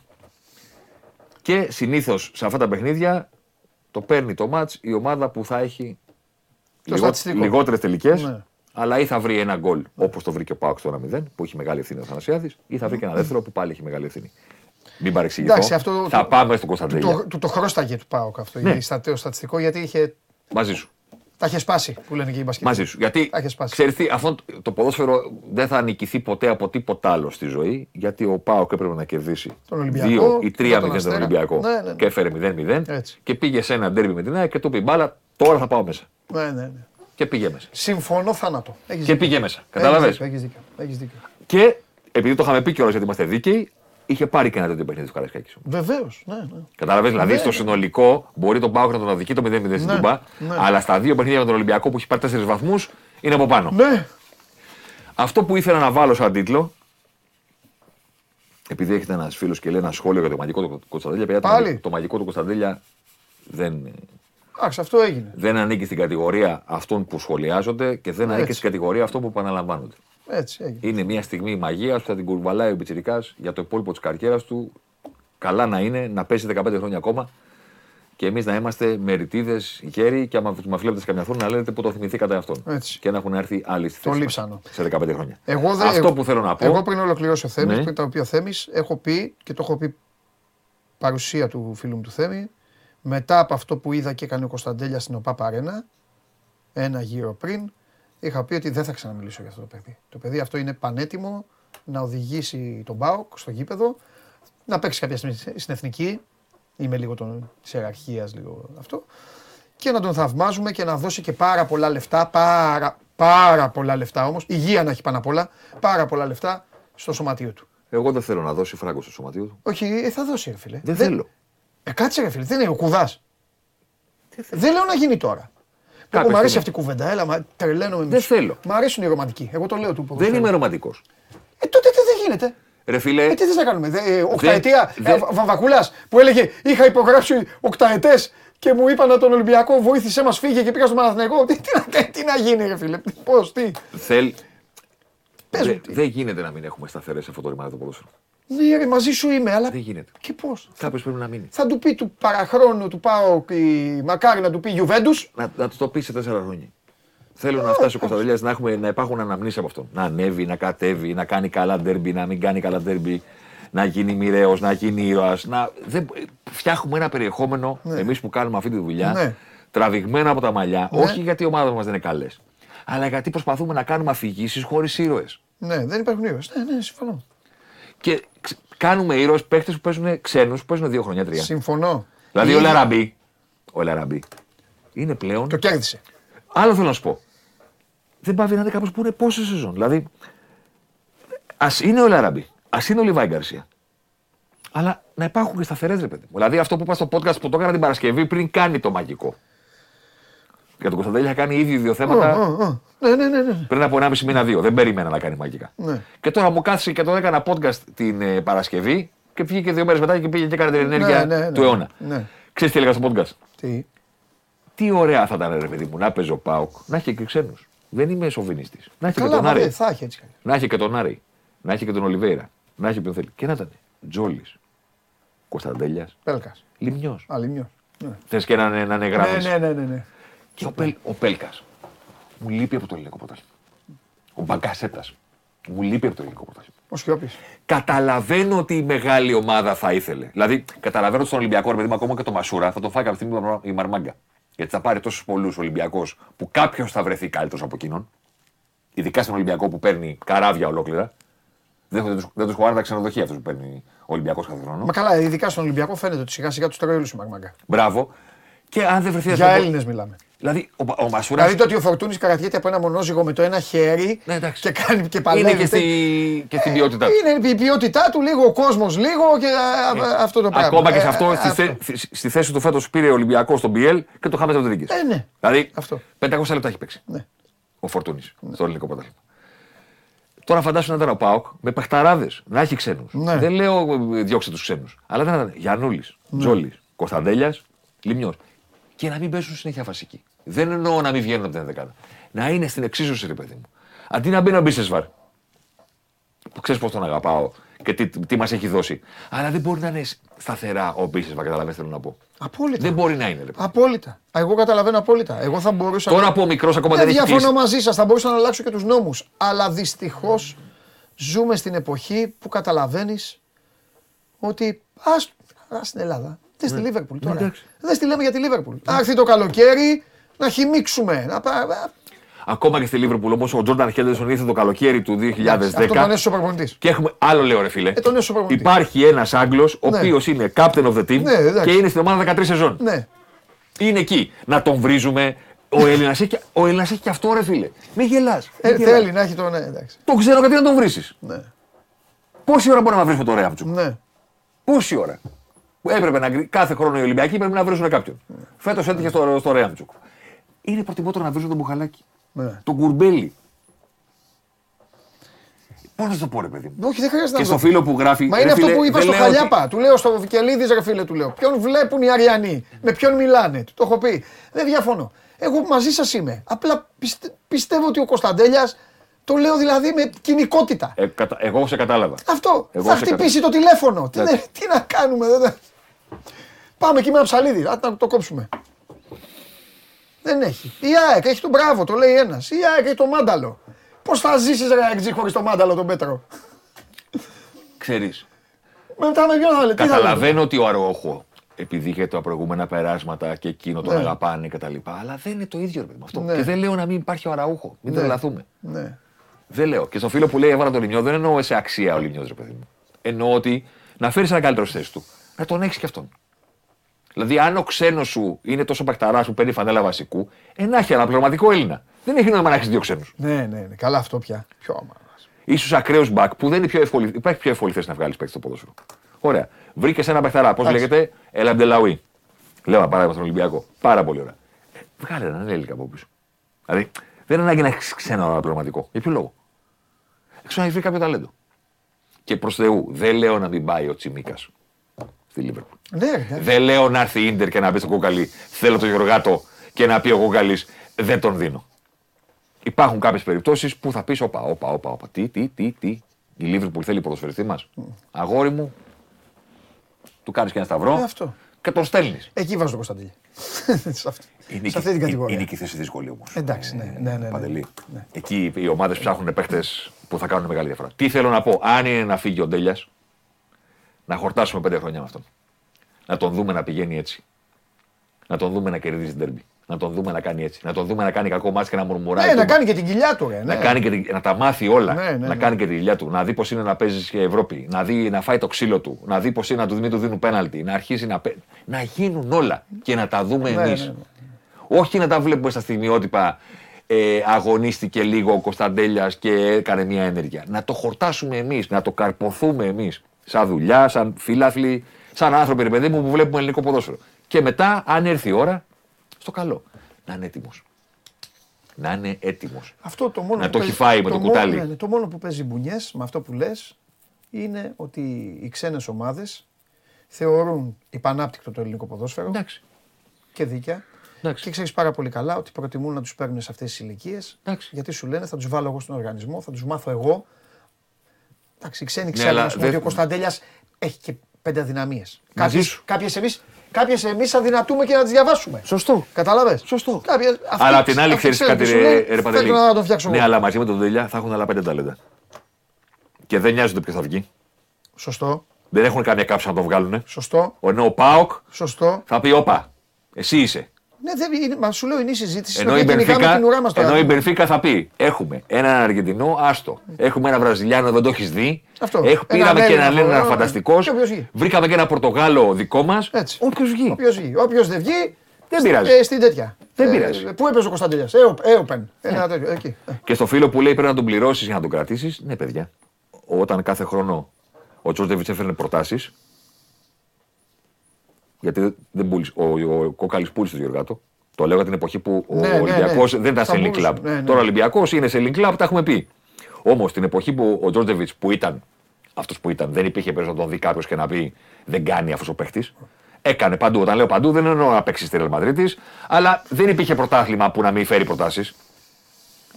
S5: Και συνήθως σε αυτά τα παιχνίδια το παίρνει το ματ η ομάδα που θα έχει
S1: Το στατιστικό.
S5: λιγότερες τελικές.
S1: Ναι.
S5: Αλλά ή θα βρει ένα γκολ όπως το βρήκε ο Πάουκ στο 1-0 που έχει μεγάλη ευθύνη ο Θανασιάδης, ή θα βρει και ένα δεύτερο που πάλι έχει μεγάλη ευθύνη. Μην παρεξηγηθώ.
S1: Εντάξει, αυτό
S5: θα
S1: το-
S5: πάμε στον
S1: Του
S5: Κωνσταντέλια.
S1: το, του το χρώσταγε του Πάοκ αυτό,
S5: Ναι.
S1: ναι. το στατιστικό, γιατί είχε,
S5: Μαζί σου.
S1: Τα είχε σπάσει που λένε και οι μπασκετ.
S5: Μαζί σου. Γιατί
S1: Τα είχε σπάσει.
S5: ξέρεις τι, αυτό το ποδόσφαιρο δεν θα νικηθεί ποτέ από τίποτα άλλο στη ζωή. Γιατί ο Πάοκ έπρεπε να κερδίσει
S1: Τον Ολυμπιακό,
S5: 2 ή 3-0
S1: μετά τον
S5: τον
S1: Αστέρα.
S5: Ολυμπιακό.
S1: Ναι, ναι, ναι.
S5: Και έφερε 0-0.
S1: Έτσι.
S5: Και πήγε σε ένα ντέρμπι με την ΑΕΚ και του είπε η μπάλα, τώρα θα πάω μέσα.
S1: Ναι, ναι, ναι.
S5: Και πήγε μέσα.
S1: Συμφωνώ θάνατο. Έχεις
S5: Και
S1: δίκιο.
S5: πήγε μέσα.
S1: Έχεις
S5: Κατάλαβε.
S1: δίκιο, Έχεις δίκιο. Έχεις δίκιο.
S5: Και επειδή το είχαμε πει κιόλας γιατί είμαστε δίκαιοι, είχε πάρει και ένα τέτοιο παιχνίδι του Καραϊσκάκη.
S1: Βεβαίως, ναι, ναι.
S5: Κατάλαβες. Δηλαδή
S1: Ναι,
S5: στο
S1: ναι.
S5: συνολικό μπορεί τον Πάοκ να τον αδικεί το 0-0 στην
S1: Ναι,
S5: Τούμπα,
S1: ναι.
S5: αλλά στα δύο παιχνίδια με τον Ολυμπιακό που έχει πάρει 4 βαθμούς είναι από πάνω.
S1: Ναι,
S5: Αυτό που ήθελα να βάλω σαν τίτλο, επειδή έχετε ένας φίλος και λέει ένα σχόλιο για το μαγικό του Κωνσταντέλια, παιδιά, το
S1: Πάλι.
S5: μαγικό- το μαγικό του Κωνσταντέλια δεν,
S1: εντάξει, αυτό έγινε.
S5: δεν ανήκει στην κατηγορία αυτών που σχολιάζονται και δεν ανήκει
S1: Έτσι.
S5: στην κατηγορία αυτών που επαναλαμβάνονται.
S1: Έτσι έγινε.
S5: Είναι μια στιγμή μαγείας που θα την κουρβαλάει ο Πιτσυρικά για το υπόλοιπο της καριέρας του. Καλά να είναι, να πέσει 15 χρόνια ακόμα και εμείς να είμαστε μεριτίδες, γέροι και άμα μα βλέπετε σε καμιά φορά να λέτε που το θυμηθήκατε αυτόν.
S1: Έτσι.
S5: Και να έχουν έρθει άλλοι στη
S1: Το
S5: θέση μας
S1: λείψανο.
S5: σε 15 χρόνια.
S1: Εγώ δεν-
S5: Αυτό
S1: εγώ-
S5: που θέλω να πω.
S1: Εγώ πριν ολοκληρώσει ο Θέμης,
S5: Ναι.
S1: πριν τα πει ο Θέμης, έχω πει και το έχω πει παρουσία του φίλου μου του Θέμη, μετά από αυτό που είδα και έκανε ο Κωνσταντέλιας στην ΟΠΑ Παρένα, ένα γύρο πριν, είχα πει ότι δεν θα ξαναμιλήσω για αυτό το παιδί. Το παιδί αυτό είναι πανέτοιμο να οδηγήσει τον ΠΑΟΚ στο γήπεδο, να παίξει κάποια στιγμή στην εθνική, είμαι λίγο των, της ιεραρχίας λίγο αυτό, και να τον θαυμάζουμε και να δώσει και πάρα πολλά λεφτά, πάρα, πάρα πολλά λεφτά όμως, υγεία να έχει πάνω απ' όλα, πάρα πολλά λεφτά στο σωματείο του.
S5: Εγώ δεν θέλω να δώσει φράγκο στο σωματείο του.
S1: Όχι, ε, θα δώσει ρε φίλε.
S5: Δεν θέλω.
S1: Ε, κάτσε ρε φίλε, δεν είναι ο κουδάς. Δεν λέω να γίνει τώρα. Εγώ μου αρέσει αυτή η κουβέντα. Έλα, μα τρελαίνομαι.
S5: Δεν θέλω.
S1: Μ' αρέσουν οι ρομαντικοί. Εγώ το λέω του
S5: Δεν είμαι ρομαντικός.
S1: Ε, τότε δεν γίνεται.
S5: Ρε φίλε.
S1: Ε, τι θες να κάνουμε. Δε, οκταετία. Δε... Ε, Βαμβακούλας που έλεγε Είχα υπογράψει οκταετές και μου είπαν τον Ολυμπιακό βοήθησέ μας, φύγε και πήγα στο Μαναθηναϊκό. Τι, τι, τι, τι, να γίνει, ρε φίλε. Πώς, τι.
S5: Θέλ... Δεν δε γίνεται να μην έχουμε σταθερές αυτό το ρημάδι το ποδόσφαιρο.
S1: Ναι, ρε, μαζί σου είμαι, αλλά.
S5: Δεν γίνεται.
S1: Και πώς;
S5: Κάποιος πρέπει να μείνει.
S1: Θα του πει του παραχρόνου του πάω μακάρι να του πει Γιουβέντους.
S5: Να, να του το πει σε τέσσερα χρόνια. Θέλω να φτάσει ο Κωνσταντελιάς να, έχουμε, να υπάρχουν αναμνήσεις από αυτό. Να ανέβει, να κατέβει, να κάνει καλά ντέρμπι, να μην κάνει καλά ντέρμπι, να γίνει μοιραίος, να γίνει ήρωας. Να... Δεν... Φτιάχνουμε ένα περιεχόμενο, ναι. εμείς που κάνουμε αυτή τη δουλειά, ναι. τραβηγμένο από τα μαλλιά, ναι. όχι γιατί οι ομάδε μας δεν είναι καλές, αλλά γιατί προσπαθούμε να κάνουμε αφηγήσεις χωρίς ήρωες.
S1: Ναι, δεν υπάρχουν ήρωες. Ναι, ναι, συμφωνώ.
S5: Και κάνουμε ήρωες παίχτες που παίζουν ξένους που παίζουν δύο χρόνια τρία.
S1: Συμφωνώ.
S5: Δηλαδή ο Λαραμπή. Ο Λαραμπή είναι πλέον.
S1: Το κέρδισε.
S5: Άλλο θέλω να σου πω. Δεν πάει να είναι κάπω που είναι πόσε σεζόν. Δηλαδή, ας είναι ο Λαραμπή, ας είναι ο Λιβάη Γκαρσία. Αλλά να υπάρχουν και σταθερές ρε παιδί μου. Δηλαδή αυτό που είπα στο podcast που το έκανα την Παρασκευή πριν κάνει το μαγικό. Για τον Κωνσταντέλη είχα κάνει ήδη δύο θέματα.
S1: Ναι, ναι, ναι, ναι.
S5: Πριν από 1,5 μήνα δύο. Δεν περίμενα να κάνει μαγικά.
S1: Ναι.
S5: Και τώρα μου κάθισε και το έκανα podcast την ε, Παρασκευή και βγήκε δύο μέρες μετά και πήγε και έκανε την ενέργεια
S1: ναι, ναι,
S5: του αιώνα.
S1: Ναι.
S5: Ξέρεις τι έλεγα στο podcast;
S1: Τι;
S5: Τι ωραία θα ήταν, ρε παιδί μου, να παίζει ο Πάοκ, να έχει και ξένους. Δεν είμαι σοβινιστή. Να έχει
S1: Καλά,
S5: και τον Άρη.
S1: Θα έχει έτσι.
S5: Να έχει και τον Άρη. Να έχει και τον Ολιβέηρα. Να έχει ποιον θέλει. Και να ήταν Τζόλης. Κωνσταντέλιας.
S1: Πέλκας.
S5: Λιμιό.
S1: Α, λιμιό. Ναι.
S5: Θες και να είναι
S1: Ναι, ναι, ναι, ναι, ναι.
S5: Και ο, Πέλ, ο Πέλκας μου λείπει από το ελληνικό πρωτάθλημα. Ο Μπαγκασέτας μου λείπει από το ελληνικό πρωτάθλημα.
S1: Ο Σιώπης.
S5: Καταλαβαίνω ότι η μεγάλη ομάδα θα ήθελε. Δηλαδή, καταλαβαίνω ότι στον Ολυμπιακό, ρε παιδί μου, ακόμα και το Μασούρα θα το φάει κάποια στιγμή η Μαρμάγκα. Γιατί θα πάρει τόσους πολλούς Ολυμπιακού που κάποιος θα βρεθεί καλύτερος από εκείνον. Ειδικά στον Ολυμπιακό που παίρνει καράβια ολόκληρα. Δεν, δεν τους χωράνε τα ξενοδοχεία αυτούς που παίρνει ο Ολυμπιακός κάθε χρόνο.
S1: Μα καλά, ειδικά στον Ολυμπιακό φαίνεται ότι σιγά σιγά τους τρώει όλου η Μαρμάγκα.
S5: Μπράβο. Και αν δεν βρεθεί
S1: Για Έλληνες μιλάμε.
S5: Δηλαδή, ο, ο Μασούρα.
S1: Δηλαδή το ότι ο Φορτούνης καρατιέται από ένα μονόζυγο με το ένα χέρι
S5: ναι,
S1: και κάνει και παλεύει.
S5: Είναι και, στη, και στην ποιότητά του.
S1: Είναι η ποιότητά του, λίγο ο κόσμος, λίγο και ε, αυτό το πράγμα.
S5: Ακόμα και σε αυτό, ε, στη, αυτό. Θε, στη θέση του φέτος πήρε ο Ολυμπιακό στον BL και το χάμε από την
S1: Ε, ναι.
S5: Δηλαδή,
S1: αυτό.
S5: 500 λεπτά έχει παίξει.
S1: Ναι.
S5: Ο Φορτούνης ναι. στο ελληνικό πρωτάθλημα. Τώρα φαντάσου να ήταν ο Πάοκ με παιχταράδες, να έχει ξένους.
S1: Ναι.
S5: Δεν λέω ε, διώξτε τους ξένους. Αλλά δεν ήταν Γιανούλη, ναι. Τζόλης, Κωνσταντέλιας, Λιμιό. Και να μην παίζουν συνέχεια φασική. Δεν εννοώ να μην βγαίνουν από την δεκάδα. Να είναι στην εξίσωση, ρε παιδί μου. Αντί να μπαίνει ο Μπίσεσβαρ. Που ξέρεις πώς τον αγαπάω και τι, τι μας έχει δώσει. Αλλά δεν μπορεί να είναι σταθερά ο Μπίσεσβαρ, καταλαβαίνετε θέλω να πω.
S1: Απόλυτα.
S5: Δεν μπορεί να είναι. Ρε.
S1: Απόλυτα. Εγώ καταλαβαίνω απόλυτα. Εγώ θα μπορούσα.
S5: Τώρα από μικρός ακόμα δεν,
S1: δεν
S5: έχει
S1: διαφωνώ μαζί σας. Θα μπορούσα να αλλάξω και τους νόμους. Αλλά δυστυχώς ζούμε στην εποχή που καταλαβαίνεις ότι. Α στην Ελλάδα. Δεν στη Λίβερπουλ τώρα. Δεν στη λέμε για τη Λίβερπουλ. Να έρθει το καλοκαίρι να χυμίξουμε. Να...
S5: Ακόμα και στη Λίβερπουλ όμω ο Τζόρνταν Χέντερσον ήρθε το καλοκαίρι του 2010.
S1: Αυτό τον έσωσε ο προπονητής.
S5: Και έχουμε άλλο λέω ρε φίλε.
S1: Ε, τον έσωσε ο προπονητής.
S5: Υπάρχει ένας Άγγλος ο
S1: Ναι.
S5: οποίος είναι captain of the team
S1: Ναι,
S5: και είναι στην ομάδα 13 σεζόν.
S1: Ναι.
S5: Είναι εκεί. Να τον βρίζουμε. Ο Έλληνας έχει, και- ο Έλληνας έχει και αυτό ρε φίλε. Μην γελάς.
S1: Ε, θέλει να έχει το. Ναι, εντάξει.
S5: Το ξέρω γιατί να τον βρει.
S1: Ναι.
S5: Πόση ώρα μπορεί να βρει με το Ρέαμτσουκ.
S1: ναι.
S5: Πόση ώρα; Έπρεπε να γκρι- κάθε χρόνο οι Ολυμπιακοί πρέπει να βρίζουν κάποιον. Φέτος έτυχε στο, στο Ρέαμτσουκ. Είναι προτιμότερο να βρίζουν τον Μπουχαλάκη.
S1: ναι.
S5: Τον Κουρμπέλη. Πώς να σου το πω, ρε παιδί μου.
S1: Όχι, δεν χρειάζεται
S5: Και
S1: να
S5: στο
S1: το
S5: φίλο που γράφει.
S1: Μα
S5: ρε
S1: είναι αυτό
S5: φίλε,
S1: που είπα
S5: δεν
S1: στο
S5: λέω ότι-
S1: Χαλιάπα. Του λέω στο Βικελίδης, ρε φίλε, του λέω. Ποιον βλέπουν οι Αριανοί, με ποιον μιλάνε. Του το έχω πει. Δεν διαφωνώ. Εγώ μαζί σας είμαι. Απλά πιστε- πιστεύω ότι ο Κωνσταντέλιας το λέω δηλαδή με κοινικότητα.
S5: Ε, κατα- Εγώ σε κατάλαβα.
S1: Αυτό.
S5: Εγώ
S1: θα
S5: σε
S1: χτυπήσει το τηλέφωνο. Τι,
S5: Εντάξει.
S1: δεν- τι να κάνουμε. Δεν... Πάμε εκεί με ένα ψαλίδι. Α, να το κόψουμε. Δεν έχει. Η ΑΕΚ έχει τον μπράβο, το λέει ένας. Η ΑΕΚ έχει το μάνταλο. Πώς θα ζήσεις, ρε ΑΕΚ, χωρίς το μάνταλο τον Πέτρο;
S5: Ξέρεις.
S1: Μετά με ποιον θα λέει. τι θα λέει.
S5: Καταλαβαίνω ότι ο Αρόχο επειδή είχε τα προηγούμενα περάσματα και εκείνο τον
S1: Ναι.
S5: αγαπάνε κτλ. Αλλά δεν είναι το ίδιο ρε παιδί μου αυτό.
S1: Ναι.
S5: Και δεν λέω να μην υπάρχει ο Αραούχο. Μην
S1: Ναι.
S5: τρελαθούμε.
S1: Ναι.
S5: Δεν λέω. Και στο φίλο που λέει έβαλα τον Λιμιό δεν εννοώ σε αξία ο Λιμιός, ρε παιδί μου. Εννοώ ότι να φέρεις ένα καλύτερο στη θέση του. Να τον έχεις και αυτόν. Δηλαδή, αν ο ξένος σου είναι τόσο παχταρά που παίρνει φανέλα βασικού, ε, να έχει ένα πληρωματικό Έλληνα. Δεν έχει νόημα να έχεις δύο ξένους.
S1: Ναι, ναι, ναι. Καλά αυτό πια. Ποιο άμα.
S5: σω ακραίος μπακ που δεν είναι πιο εύκολη. Υπάρχει πιο εύκολη θέση να βγάλεις παίκτης στο ποδόσφαιρο. Ωραία. Βρήκες ένα παχταρά. Πώς
S1: Εντάξει.
S5: λέγεται, Ελαντελαουί. Λέω ένα παράδειγμα στον Ολυμπιακό. Πάρα πολύ ωραία. Βγάλε έναν Έλληνα από πίσω. Δηλαδή δεν είναι ανάγκη να έχεις ξένα πραγματικό. Για ποιο λόγο; Έξω να έχεις βρει κάποιο ταλέντο. Και προς Θεού, δεν λέω να μην πάει ο Τσιμίκας στη Λίβερπουλ.
S1: Ναι, ναι.
S5: Δεν λέω να έρθει η ντερ και να πει στο κόκαλι θέλω το Γεωργάτο και να πει ο κόκαλη δεν τον δίνω. Υπάρχουν κάποιες περιπτώσεις που θα πεις: Όπα, όπα, όπα, όπα. Τι, τι, τι, τι. Η Λίβερπουλ θέλει ποδοσφαιριστή μας. Αγόρι μου, του κάνεις και ένα σταυρό
S1: Ε, αυτό.
S5: και τον στέλνεις.
S1: Εκεί βάζω τον Κωνσταντίνη. [laughs] Σε αυτή,
S5: Είναι,
S1: σε αυτή την κατηγορία.
S5: είναι και η θέση δύσκολη όμως.
S1: Εντάξει, ναι, ναι, ναι, ναι.
S5: Παντελή.
S1: Ναι.
S5: Εκεί οι ομάδες ψάχνουν παίχτε που θα κάνουν μεγάλη διαφορά. Τι θέλω να πω, αν είναι να φύγει ο Ντέλιας, να χορτάσουμε πέντε χρόνια με αυτόν. Να τον δούμε να πηγαίνει έτσι. Να τον δούμε να κερδίζει την τέρμπι. Να τον δούμε να κάνει έτσι. Να τον δούμε να κάνει κακό μάτι και να μουρμουράει.
S1: Ναι, να
S5: τούμπα.
S1: κάνει και την κοιλιά του, ρε.
S5: Να,
S1: ναι.
S5: κάνει και, τη- να τα μάθει όλα.
S1: Ναι, ναι,
S5: να
S1: ναι.
S5: κάνει και τη δουλειά του. Να δει πώς είναι να παίζει και Ευρώπη. Να, δει, να φάει το ξύλο του. Να δει πώς είναι να του μην του δίνουν πέναλτι. Να αρχίσει να. παί- Να γίνουν όλα και να τα δούμε
S1: Ναι,
S5: εμείς.
S1: ναι, ναι.
S5: Όχι να τα βλέπουμε στα στιγμιότυπα. Ε, αγωνίστηκε λίγο ο Κωνσταντέλιας και έκανε μια ενέργεια. Να το χορτάσουμε εμείς, να το καρποθούμε εμείς. Σαν δουλειά, σαν φίλαθλοι, σαν άνθρωποι, ρε παιδί μου, που βλέπουμε ελληνικό ποδόσφαιρο. Και μετά, αν έρθει η ώρα, στο καλό. Να είναι έτοιμος. Να είναι έτοιμος.
S1: Αυτό το μόνο
S5: Να
S1: που
S5: το
S1: παίζει-
S5: έχει φάει με το
S1: μόνο-
S5: κουτάλι.
S1: ναι, ναι, το μόνο που παίζει μπουνιές με αυτό που λες είναι ότι οι ξένες ομάδες θεωρούν υπανάπτυκτο το ελληνικό ποδόσφαιρο
S5: Εντάξει.
S1: και δίκαια.
S5: Εντάξει.
S1: Και ξέρεις πάρα πολύ καλά ότι προτιμούν να τους παίρνουν σε αυτές τις ηλικίες.
S5: Εντάξει.
S1: Γιατί σου λένε θα τους βάλω εγώ στον οργανισμό, θα τους μάθω εγώ. Εντάξει, οι ξένοι
S5: Ναι,
S1: ξέρουν
S5: αλλά
S1: ας πούμε,
S5: δεν-
S1: ότι ο Κωνσταντέλιας έχει και πέντε αδυναμίες.
S5: Μαζί σου.
S1: Κάποιες εμεί κάποιες εμείς αδυνατούμε και να τις διαβάσουμε.
S5: Σωστό.
S1: Κατάλαβες;
S5: Σωστό.
S1: Κάποιες, αυτοί-
S5: Αλλά απ' την άλλη,
S1: αυτοί
S5: ξέρεις
S1: ξέρουν
S5: κάτι,
S1: τι σου λέει,
S5: ρε, ρε Παντελή;
S1: θέλω να τον φτιάξω
S5: Ναι,
S1: εγώ.
S5: αλλά μαζί με τον Τελιά θα έχουν άλλα πέντε ταλέντα. Και δεν νοιάζονται ποιος θα βγει.
S1: Σωστό.
S5: Δεν έχουν καμία κάψα να τον βγάλουν.
S1: Σωστό.
S5: Ενώ ο Πάοκ
S1: Σωστό.
S5: θα πει: Όπα, εσύ είσαι.
S1: Ναι, δεν είναι, μα σου λέω είναι η συζήτηση.
S5: Ενώ
S1: στην
S5: η,
S1: οποία κυνηγάμε
S5: Μπενφίκα,
S1: την ουρά μας τώρα.
S5: ενώ η Μπενφίκα θα πει: Έχουμε έναν Αργεντινό, άστο. Έχουμε ένα Βραζιλιάνο, δεν το έχεις δει.
S1: Αυτό.
S5: Έχ,
S1: Έναν
S5: πήραμε και
S1: Έλληνα
S5: έναν Έλληνα
S1: φορό,
S5: φανταστικός.
S1: και όποιος βγει.
S5: Βρήκαμε και ένα Πορτογάλο δικό μας.
S1: Έτσι.
S5: Όποιος βγει.
S1: Όποιος βγει. Όποιος δεν βγει,
S5: Δεν
S1: στη-
S5: πειράζει.
S1: ε, στην τέτοια.
S5: Δεν
S1: Ε,
S5: πειράζει.
S1: Πού έπαιζε ο Κωνσταντέλιας. Ε, Έοπεν. Ένα τέτοιο. Εκεί. Ε,
S5: Και στο φίλο που λέει πρέπει να τον πληρώσεις για να τον κρατήσεις. Ναι, παιδιά. Όταν κάθε χρόνο ο Τζόρτζεβιτς έφερνε προτάσεις. Γιατί δεν πούλησε. Ο, ο, ο Κόκαλης πούλησε τον Γιωργάτο. Το λέω για την εποχή που ο
S1: Ναι, ναι,
S5: Ολυμπιακός
S1: ναι.
S5: δεν ήταν
S1: Θα
S5: σε Link
S1: μπορούσε.
S5: Club.
S1: Ναι, ναι.
S5: Τώρα ο Ολυμπιακός είναι σε Link Club, τα έχουμε πει. Όμως την εποχή που ο Τζόρτζεβιτς που ήταν αυτός που ήταν, δεν υπήρχε περίπτωση να τον δει κάποιος και να πει δεν κάνει αυτός ο παίχτης. Έκανε παντού. Όταν λέω παντού δεν εννοώ να παίξει στη Real Madrid, αλλά δεν υπήρχε πρωτάθλημα που να μην φέρει προτάσεις.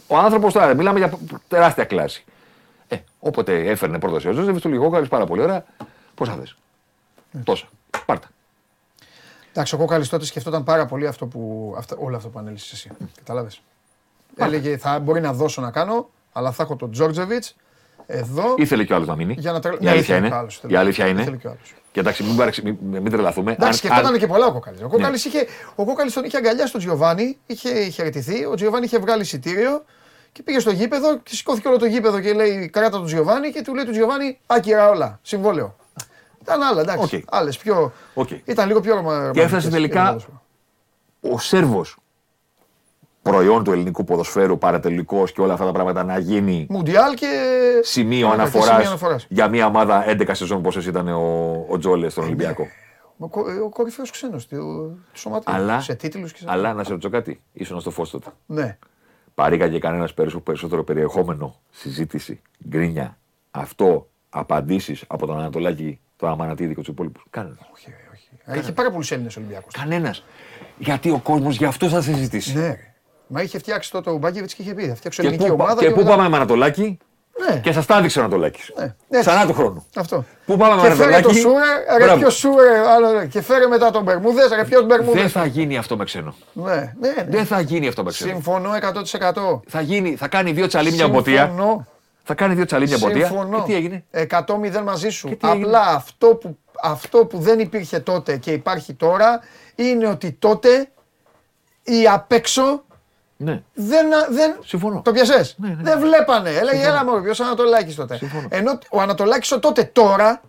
S5: Ο άνθρωπος τώρα, μιλάμε για τεράστια κλάση. Ε, όποτε έφερνε πρόταση ο Ζώζεφ, του λίγο πάρα πολύ ωραία. Πόσα θες; Τόσα. Πάρτα.
S1: Εντάξει, ο Κόκαλης τότε σκεφτόταν πάρα πολύ αυτό που, αυτό, όλο αυτό που ανέλησες εσύ. Κατάλαβε. Έλεγε θα μπορεί να δώσω να κάνω, αλλά θα έχω τον Τζόρτζεβιτς εδώ.
S5: Ήθελε κι ο άλλος να μείνει.
S1: Για να τρελα-
S5: Η
S1: Ναι,
S5: αλήθεια
S1: ήθελε
S5: είναι.
S1: κι ο άλλος, ήθελε.
S5: Η αλήθεια είναι.
S1: Ήθελε κι ο άλλος.
S5: Και εντάξει, μην, παρεξε- μην, μην τρελαθούμε.
S1: Εντάξει,
S5: Αν-
S1: σκεφτόταν
S5: αν- Ναι.
S1: και πολλά ο Κόκαλης. Ο Κόκαλης είχε, ο Κόκαλης τον είχε αγκαλιάσει τον Τζιοβάνι, είχε χαιρετηθεί. Ο Τζιοβάνι είχε βγάλει εισιτήριο και πήγε στο γήπεδο και σηκώθηκε όλο το γήπεδο και λέει κράτα τον Τζιοβάνι και του λέει του Τζιοβάνι άκυρα όλα. Συμβόλαιο. Ήταν άλλα, εντάξει.
S5: Οκ.
S1: Άλλες πιο.
S5: Οκ.
S1: Ήταν λίγο πιο ρωμα-
S5: Και έφτασε
S1: ρομαντικές
S5: τελικά-
S1: για το ποδόσφαιρο.
S5: ο Σέρβος προϊόν του ελληνικού ποδοσφαίρου, παρατελικός και όλα αυτά τα πράγματα να γίνει
S1: Μουντιάλ και.
S5: σημείο
S1: και
S5: αναφοράς
S1: σημείο αναφοράς.
S5: για μια ομάδα 11 σεζόν πόσο ήταν ο, ο Τζόλε στον Ολυμπιακό.
S1: Ο, κο- ο κορυφαίος ξένος του, του σωματείου.
S5: Αλλά,
S1: σε τίτλους και σε.
S5: αλλά να σε ρωτήσω κάτι, ήσουν στο φως τότε.
S1: Ναι.
S5: Παρήγαγε κανένας περισσότερο περιεχόμενο, συζήτηση, γκρίνια, αυτό, απαντήσεις από τον Ανατολάκη, τον Αμανατίδη και του υπόλοιπου. Κανένας.
S1: Όχι, όχι. Είχε πάρα πολλούς Έλληνες Ολυμπιακούς.
S5: Κανένας. Γιατί ο κόσμος γι' αυτό θα συζητήσει.
S1: Ναι. ρε. Μα είχε φτιάξει τότε ο Μπάκεβιτ και είχε πει: Θα φτιάξω
S5: Και
S1: ελληνική
S5: πού, πα-
S1: ομάδα.
S5: και πού
S1: μετά-
S5: πάμε με Ανατολάκη
S1: Ναι.
S5: και σας τα έδειξε ο Ανατολάκης.
S1: Ναι. Έτσι.
S5: Ξανά του χρόνου.
S1: Αυτό.
S5: Πού πάμε με
S1: και φέρε το
S5: Ανατολάκη.
S1: Σούρε, ρε
S5: Μπράβο.
S1: ποιος Σούρε, άλλο, ρε. και φέρε μετά τον Μπερμούδες, ρε ποιος Μπερμούδες.
S5: Δεν θα γίνει αυτό με ξένο.
S1: Ναι, ναι, ναι.
S5: Δεν θα γίνει αυτό με ξένο.
S1: Συμφωνώ 100%.
S5: Θα, γίνει, θα κάνει δύο τσαλίμια μποτία.
S1: Συμφωνώ.
S5: Θα κάνει δύο τσαλίμια μποτία.
S1: Συμφωνώ.
S5: Και τι έγινε;
S1: 100-0 μαζί σου.
S5: Και τι έγινε;
S1: Απλά αυτό που, αυτό που δεν υπήρχε τότε και υπάρχει τώρα είναι ότι τότε οι απ' έξω
S5: Ναι.
S1: δεν. δεν
S5: Συμφωνώ.
S1: Το πιασέ.
S5: Ναι, ναι.
S1: Δεν βλέπανε. Έλεγε έλα μου, ποιος Ανατολάκης τότε.
S5: Συμφωνώ.
S1: Ενώ ο Ανατολάκης ο τότε τώρα,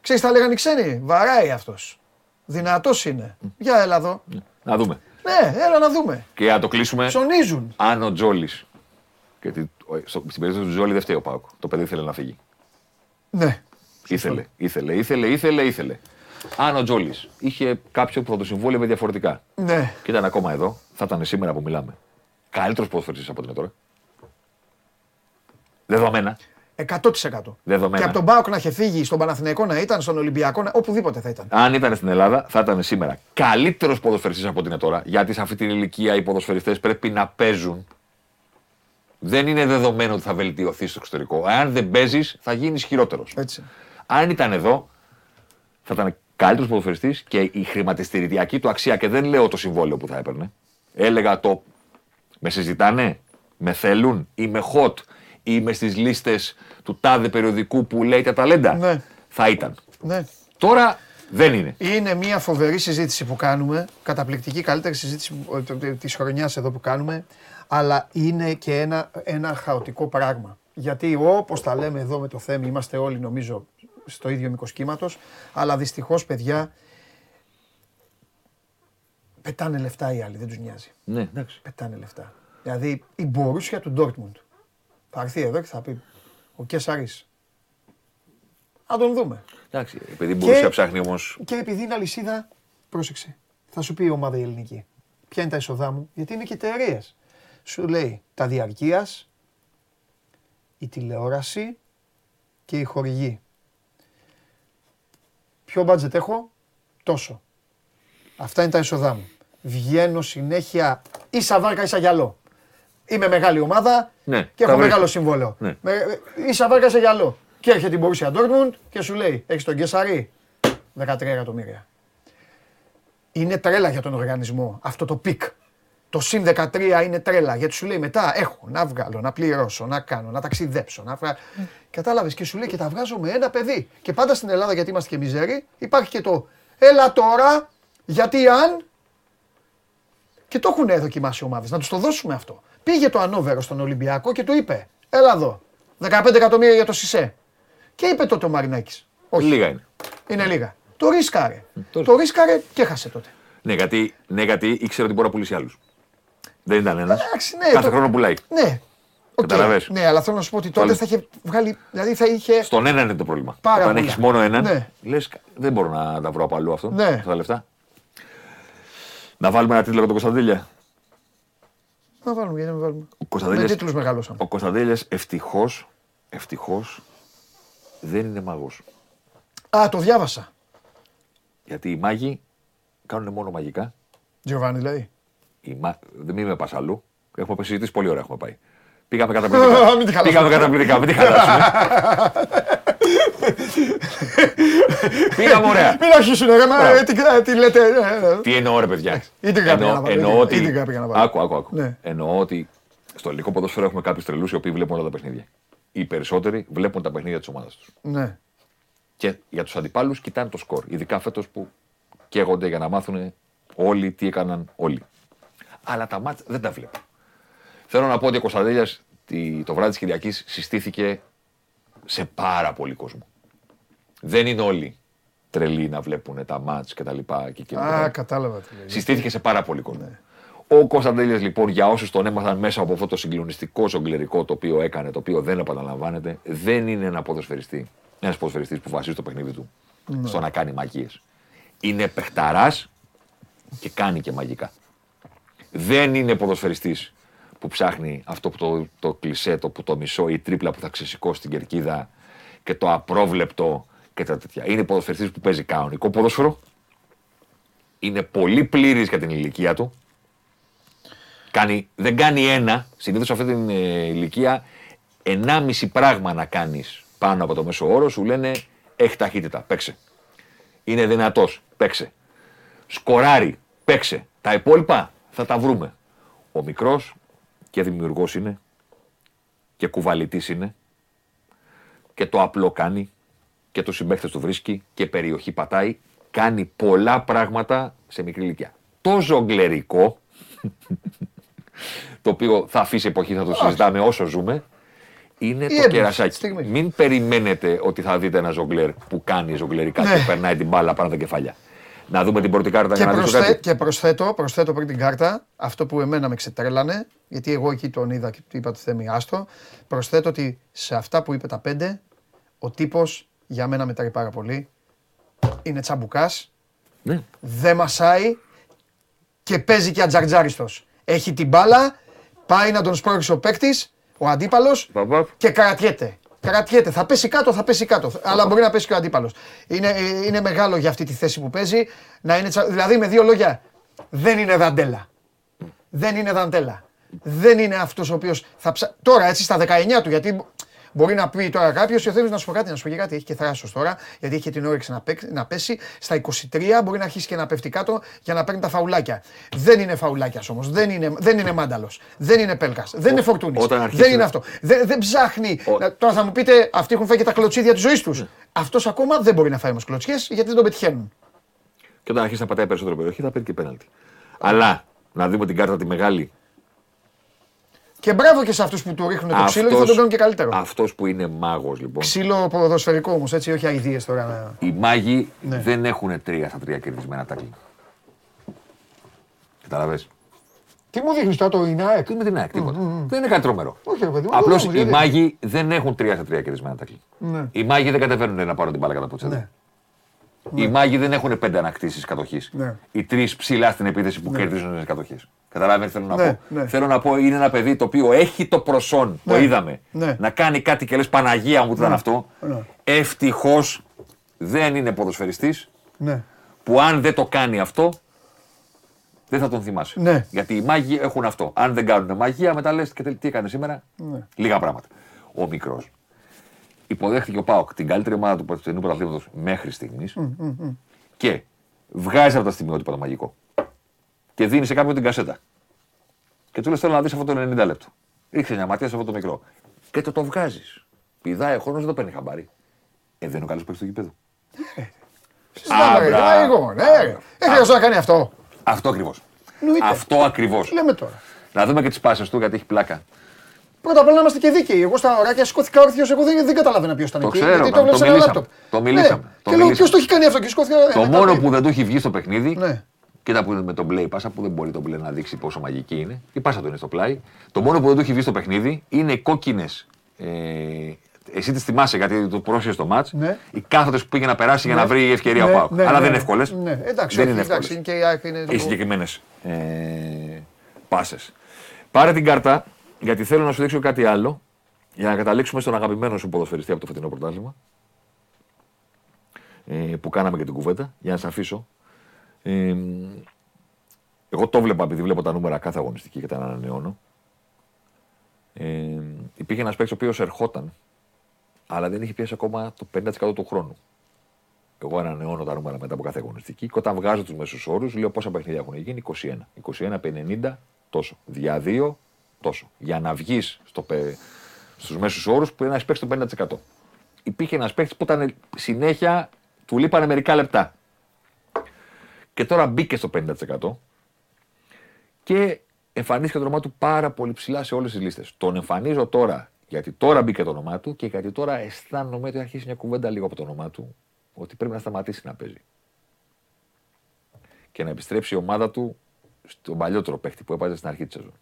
S1: ξέρεις, τα λέγανε οι ξένοι. Βαράει αυτός. Δυνατός είναι. Για έλα εδώ.
S5: Να δούμε.
S1: Ναι, έλα να δούμε.
S5: Και να το κλείσουμε.
S1: Ψωνίζουν.
S5: Αν ο Τζόλης. Γιατί ο- στο- στην περίπτωση του Τζόλη δεν φταίει ο Πάουκ. Το παιδί ήθελε να φύγει.
S1: Ναι.
S5: Ήθελε, ήθελε, ήθελε, ήθελε, ήθελε. Αν ο Τζόλης είχε κάποιον που θα το συμβόλευε διαφορετικά
S1: Ναι.
S5: και ήταν ακόμα εδώ, θα ήταν σήμερα που μιλάμε. Καλύτερος ποδοσφαιριστής από την τώρα. Δεδομένα.
S1: 100%.
S5: Δεδομένα.
S1: Και από τον Μπάουκ να είχε φύγει στον Παναθηναϊκό να ήταν, στον Ολυμπιακό να. Οπουδήποτε θα ήταν.
S5: Αν ήταν στην Ελλάδα, θα ήταν σήμερα καλύτερος ποδοσφαιριστής από ό,τι είναι τώρα. Γιατί σε αυτή την ηλικία οι ποδοσφαιριστές πρέπει να παίζουν. Δεν είναι δεδομένο ότι θα βελτιωθεί στο εξωτερικό. Αν δεν παίζεις, θα γίνεις χειρότερος.
S1: Έτσι.
S5: Αν ήταν εδώ, θα ήταν καλύτερος ποδοσφαιριστής και η χρηματιστηριακή του αξία, και δεν λέω το συμβόλαιο που θα έπαιρνε. Έλεγα το. Με συζητάνε, με θέλουν, είμαι hot, είμαι στις λίστες του τάδε περιοδικού που λέει τα ταλέντα.
S1: Ναι.
S5: Θα ήταν.
S1: Ναι.
S5: Τώρα δεν είναι.
S1: Είναι μια φοβερή συζήτηση που κάνουμε, καταπληκτική, καλύτερη συζήτηση της χρονιάς εδώ που κάνουμε, αλλά είναι και ένα, ένα χαοτικό πράγμα. Γιατί όπως τα λέμε εδώ με το θέμα, είμαστε όλοι νομίζω στο ίδιο μήκος κύματος, αλλά δυστυχώς παιδιά πετάνε λεφτά οι άλλοι, δεν τους νοιάζει.
S5: Ναι, εντάξει.
S1: Πετάνε λεφτά. Δηλαδή η Μπορούσια του Ντόρτμουντ θα έρθει εδώ και θα πει ο Κέσσαρης. Να τον δούμε.
S5: Εντάξει, επειδή μπορούσε
S1: Και-
S5: να ψάχνει όμω.
S1: Και επειδή είναι αλυσίδα, πρόσεξε. Θα σου πει η ομάδα η ελληνική. Ποια είναι τα έσοδά μου, γιατί είναι και εταιρείες. Σου λέει τα διαρκείας, η τηλεόραση και η χορηγοί. Ποιο budget έχω, τόσο. Αυτά είναι τα έσοδά μου. Βγαίνω συνέχεια ίσα βάρκα ίσα γιαλό. Είμαι μεγάλη ομάδα
S5: Ναι,
S1: και
S5: τα
S1: έχω
S5: βρίσκω.
S1: μεγάλο συμβόλαιο.
S5: Ναι.
S1: Με, ίσα βάρκα ίσα γιαλό. Και έρχεται την Borussia Dortmund και σου λέει: Έχεις τον Κεσαρή 13 εκατομμύρια. Είναι τρέλα για τον οργανισμό αυτό το πικ. Το συν 13 είναι τρέλα γιατί σου λέει μετά έχω να βγάλω, να πληρώσω, να κάνω, να ταξιδέψω. Να βγα... Κατάλαβες και σου λέει και τα βγάζω με ένα παιδί. Και πάντα στην Ελλάδα γιατί είμαστε και μιζέροι υπάρχει και το έλα τώρα γιατί αν. Και το έχουν δοκιμάσει οι ομάδες. Να τους το δώσουμε αυτό. Πήγε το Ανόβερο στον Ολυμπιακό και του είπε: Έλα εδώ. 15 εκατομμύρια για το Σισε. Και είπε τότε ο Μαρινάκης. Όχι.
S5: Λίγα είναι.
S1: Είναι λίγα. Το ρίσκαρε.
S5: το
S1: Το ρίσκαρε και χάσε τότε.
S5: Ναι, γιατί, ναι, γιατί ήξερε ότι μπορεί να πουλήσει άλλους. Δεν ήταν ένας.
S1: Εντάξει, ναι,
S5: Κάθε
S1: το-
S5: χρόνο πουλάει.
S1: Ναι. Οκ.
S5: Καταλαβες.
S1: Ναι, αλλά θέλω να σου πω ότι τότε
S5: Πάλι.
S1: θα είχε βγάλει. Δηλαδή θα είχε.
S5: Στον ένα είναι το πρόβλημα.
S1: Πάρα
S5: Όταν
S1: πολλά.
S5: έχεις μόνο έναν,
S1: Ναι.
S5: λες, δεν μπορώ να τα βρω από αλλού αυτό.
S1: Ναι.
S5: Αυτά τα λεφτά. Να βάλουμε ένα τίτλο για τον Κωνσταντέλια.
S1: Να βάλουμε, γιατί να μην βάλουμε.
S5: Ο
S1: Με
S5: Κωνσταντέλιας,
S1: τίτλους μεγαλώσαμε.
S5: ο Κωνσταντέλιας ευτυχώς, ευτυχώς δεν είναι μάγος.
S1: Α, το διάβασα.
S5: Γιατί οι μάγοι κάνουν μόνο μαγικά.
S1: Τζιοβάνι δηλαδή.
S5: Οι μα... Δεν μην με πας αλλού. Έχουμε συζητήσει πολύ ωραία έχουμε πάει. Πήγαμε καταπληκτικά. [laughs]
S1: Μην τη χαλάσουμε.
S5: Πήγαμε καταπληκτικά, μην τη χαλάσουμε. [laughs] Πήγαμε ωραία.
S1: Μην αρχίσουν, ρε, μα,
S5: Μπράβο.
S1: ε, τι, ε, τι λέτε. ε, ε.
S5: Τι εννοώ ρε παιδιά.
S1: Ίντρικα πήγα να
S5: εννοώ,
S1: βάλω,
S5: εννοώ
S1: ίντρικα-
S5: ότι...
S1: ίντρικα πήγα να βάλω.
S5: Άκου, άκου, άκου.
S1: Ναι.
S5: Εννοώ ότι στο ελληνικό ποδόσφαιρο έχουμε κάποιους τρελούς οι οποίοι βλέπουν όλα τα παιχνίδια. Οι περισσότεροι βλέπουν τα παιχνίδια της ομάδας τους.
S1: Ναι.
S5: Και για τους αντιπάλους κοιτάνε το σκορ. Ειδικά φέτος που καίγονται για να μάθουν όλοι τι έκαναν όλοι. Αλλά τα μάτς δεν τα βλέπω. Θέλω να πω ότι ο Κωνσταντέλιας το βράδυ της Κυριακής συστήθηκε σε πάρα πολύ κόσμο. Δεν είναι όλοι τρελοί να βλέπουν τα μάτς και τα λοιπά. Και εκείνο το
S1: Α,
S5: πράγμα.
S1: κατάλαβα τι λέει.
S5: Συστήθηκε σε πάρα πολύ κόσμο. Ο Κωνσταντέλιας λοιπόν, για όσους τον έμαθαν μέσα από αυτό το συγκλονιστικό ζογκλερικό το οποίο έκανε, το οποίο δεν επαναλαμβάνεται, δεν είναι ένα ποδοσφαιριστή. Ένας ποδοσφαιριστής που βασίζει το παιχνίδι του στο να κάνει μαγείες. Είναι παιχταράς και κάνει και μαγικά. Δεν είναι ποδοσφαιριστής που ψάχνει αυτό που το, το κλισέ, το, που το μισό ή τρίπλα που θα ξεσηκώσει την κερκίδα και το απρόβλεπτο και τα τέτοια. Είναι ποδοσφαιριστής που παίζει κανονικό ποδόσφαιρο, είναι πολύ πλήρης για την ηλικία του. Κάνει, δεν κάνει ένα, συνήθως σε αυτή την ε, ηλικία, ενάμιση πράγμα να κάνεις πάνω από το μέσο όρο, σου λένε έχει ταχύτητα, παίξε. Είναι δυνατός, παίξε. Σκοράρει, παίξε. Τα υπόλοιπα θα τα βρούμε. Ο μικρός και δημιουργός είναι και κουβαλητής είναι και το απλό κάνει και το συμπαίχτες του βρίσκει και περιοχή πατάει. Κάνει πολλά πράγματα σε μικρή ηλικία. Το ζογκλερικό, [laughs] το οποίο θα αφήσει εποχή, θα το συζητάμε όσο ζούμε, είναι
S1: Η
S5: το
S1: έμπνευση
S5: κερασάκι.
S1: της στιγμής.
S5: Μην περιμένετε ότι θα δείτε ένα ζογκλέρ που κάνει ζογκλερικά
S1: Ναι.
S5: και περνάει την μπάλα πάνω τα κεφάλια. Να δούμε την πρώτη κάρτα
S1: Και,
S5: για να δείξω
S1: προσθέ,
S5: κάτι.
S1: και προσθέτω, προσθέτω πριν την κάρτα αυτό που εμένα με ξετρέλανε, γιατί εγώ εκεί τον είδα και του είπα το θέμη άστο. Προσθέτω ότι σε αυτά που είπε τα πέντε, ο τύπος για μένα μετράει πάρα πολύ. είναι τσαμπουκάς.
S5: Ναι.
S1: Δεν μασάει και παίζει και ατζαρτζάριστος. Έχει την μπάλα, πάει να τον σπρώξει ο παίκτης, ο αντίπαλος και κρατιέται. Κρατιέται. Θα πέσει κάτω, θα πέσει κάτω. Αλλά μπορεί να πέσει και ο αντίπαλος. Είναι, είναι μεγάλο για αυτή τη θέση που παίζει. Να είναι, δηλαδή με δύο λόγια, δεν είναι δαντέλα. Δεν είναι δαντέλα. Δεν είναι αυτός ο οποίος θα ψάξει. Τώρα έτσι στα 19 του, γιατί Μπορεί να πει τώρα κάποιος, θέλεις να σου πω κάτι, να σου πω κάτι, έχει και θράσος τώρα, γιατί έχει την όρεξη να, να πέσει. Στα 23 μπορεί να αρχίσει και να πέφτει κάτω για να παίρνει τα φαουλάκια. Δεν είναι φαουλάκιας όμως, δεν είναι, δεν είναι μάνταλος, δεν είναι πέλκας, δεν είναι φορτούνης. Δεν είναι αυτό. Δεν, δεν ψάχνει. Τώρα θα μου πείτε, αυτοί έχουν φάει και τα κλωτσίδια της ζωής τους. Ναι. Αυτός ακόμα δεν μπορεί να φάει όμως κλωτσιές γιατί δεν τον πετυχαίνουν.
S5: Και όταν αρχίσει να πατάει περισσότερο περιοχή θα παίρνει και πέναλτι. Αλλά να δούμε την κάρτα τη μεγάλη
S1: και μπράβο και σε αυτούς που του ρίχνουν το ξύλο και θα τον κάνουν και καλύτερο.
S5: Αυτός που είναι μάγος λοιπόν.
S1: Ξύλο ποδοσφαιρικό όμως, έτσι, όχι αειδίε τώρα.
S5: Οι μάγοι ναι. δεν έχουν τρία στα τρία κερδισμένα τάκλι. Καταλαβέ.
S1: Τι μου δείχνεις τώρα το ΙΝΑΕΚ.
S5: Τι με την ΑΕΚ, τίποτα. Δεν είναι κάτι τρομερό. Απλώς οι μάγοι δεν έχουν τρία στα τρία κερδισμένα τάκλι. Ναι. Οι μάγοι δεν κατεβαίνουν να πάρουν την μπάλα κατά από ναι. Οι ναι. μάγοι δεν έχουν πέντε ανακτήσεις κατοχής. Ναι. Οι τρεις ψηλά στην επίθεση που ναι. κερδίζουν τι κατοχέ. Καταλάβετε θέλω να πω; Θέλω να πω είναι ένα παιδί το οποίο έχει το προσόν, το είδαμε, να κάνει κάτι και λες Παναγία μου ήταν αυτό. Ευτυχώς δεν είναι ποδοσφαιριστής που αν δεν το κάνει αυτό δεν θα τον θυμάσαι. Γιατί οι μάγοι έχουν αυτό. Αν δεν κάνουν μαγεία, μετά λες και τι έκανε σήμερα; Λίγα πράγματα. Ο μικρός υποδέχτηκε ο Πάοκ την καλύτερη ομάδα του Πρωτοβουλίου Πρωταθλήματος μέχρι στιγμής και βγάζει από τα στιγμιότυπα το μαγικό. Και δίνει σε κάποιον την κασέτα. Και του λες: Θέλω να δεις αυτό το 90 λεπτό. Ρίξε μια ματιά σε αυτό το μικρό. Και το το βγάζεις. Πηδάει ο χρόνος, δεν το παίρνει χαμπάρι. Ε, δεν είναι ο καλό παίκτης του γηπέδου.
S1: Άμπρα. Εγώ, ναι. Δεν χρειάζεται να κάνει αυτό.
S5: Αυτό ακριβώς. Αυτό ακριβώς.
S1: Λέμε τώρα.
S5: Να δούμε και τις πάσες του γιατί έχει πλάκα.
S1: Πρώτα απ' όλα να είμαστε και δίκαιοι. Εγώ στα ωράκια σηκώθηκα όρθιος, εγώ δεν, δεν καταλάβαινα ποιος ήταν
S5: το εκεί. Ξέρω, γιατί το, το, μιλήσαμε. το μιλήσαμε. Ναι.
S1: Το και λέω ποιος το έχει κάνει αυτό και σηκώθηκα.
S5: Το ε, μόνο που δεν το έχει βγει στο παιχνίδι. Ναι. Κοίτα που είναι με τον play πάσα που δεν μπορεί το play να δείξει πόσο μαγική είναι. Η πάσα του είναι στο πλάι. Το μόνο που δεν το έχει βγει στο παιχνίδι είναι οι κόκκινες. Ε, εσύ τις θυμάσαι γιατί το πρόσχεσαι στο μάτ. Ναι. Οι κάθετες που πήγε να περάσει για να ναι. βρει η ευκαιρία ναι, ο Ναι, Αλλά δεν είναι εύκολες.
S1: Ναι, εντάξει, δεν είναι εύκολες.
S5: Οι συγκεκριμένες ε, πάσες. Πάρε την κάρτα γιατί θέλω να σου δείξω κάτι άλλο για να καταλήξουμε στον αγαπημένο σου ποδοσφαιριστή από το φετινό πρωτάθλημα. Ε, που κάναμε και την κουβέντα, για να σε αφήσω. Ε, εγώ το βλέπα επειδή βλέπω τα νούμερα κάθε αγωνιστική και τα ανανεώνω. Ε, υπήρχε ένας παίκτης ο οποίος ερχόταν, αλλά δεν είχε πιάσει ακόμα το 50% του χρόνου. Εγώ ανανεώνω τα νούμερα μετά από κάθε αγωνιστική και όταν βγάζω τους μέσους όρους, λέω πόσα παιχνίδια έχουν γίνει. 21. 21, 50, τόσο. Δια 2, τόσο. Για να βγεις στο, στους μέσους όρους που ένας παίκτης το 50%. Υπήρχε ένας παίκτης που ήταν συνέχεια, του λείπανε μερικά λεπτά. Και τώρα μπήκε στο 50% και εμφανίστηκε το όνομά του πάρα πολύ ψηλά σε όλες τις λίστες. Τον εμφανίζω τώρα γιατί τώρα μπήκε το όνομά του και γιατί τώρα αισθάνομαι ότι αρχίσει μια κουβέντα λίγο από το όνομά του ότι πρέπει να σταματήσει να παίζει. Και να επιστρέψει η ομάδα του στον παλιότερο παίκτη που έπαιζε στην αρχή της σεζόν.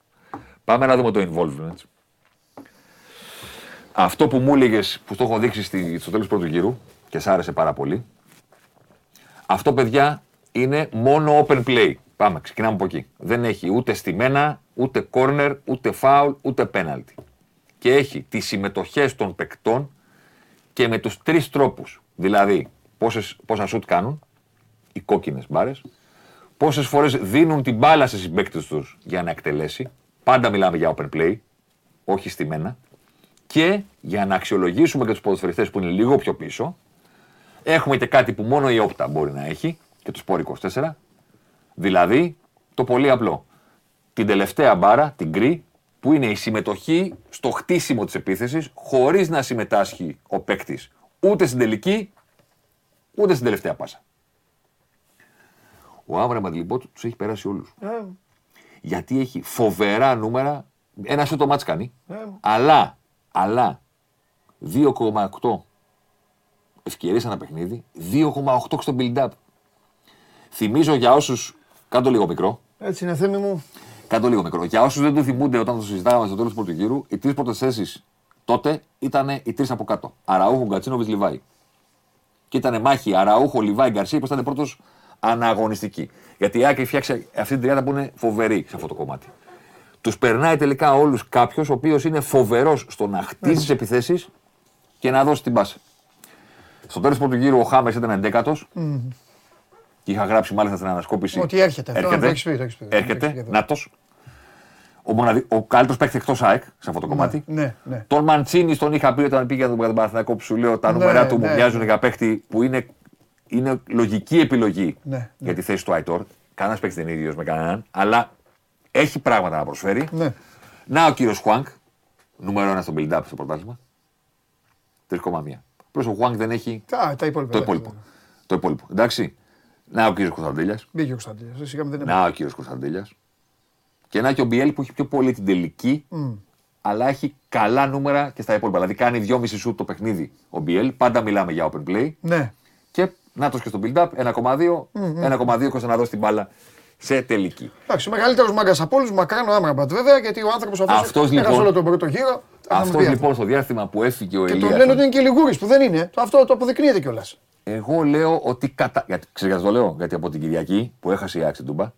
S5: Πάμε να δούμε το involvement. Αυτό που μου έλεγες, που το έχω δείξει στο τέλος του πρώτου γύρου και σ' άρεσε πάρα πολύ. Αυτό, παιδιά, είναι μόνο open play. Πάμε, ξεκινάμε από εκεί. Δεν έχει ούτε στημένα, ούτε corner, ούτε foul, ούτε penalty. Και έχει τις συμμετοχές των παικτών και με τους τρεις τρόπους. Δηλαδή, πόσες, πόσα σουτ κάνουν, οι κόκκινες μπάρες, πόσες φορές δίνουν την μπάλα σε συμπαίκτες τους για να εκτελέσει, Πάντα μιλάμε για open play, όχι στη μένα. Και για να αξιολογήσουμε και τους ποδοσφαιριστές που είναι λίγο πιο πίσω, έχουμε και κάτι που μόνο η όπτα μπορεί να έχει και το σπόρ 24. Δηλαδή, το πολύ απλό. Την τελευταία μπάρα, την γκρι, που είναι η συμμετοχή στο χτίσιμο της επίθεσης, χωρίς να συμμετάσχει ο παίκτης ούτε στην τελική, ούτε στην τελευταία πάσα. Ο Άβραμαντ λοιπόν τους έχει περάσει όλους. Ε, γιατί έχει φοβερά νούμερα. Ένα σου το μάτς κάνει. Ε. Αλλά, αλλά 2,8 ευκαιρίες ένα παιχνίδι, 2,8 στο build-up. Θυμίζω για όσους. Κάτω λίγο μικρό.
S1: Έτσι είναι θέμη μου.
S5: Κάτω λίγο μικρό. Για όσους δεν το θυμούνται όταν το συζητάγαμε στο τέλος του πρώτου γύρου, οι τρεις πρώτες θέσεις τότε ήταν οι τρεις από κάτω. Αραούχο, Γκατσίνοβιτς, Λιβάη. Και ήταν μάχη Αραούχο, Λιβάη, Γκαρσία που ήταν πρώτος αναγωνιστική. Γιατί η Άκη φτιάξε αυτή την τριάδα που είναι φοβερή σε αυτό το κομμάτι. Τους περνάει τελικά όλους κάποιος ο οποίος είναι φοβερός στο να χτίσει επιθέσεις και να δώσει την πάση. Στο τέλος του πρώτου γύρου ο Χάμε ήταν 11ο. Mm. Και είχα γράψει μάλιστα στην ανασκόπηση.
S1: Ότι έρχεται.
S5: Έρχεται. έρχεται. Νάτος. Ο, μοναδι... ο καλύτερος παίκτης εκτός ΑΕΚ σε αυτό το
S1: ναι,
S5: κομμάτι.
S1: Ναι, ναι.
S5: Τον Μαντσίνη τον είχα πει όταν πήγε για τον Παναθηναϊκό που σου λέω τα νούμερα ναι, του μου ναι, μοιάζουν για παίκτη που είναι, είναι λογική επιλογή για τη θέση του Αϊτόρ. Κανένας παίκτης δεν είναι ίδιος με κανέναν, αλλά έχει πράγματα να προσφέρει. Να ο κύριος Χουάνκ, νούμερο ένα στο build-up στο πρωτάθλημα. 3,1. Απλώς ο Χουάνκ δεν έχει
S1: τα, τα υπόλοιπα,
S5: το, υπόλοιπο. το υπόλοιπο. Εντάξει. Να ο κύριος Κωνσταντέλιας.
S1: Μπήκε ο Κωνσταντέλιας.
S5: Να ο κύριος Κωνσταντέλιας. Και να και ο Μπιέλ που έχει πιο πολύ την τελική, mm. αλλά έχει καλά νούμερα και στα υπόλοιπα. Δηλαδή κάνει 2,5 σουτ το παιχνίδι ο Μπιέλ. Πάντα μιλάμε για open play.
S1: Ναι.
S5: Και να το και στο build-up 1,2. Mm-hmm. 1,2 ώστε να δώσει την μπάλα σε τελική.
S1: Εντάξει, ο μεγαλύτερος μάγκας από όλους, μακράν ο Άμραμπατ βέβαια, γιατί ο άνθρωπος αυτός λοιπόν, όλο τον πρώτο γύρο.
S5: Αυτός λοιπόν στο διάστημα που έφυγε ο Ελία.
S1: Και τον λένε ότι είναι και λιγούρης που δεν είναι. Αυτό το αποδεικνύεται κιόλας.
S5: Εγώ λέω ότι. Κατα... Γιατί, ξέρετε, το λέω, γιατί από την Κυριακή που έχασε η Άξι Ντούμπα,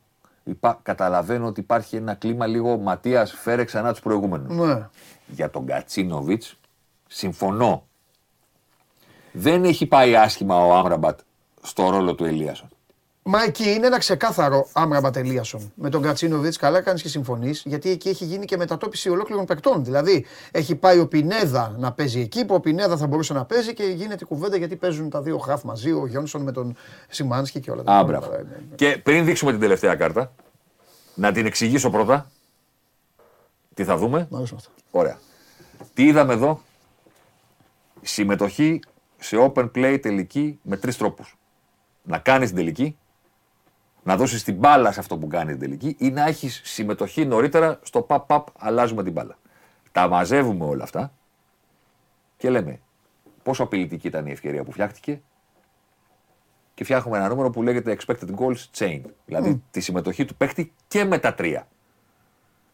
S5: είπα, καταλαβαίνω ότι υπάρχει ένα κλίμα λίγο Ματίας φέρε ξανά τους προηγούμενους.
S1: Ναι.
S5: Για τον Κατσίνοβιτς συμφωνώ. Δεν έχει πάει άσχημα ο Άμραμπατ στο ρόλο του Ελίασον.
S1: Μα εκεί είναι ένα ξεκάθαρο άμρα Τελίασον. Με τον Κατσίνοβιτ, καλά κάνεις και συμφωνείς, γιατί εκεί έχει γίνει και μετατόπιση ολόκληρων παικτών. Δηλαδή, έχει πάει ο Πινέδα να παίζει εκεί, που ο Πινέδα θα μπορούσε να παίζει και γίνεται κουβέντα γιατί παίζουν τα δύο χαφ μαζί, ο Γιόνσον με τον Σιμάνσκι και όλα τα
S5: άλλα. Και πριν δείξουμε την τελευταία κάρτα, να την εξηγήσω πρώτα. Τι θα δούμε;
S1: Μ' αυτά.
S5: Ωραία. Τι είδαμε εδώ; Συμμετοχή σε open play τελική με τρεις τρόπους. Να κάνεις την τελική, να δώσεις την μπάλα σε αυτό που κάνει την τελική ή να έχεις συμμετοχή νωρίτερα στο παπ παπ αλλάζουμε την μπάλα. Τα μαζεύουμε όλα αυτά και λέμε πόσο απειλητική ήταν η ευκαιρία που φτιάχτηκε και φτιάχνουμε ένα νούμερο που λέγεται expected goals chain. Δηλαδή τη συμμετοχή του παίχτη και με τα τρία.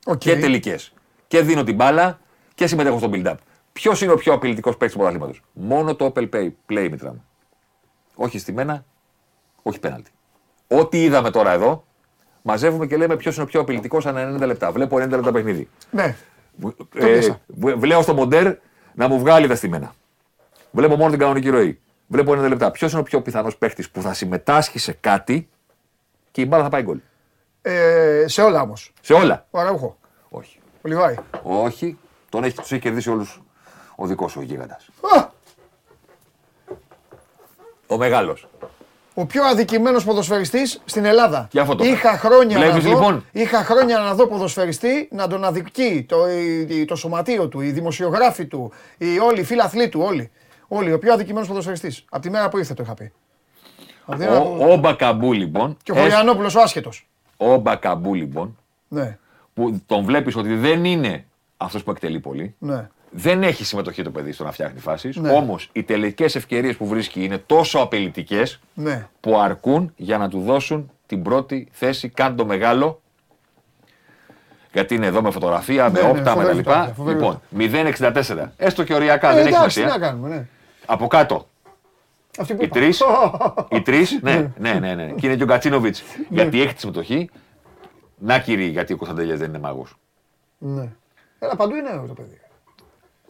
S1: Okay.
S5: Και τελικές. Και δίνω την μπάλα και συμμετέχω στο build-up. Ποιος είναι ο πιο απειλητικός παίκτης του πρωταθλήματος; Μόνο το Opel Play, play μήτρα μου. Όχι στημένα, όχι πέναλτι. Ό,τι είδαμε τώρα εδώ, μαζεύουμε και λέμε ποιος είναι ο πιο απειλητικός ανά 90 λεπτά. Βλέπω 90 λεπτά παιχνίδι.
S1: Ναι.
S5: Ε, βλέπω στο μοντέρ να μου βγάλει τα στημένα. Βλέπω μόνο την κανονική ροή. Βλέπω 90 λεπτά. Ποιος είναι ο πιο πιθανός παίχτη που θα συμμετάσχει σε κάτι και η μπάλα θα πάει γκολ;
S1: Ε, σε όλα όμως.
S5: Σε όλα.
S1: Ο Αραούχο.
S5: Όχι.
S1: Ο Λιβάη.
S5: Όχι. Τον έχει, τους έχει κερδίσει όλους ο δικός σου ο γίγαντας. Ο μεγάλος
S1: ο πιο αδικημένος ποδοσφαιριστής στην Ελλάδα.
S5: Για αυτό
S1: είχα, χρόνια
S5: να
S1: δω,
S5: λοιπόν;
S1: είχα χρόνια να δω ποδοσφαιριστή να τον αδικεί το, το σωματείο του, οι δημοσιογράφοι του, οι όλοι, οι φίλοι του, όλοι. Όλοι, ο πιο αδικημένος ποδοσφαιριστής. Από τη μέρα που ήρθε το είχα πει.
S5: Ο, που... ο Μπακαμπού λοιπόν.
S1: Και ο Χωριανόπουλος ο άσχετος.
S5: Ο Μπακαμπού λοιπόν.
S1: Ναι.
S5: Που τον βλέπεις ότι δεν είναι αυτός που εκτελεί πολύ.
S1: Ναι.
S5: Δεν έχει συμμετοχή το παιδί στο να φτιάχνει φάσεις. Ναι. Όμως οι τελικές ευκαιρίες που βρίσκει είναι τόσο απειλητικές
S1: ναι.
S5: που αρκούν για να του δώσουν την πρώτη θέση. Κάνε το μεγάλο. Γιατί είναι εδώ με φωτογραφία, με ναι, όπτα, με τα λοιπά. Λοιπόν, 0,64. Έστω και οριακά ε, δεν έχει σημασία.
S1: κάνουμε, ναι.
S5: Από κάτω. οι τρεις. οι τρεις, ναι, ναι, ναι, ναι. και είναι και ο Κατσίνοβιτς γιατί έχει τη συμμετοχή. Να κύριε, γιατί ο Κωνσταντέλιας δεν είναι μάγος.
S1: Ναι. Έλα, παντού είναι το παιδί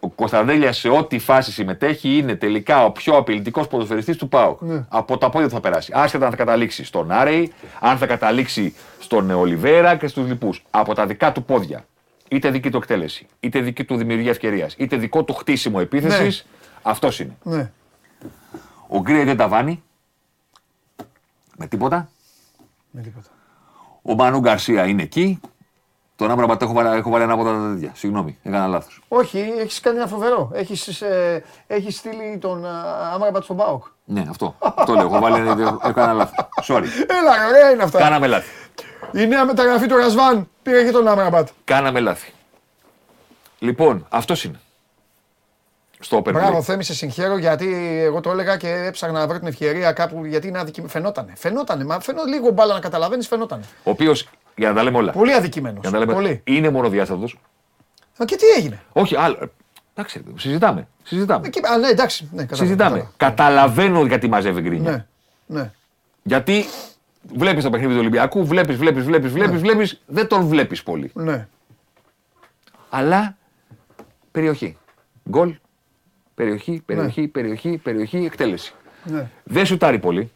S5: ο Κωνσταντέλια σε ό,τι φάση συμμετέχει είναι τελικά ο πιο απειλητικός ποδοσφαιριστής του ΠΑΟΚ.
S1: Ναι.
S5: Από τα πόδια θα περάσει. Άσχετα αν θα καταλήξει στον Άρεϊ, αν θα καταλήξει στον Ολιβέρα και στους λοιπούς. Από τα δικά του πόδια. Είτε δική του εκτέλεση, είτε δική του δημιουργία ευκαιρίας, είτε δικό του χτίσιμο επίθεσης. Ναι. Αυτός είναι.
S1: Ναι.
S5: Ο Γκρέι δεν τα βάνει. Με τίποτα.
S1: Με τίποτα.
S5: Ο Μανού Γκαρσία είναι εκεί. Τον Άμραμπατ έχω, βάλει, έχω βάλει ένα από τα τέτοια. Συγγνώμη, έκανα λάθος.
S1: Όχι, έχεις κάνει ένα φοβερό. Έχεις ε, έχεις στείλει τον Άμραμπατ στον Μπάουκ.
S5: Ναι, αυτό. αυτό λέω. Έχω βάλει, έκανα λάθος. Sorry.
S1: Έλα, ωραία είναι αυτά.
S5: Κάναμε λάθη.
S1: Η νέα μεταγραφή του Ρασβάν πήρε και τον Άμραμπατ.
S5: Κάναμε λάθη. Λοιπόν, αυτός είναι. Στο Open
S1: Μπράβο, Θέμη, σε συγχαίρω γιατί εγώ το έλεγα και έψαχνα να βρω την ευκαιρία κάπου γιατί είναι αδικημένο. Φαινότανε. Φαινότανε. Μα φαινό, λίγο μπάλα να καταλαβαίνεις, φαινότανε.
S5: Ο οποίος για να τα λέμε όλα.
S1: Πολύ αδικημένος.
S5: Πολύ. Είναι μονοδιάστατος.
S1: Μα και τι έγινε;
S5: Όχι, άλλο. Εντάξει, συζητάμε. συζητάμε.
S1: Εκεί, α, ναι, εντάξει. Ναι, κατάλαβα,
S5: συζητάμε.
S1: κατάλαβα.
S5: Καταλαβαίνω γιατί μαζεύει γκρίνια.
S1: Ναι, ναι.
S5: Γιατί βλέπεις το παιχνίδι του Ολυμπιακού, βλέπεις, βλέπεις, βλέπεις, βλέπεις, βλέπεις, δεν τον βλέπεις πολύ.
S1: ναι.
S5: Αλλά περιοχή. Γκολ, περιοχή, περιοχή, περιοχή, περιοχή, εκτέλεση.
S1: ναι.
S5: Δεν σουτάρει πολύ.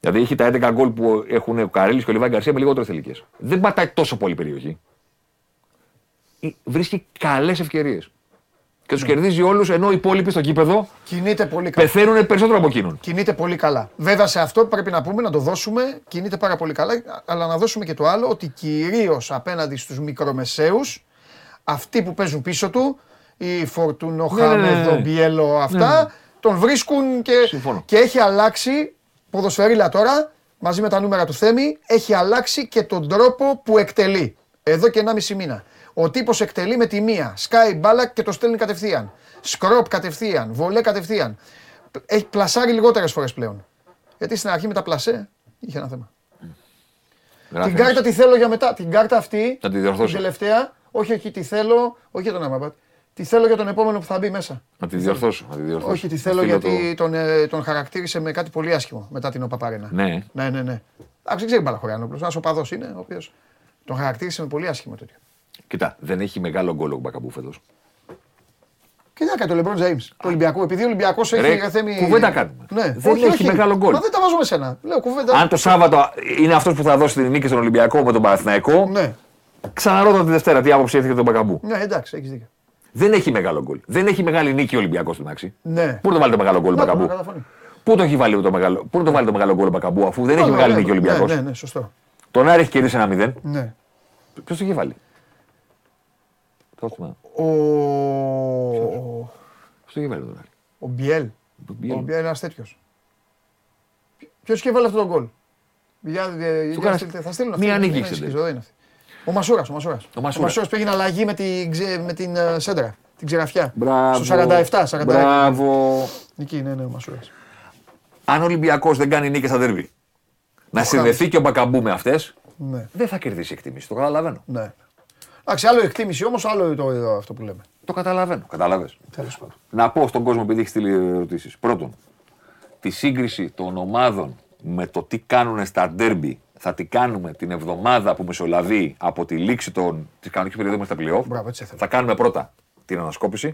S5: Δηλαδή έχει τα 11 γκολ που έχουν ο Καρέλης και ο Λιβάη Γκαρσία με λιγότερες τελικέ. Δεν πατάει τόσο πολύ περιοχή. Ε, Βρίσκει καλές ευκαιρίες. Και τους κερδίζει όλους ενώ οι υπόλοιποι στο κήπεδο
S1: Κινείται πολύ καλά.
S5: πεθαίνουν περισσότερο από εκείνον.
S1: Κινείται πολύ καλά. Βέβαια σε αυτό πρέπει να πούμε, να το δώσουμε, κινείται πάρα πολύ καλά, αλλά να δώσουμε και το άλλο, ότι κυρίως απέναντι στους μικρομεσαίους, αυτοί που παίζουν πίσω του, η Φορτούνο,
S5: Ναι, ναι, ναι, ναι.
S1: Χάμεδο, Μπιέλο, αυτά, τον βρίσκουν και,
S5: Συμφωνώ.
S1: και έχει αλλάξει, ποδοσφαιρίλα τώρα, μαζί με τα νούμερα του Θέμη, έχει αλλάξει και τον τρόπο που εκτελεί. Εδώ και 1,5 μήνα. Ο τύπος εκτελεί με τη μία. Σκάει μπάλα και το στέλνει κατευθείαν. Σκρόπ κατευθείαν. Βολέ κατευθείαν. Έχει πλασάρει λιγότερες φορές πλέον. Γιατί στην αρχή με τα πλασέ είχε ένα θέμα.
S5: Γράφεις
S1: Την κάρτα τη θέλω για μετά. Την κάρτα αυτή.
S5: Να τη διορθώσω.
S1: Την τελευταία. Όχι, όχι, τη θέλω. Όχι για τον Αμαμπάτ. Τη θέλω για τον επόμενο που θα μπει μέσα.
S5: Να τη διορθώσω. Να τη διορθώσω.
S1: Όχι, τη
S5: Να
S1: θέλω
S5: στείλω
S1: γιατί
S5: το-
S1: τον, ε, τον χαρακτήρισε με κάτι πολύ άσχημο μετά την Οπαπαρένα.
S5: Ναι.
S1: Ναι, ναι, ναι. Εντάξει, δεν ξέρει Παλαχωριάνοπλο. Ένας οπαδός είναι, ο οποίος τον χαρακτήρισε με πολύ άσχημο τέτοιο.
S5: Κοίτα, δεν έχει μεγάλο γκολ ο Μπακαμπού φέτος.
S1: Και τι να κάνει το Λεμπρόν Τζέιμ του Ολυμπιακού. Επειδή ο Ολυμπιακός έχει
S5: Ρε,
S1: θέμη.
S5: κουβέντα κάνουμε.
S1: Ναι,
S5: Δεν
S1: όχι,
S5: έχει
S1: όχι.
S5: μεγάλο γκολ.
S1: Μα δεν τα βάζουμε σένα. Λέω κουβέντα.
S5: Αν το Σάββατο είναι αυτός που θα δώσει την νίκη στον Ολυμπιακό με τον Παναθηναϊκό,
S1: Ναι,
S5: ξαναρώτα τη Δευτέρα τι άποψη έχει για τον Μπακαμπού.
S1: ναι, εντάξει, έχεις δίκιο.
S5: Δεν έχει μεγάλο γκολ. Δεν έχει μεγάλη νίκη ο Ολυμπιακός στην τάξη.
S1: Ναι.
S5: Πού να το βάλει το μεγάλο γκολ ο
S1: Να,
S5: Μπακαμπού;
S1: καταφωνεί.
S5: Πού το έχει βάλει το μεγάλο, πού να το βάλει το μεγάλο γκολ ο Μπακαμπού αφού δεν έχει
S1: Ναι,
S5: μεγάλη
S1: ναι,
S5: νίκη ο Ολυμπιακός;
S1: Ναι, ναι, ναι, σωστό.
S5: Τον Άρη έχει κερδίσει ένα 0.
S1: Ναι.
S5: Ποιος το έχει βάλει; Ποιος το
S1: Ο,
S5: έχει βάλει τον Άρη;
S1: ο Μπιέλ.
S5: Ο Μπιέλ.
S1: Ο Μπιέλ είναι ένας τέτοιος. Ποιος είχε βάλει αυτό τον γκολ; Για, για, για,
S5: κάνας
S1: στείλτε- θα στείλουν
S5: μία
S1: αυτή,
S5: νίκη
S1: Ο Μασούρας, ο Μασούρας.
S5: Ο Μασούρας.
S1: που έγινε αλλαγή με την, ξε- με την ε, σέντρα, την ξεραφιά.
S5: Μπράβο.
S1: Στο 47, 46.
S5: Μπράβο.
S1: Εκεί, ναι, ναι, ο Μασούρας.
S5: Αν ο Ολυμπιακός δεν κάνει νίκη στα δέρβη, να συνδεθεί και ο Μπακαμπού με αυτές,
S1: Ναι,
S5: δεν θα κερδίσει εκτίμηση. Το καταλαβαίνω.
S1: ναι. Εντάξει, άλλο η εκτίμηση όμως, άλλο το, το, αυτό που λέμε.
S5: Το καταλαβαίνω. Κατάλαβε.
S1: Τέλος πάντων.
S5: Να πω στον κόσμο, επειδή έχει στείλει ερωτήσεις. Πρώτον, τη σύγκριση των ομάδων με το τι κάνουν στα ντέρμπι θα τη κάνουμε την εβδομάδα που μεσολαβεί από τη λήξη των, της κανονικής περίοδου μας στα πλοιό.
S1: Μπράβο, έτσι θέλω.
S5: Θα κάνουμε πρώτα την ανασκόπηση.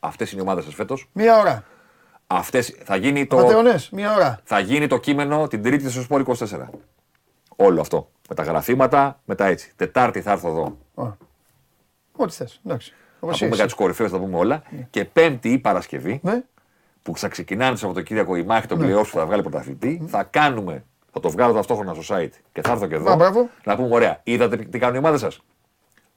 S5: Αυτές είναι οι ομάδες σας φέτος.
S1: Μία ώρα.
S5: Αυτές, θα, γίνει το,
S1: Πατεωνές, μία ώρα.
S5: θα γίνει το κείμενο την Τρίτη στο Σπόρ 24. Όλο αυτό. Με τα γραφήματα, με τα έτσι. Τετάρτη θα έρθω εδώ.
S1: Α. Ό,τι θες. Εντάξει.
S5: Θα
S1: Όπως
S5: πούμε
S1: είσαι.
S5: για του κορυφαίους, θα πούμε όλα. Και Πέμπτη ή Παρασκευή,
S1: Ναι.
S5: που θα ξεκινάνε το Σαββατοκύριακο η μάχη των playoffs που θα βγάλει πρωταθλητή, θα κάνουμε, θα το βγάλω ταυτόχρονα στο site και θα έρθω και εδώ.
S1: Α, μπράβο.
S5: Να πούμε, ωραία, είδατε τι κάνουν οι ομάδες σας;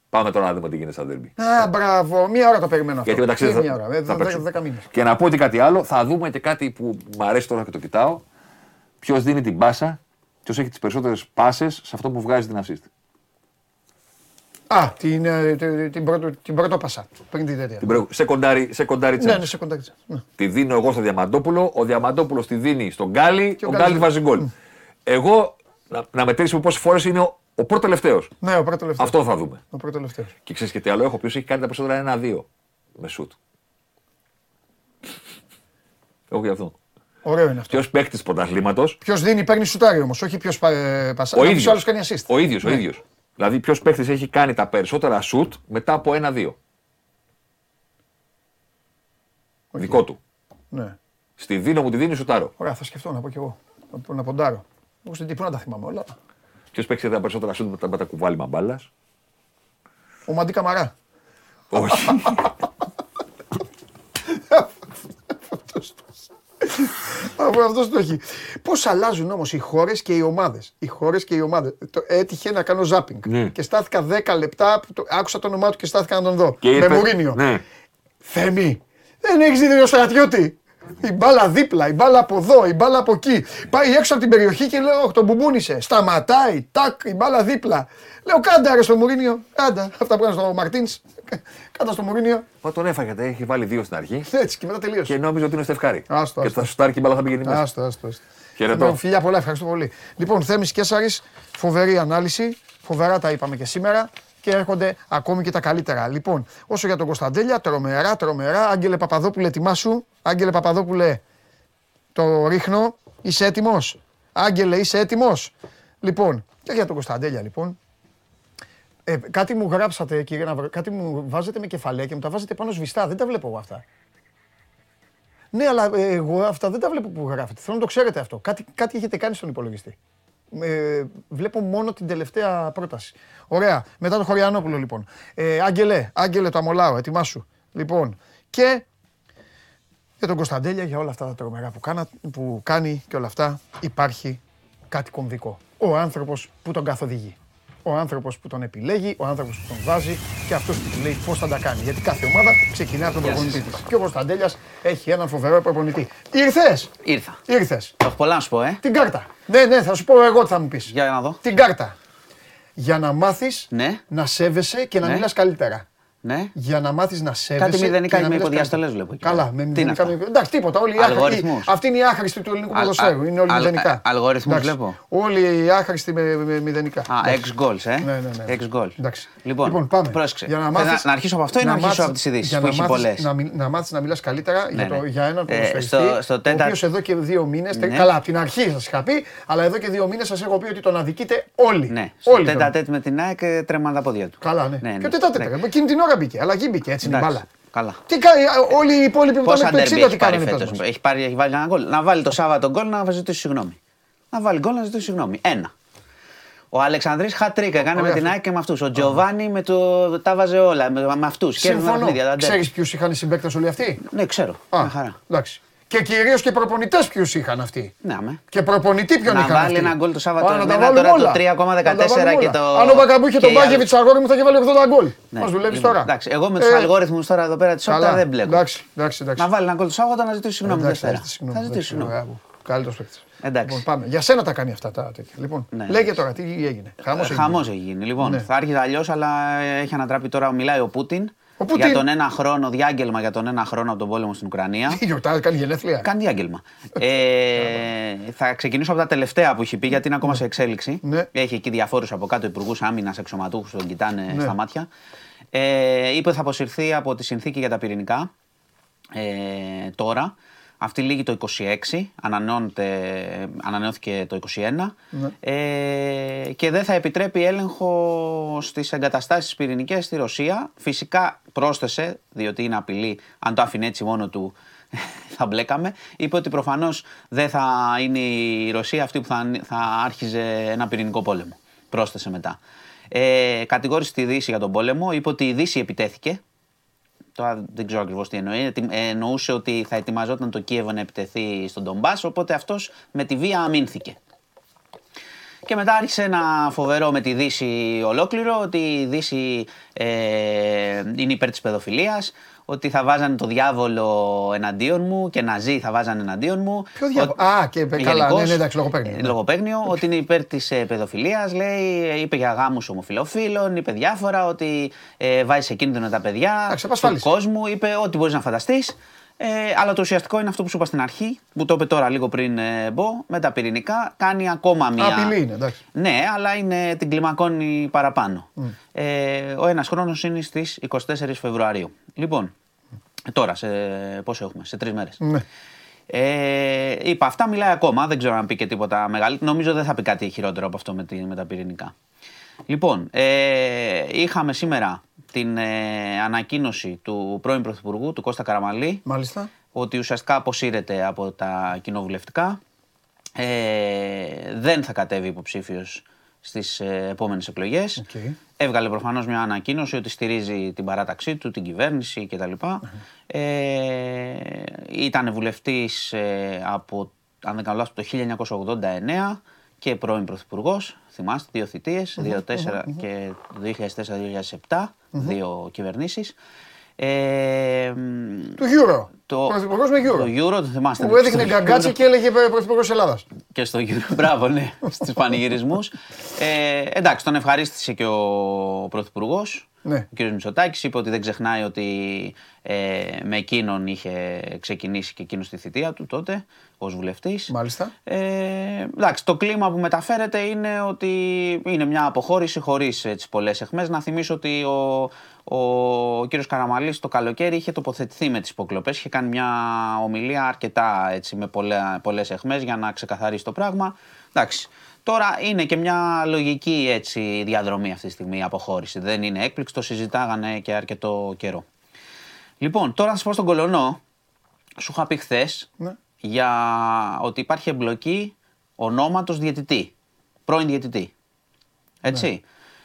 S5: Πάμε τώρα να δούμε τι γίνεται στα derby.
S1: Α, μπράβο. Μία ώρα το περιμένω αυτό.
S5: Γιατί μεταξύ
S1: Τι
S5: θα,
S1: μία ώρα. ε,
S5: θα
S1: δέκα-
S5: παίξουν.
S1: Δέκα μήνες.
S5: Και να πω ότι κάτι άλλο, θα δούμε και κάτι που μου αρέσει τώρα και το κοιτάω. Ποιος δίνει την πάσα, ποιος έχει τις περισσότερες πάσες σε αυτό που βγάζει την assist.
S1: Α, την, ε, την, την, πρώτο, την πρώτο πασά. Πριν την τέτοια.
S5: Την προ... σε κοντάρι, σε κοντάρι
S1: Ναι,
S5: chance.
S1: ναι, σε κοντάκι. Ναι.
S5: Τη δίνω εγώ στο Διαμαντόπουλο, ο Διαμαντόπουλος τη δίνει στον Γκάλι,
S1: Και ο
S5: ο
S1: Γκάλης
S5: Γκάλι βάζει γκολ. Εγώ να, να μετρήσουμε πόσες φορές είναι ο, ο πρώτο τελευταίο.
S1: Ναι, ο πρώτο τελευταίο.
S5: Αυτό θα δούμε.
S1: Ο πρώτο τελευταίο.
S5: Και ξέρεις και τι άλλο έχω, ποιο έχει κάνει τα περισσότερα ένα-δύο με σουτ. Έχω γι' αυτό.
S1: Ωραίο είναι αυτό.
S5: Ποιος παίκτης πρωταθλήματος,
S1: Ποιος δίνει, παίρνει σουτάρι όμως, όχι ποιος πασά.
S5: ο
S1: Ποιο
S5: ίδιος.
S1: άλλος κάνει assist.
S5: Ο ίδιος, ο
S1: Ναι.
S5: ίδιος. Δηλαδή, ποιος παίκτης έχει κάνει τα περισσότερα σουτ μετά από ένα-δύο. Δικό του.
S1: Ναι.
S5: Στη δίνω μου τη δίνει σουτάρο.
S1: Ωραία, θα σκεφτώ να πω κι εγώ. Να, να ποντάρω. Εγώ στην τύπου να τα θυμάμαι όλα.
S5: Ποιος παίξει τα περισσότερα σουτ μετά, μετά κουβάλιμα μπάλας;
S1: Ο Μαντί Καμαρά.
S5: Όχι. [laughs]
S1: Αυτό αυτός το έχει. Πώς αλλάζουν όμως οι χώρες και οι ομάδες; Οι χώρες και οι ομάδες. Έτυχε να κάνω ζάπινγκ.
S5: Ναι.
S1: Και στάθηκα 10 λεπτά, που το, άκουσα το όνομά του και στάθηκα να τον δω.
S5: Και
S1: Με
S5: είπε-
S1: Μουρίνιο.
S5: Ναι.
S1: Θέμη, δεν έχεις δει το στρατιώτη; Η μπάλα δίπλα, η μπάλα από εδώ, η μπάλα από εκεί. Πάει έξω από την περιοχή και λέω: «Ωχ, Τον μπουμπούνισε. Σταματάει, τάκ, η μπάλα δίπλα. Λέω: Κάντα ρε στο Μουρίνιο. Κάντα. Αυτά που έκανε στο Μαρτίνς. Κάντα στο Μουρίνιο.
S5: Μα τον έφαγε, έχει βάλει δύο στην αρχή
S1: Έτσι και μετά τελείωσε.
S5: και νόμιζε ότι είναι Στεφ Κάρι.
S1: Άστο,
S5: Και
S1: άστο.
S5: θα σουτάρει και η μπάλα θα πηγαίνει μέσα.
S1: Άστο, άστο. άστο.
S5: Χαιρετώ.
S1: Λοιπόν, φιλιά πολλά, ευχαριστώ πολύ. Λοιπόν, Θέμης Κέσσαρης, φοβερή ανάλυση. Φοβερά τα είπαμε και σήμερα. Και έρχονται ακόμη και τα καλύτερα. Λοιπόν, όσο για τον Κωνσταντέλια, τρομερά, τρομερά. Άγγελε Παπαδόπουλε, ετοιμάσου. Άγγελε Παπαδόπουλε, το ρίχνω. Είσαι έτοιμος; Άγγελε, είσαι έτοιμος; Λοιπόν, και για τον Κωνσταντέλια, λοιπόν. Ε, κάτι μου γράψατε, κύριε Ναυρο, κάτι μου βάζετε με κεφαλαία και μου τα βάζετε πάνω σβηστά. Δεν τα βλέπω εγώ αυτά. Ναι, αλλά ε, εγώ αυτά δεν τα βλέπω που γράφετε. Θέλω να το ξέρετε αυτό. Κάτι, κάτι έχετε κάνει στον υπολογιστή. Ε, βλέπω μόνο την τελευταία πρόταση. Ωραία. Μετά το Χωριανόπουλο λοιπόν. Ε, Άγγελε, Άγγελε το αμολάω, ετοιμάσου. Λοιπόν, και για τον Κωνσταντέλια, για όλα αυτά τα τρομερά που, κάνα, που κάνει και όλα αυτά, υπάρχει κάτι κομβικό. Ο άνθρωπος που τον καθοδηγεί ο άνθρωπος που τον επιλέγει, ο άνθρωπος που τον βάζει και αυτός που του λέει πώς θα τα κάνει. Γιατί κάθε ομάδα ξεκινά από τον προπονητή της. Και ο Κωνσταντέλιας έχει έναν φοβερό προπονητή. Ήρθες!
S6: Ήρθα.
S1: Ήρθες.
S6: Έχω πολλά να σου πω, ε.
S1: Την κάρτα. Ναι, ναι, θα σου πω εγώ τι θα μου πεις.
S6: Για να δω.
S1: Την κάρτα. Για να μάθεις
S6: ναι.
S1: να σέβεσαι και να ναι. μιλάς καλύτερα.
S6: Ναι.
S1: Για να μάθεις να σέβεσαι.
S6: Κάτι μηδενικά με υποδιαστολέ βλέπω. Εκεί.
S1: Καλά, με μηδενικά. Εντάξει, τίποτα. Όλοι οι άχρηστοι. Αυτή είναι η άχρηστη του ελληνικού ποδοσφαίρου. Είναι όλοι μηδενικά.
S6: Αλγοριθμούς βλέπω.
S1: Όλοι οι άχρηστοι με μηδενικά.
S6: Α, ex goals, ε.
S1: Ναι, ναι, ναι.
S6: Ex goal.
S1: Λοιπόν, λοιπόν πάμε.
S6: Πρόσεξε. Για να, μάθεις, να αρχίσω από αυτό ή να αρχίσω από τις ειδήσεις που έχει πολλές;
S1: Να μάθεις να μιλάς καλύτερα
S6: ναι,
S1: για έναν ε, ποδοσφαιριστή. Ο οποίος εδώ και δύο μήνε. Καλά, από την αρχή σας είχα πει, αλλά εδώ και δύο μήνες σας έχω πει ότι τον αδικείτε όλοι.
S6: Ναι, στο τέτα με την ΑΕΚ τρέμαν τα πόδια του.
S1: Καλά, ναι. Και ο τέτα εκείνη την ώρα μπήκε, αλλά εκεί μπήκε έτσι είναι μπάλα.
S6: Καλά.
S1: Τι κάνει, όλοι οι υπόλοιποι που ήταν το 60 τι κάνανε
S6: φέτος; Έχει, πάρει, έχει βάλει ένα γκολ. Να βάλει το Σάββατο γκολ να ζητήσει συγγνώμη. Να βάλει γκολ να ζητήσει συγγνώμη. Ένα. Ο Αλεξανδρής Χατρίκα έκανε με την ΑΕΚ και με αυτούς. Ο Τζοβάνι με το. Τα βάζε όλα με, με αυτούς.
S1: Συμφωνώ. Ξέρεις ποιους είχαν συμπαίκτες όλοι αυτοί;
S6: Ναι, ξέρω. Α, χαρά.
S1: Εντάξει. Και κυρίως και προπονητές ποιους είχαν αυτοί;
S6: Ναι, με.
S1: Και προπονητή ποιον
S6: να
S1: είχαν.
S6: Να βάλει ένα γκολ το Σάββατο. Να τα τώρα το 3,14 και το.
S1: Αν ο Μπακαμπού είχε τον Μπάκεβιτ αγόρι μου θα είχε βάλει 80 γκολ. Ναι. Μας δουλεύεις
S6: λοιπόν,
S1: τώρα.
S6: Εντάξει, εγώ με τους ε, αλγόριθμους τώρα εδώ πέρα τη ώρα δεν μπλέκω.
S1: Εντάξει, εντάξει,
S6: Να βάλει ένα γκολ το Σάββατο να ζητήσει συγγνώμη. Θα ζητήσει συγγνώμη.
S1: Καλύτερο παίκτη.
S6: Εντάξει. Λοιπόν,
S1: πάμε. Για σένα τα κάνει αυτά τα τέτοια. Λοιπόν, ναι. λέγε τώρα τι έγινε.
S6: Χαμός έχει γίνει. Λοιπόν, ναι. θα άρχισε αλλιώς, αλλά έχει ανατράπει τώρα. Μιλάει ο Πούτιν. Για τον ένα χρόνο, διάγγελμα για τον ένα χρόνο από τον πόλεμο στην Ουκρανία. [laughs]
S1: Γιορτάζει, κάνει γενέθλια.
S6: Κάνει διάγγελμα. ε, θα ξεκινήσω από τα τελευταία που έχει πει, γιατί είναι ακόμα σε εξέλιξη.
S1: Ναι.
S6: Έχει εκεί διαφόρους από κάτω υπουργούς άμυνας, εξωματούχους που τον κοιτάνε ναι. στα μάτια. Ε, είπε ότι θα αποσυρθεί από τη συνθήκη για τα πυρηνικά ε, τώρα. Αυτή λύγει το 26, ανανεώθηκε το 21 ναι. ε, και δεν θα επιτρέπει έλεγχο στις εγκαταστάσεις πυρηνικές στη Ρωσία. Φυσικά πρόσθεσε, διότι είναι απειλή, αν το άφηνε έτσι μόνο του [laughs] θα μπλέκαμε. Είπε ότι προφανώς δεν θα είναι η Ρωσία αυτή που θα, θα άρχιζε ένα πυρηνικό πόλεμο. Πρόσθεσε μετά. Ε, κατηγόρησε τη Δύση για τον πόλεμο, είπε ότι η Δύση επιτέθηκε Τώρα δεν ξέρω ακριβώς τι εννοεί. Εννοούσε ότι θα ετοιμαζόταν το Κίεβο να επιτεθεί στον Ντομπάς, οπότε αυτός με τη βία αμήνθηκε. Και μετά άρχισε ένα φοβερό με τη Δύση ολόκληρο, ότι η Δύση ε, είναι υπέρ της παιδοφιλίας, ότι θα βάζανε το διάβολο εναντίον μου και ναζί θα βάζανε εναντίον μου.
S1: Ποιο διάβολο. Α, και καλά, ναι, ναι, εντάξει, λογοπαίγνιο.
S6: Ναι. Λογοπαίγνιο, ότι είναι υπέρ της ε, παιδοφιλίας, λέει, είπε για γάμους ομοφυλοφίλων, είπε διάφορα, ότι ε, βάζει σε κίνδυνο τα παιδιά του κόσμου, είπε ό,τι μπορείς να φανταστείς. Ε, αλλά το ουσιαστικό είναι αυτό που σου είπα στην αρχή, που το είπε τώρα λίγο πριν ε, μπω, με τα πυρηνικά. Κάνει ακόμα μία.
S1: Απειλή είναι, εντάξει.
S6: Ναι, αλλά είναι, την κλιμακώνει παραπάνω. Mm. Ε, ο ένας χρόνος είναι στις 24 Φεβρουαρίου. Λοιπόν, Τώρα, σε πόσο έχουμε, σε τρεις μέρες.
S1: Ναι.
S6: Ε, είπα, αυτά μιλάει ακόμα. Δεν ξέρω αν πει και τίποτα μεγάλο. Νομίζω δεν θα πει κάτι χειρότερο από αυτό με, τη, με τα πυρηνικά. Λοιπόν, ε, είχαμε σήμερα την ε, ανακοίνωση του πρώην Πρωθυπουργού, του Κώστα Καραμαλή.
S1: Μάλιστα.
S6: Ότι ουσιαστικά αποσύρεται από τα κοινοβουλευτικά. Ε, δεν θα κατέβει υποψήφιος στις ε, επόμενες εκλογές.
S1: Okay.
S6: Έβγαλε προφανώς μια ανακοίνωση ότι στηρίζει την παράταξή του, την κυβέρνηση κτλ. Uh-huh. Ε, ήταν βουλευτής ε, από, αν δεν κάνω το 1989 και πρώην πρωθυπουργός. Θυμάστε, δύο θητείες, uh-huh, 2004 uh-huh, και 2004-2007, δύο κυβερνήσεις.
S1: Ε, το Euro. Το Πρωθυπουργός με Euro.
S6: Το Euro, το θυμάστε.
S1: Που έδειχνε γκαγκάτσι και έλεγε Πρωθυπουργός Ελλάδας.
S6: Και στο Euro, μπράβο, ναι, [laughs] στους πανηγυρισμούς. Ε, εντάξει, τον ευχαρίστησε και ο Πρωθυπουργός. Ναι. Ο κ. Μητσοτάκης είπε ότι δεν ξεχνάει ότι ε, με εκείνον είχε ξεκινήσει και εκείνος στη θητεία του τότε ως βουλευτής.
S1: Μάλιστα.
S6: Ε, εντάξει, το κλίμα που μεταφέρεται είναι ότι είναι μια αποχώρηση χωρίς πολλές εχμέ. Να θυμίσω ότι ο, ο, ο κύριος Καραμαλής το καλοκαίρι είχε τοποθετηθεί με τις υποκλοπές, είχε κάνει μια ομιλία αρκετά έτσι, με πολλές εχμές για να ξεκαθαρίσει το πράγμα. Εντάξει, Τώρα είναι και μια λογική έτσι, διαδρομή αυτή τη στιγμή η αποχώρηση. Δεν είναι έκπληξη, το συζητάγανε και αρκετό καιρό. Λοιπόν, τώρα να σας πω στον Κολονό, σου είχα πει χθες ναι. για ότι υπάρχει εμπλοκή ονόματος διαιτητή. Πρώην διαιτητή. Έτσι. Ναι.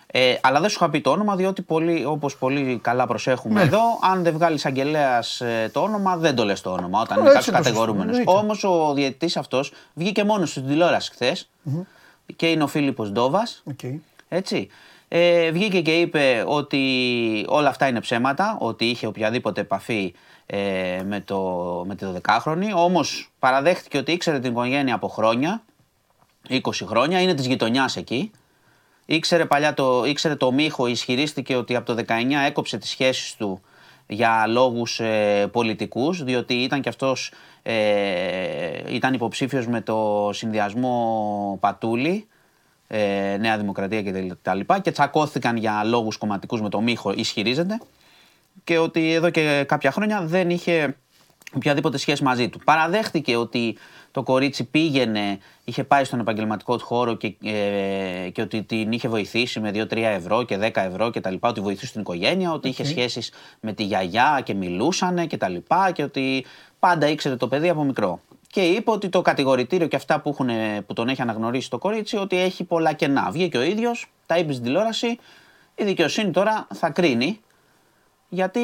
S6: Ε, αλλά δεν σου είχα πει το όνομα, διότι πολύ, όπως πολύ καλά προσέχουμε ναι. εδώ, αν δεν βγάλεις αγγελέας ε, το όνομα, δεν το λες το όνομα, όταν είναι κάποιο κατηγορούμενος. Όμως ο διαιτητής αυτός βγήκε μόνος στην τηλεόραση χθες και είναι ο Φίλιππος Ντόβας. Okay. Έτσι. Ε, βγήκε και είπε ότι όλα αυτά είναι ψέματα, ότι είχε οποιαδήποτε επαφή ε, με, το, με τη 12χρονη. Όμως παραδέχτηκε ότι ήξερε την οικογένεια από χρόνια, 20 χρόνια, είναι της γειτονιάς εκεί. Ήξερε παλιά το, ήξερε το Μίχο, ισχυρίστηκε ότι από το 19 έκοψε τις σχέσεις του για λόγους ε, πολιτικούς, διότι ήταν και αυτός ε, ήταν υποψήφιος με το συνδυασμό Πατούλη, ε, Νέα Δημοκρατία και τα λοιπά και τσακώθηκαν για λόγους κομματικούς με το Μίχο, ισχυρίζεται και ότι εδώ και κάποια χρόνια δεν είχε οποιαδήποτε σχέση μαζί του. Παραδέχτηκε ότι το κορίτσι πήγαινε, είχε πάει στον επαγγελματικό του χώρο και, ε, και ότι την είχε βοηθήσει με 2-3 ευρώ και 10 ευρώ και τα λοιπά, ότι βοηθούσε την οικογένεια, ότι είχε σχέσεις με τη γιαγιά και μιλούσανε και τα λοιπά και ότι πάντα ήξερε το παιδί από μικρό. Και είπε ότι το κατηγορητήριο και αυτά που, έχουν, που τον έχει αναγνωρίσει το κορίτσι, ότι έχει πολλά κενά. Βγήκε ο ίδιος, τα είπε στην τηλεόραση. Η δικαιοσύνη τώρα θα κρίνει. Γιατί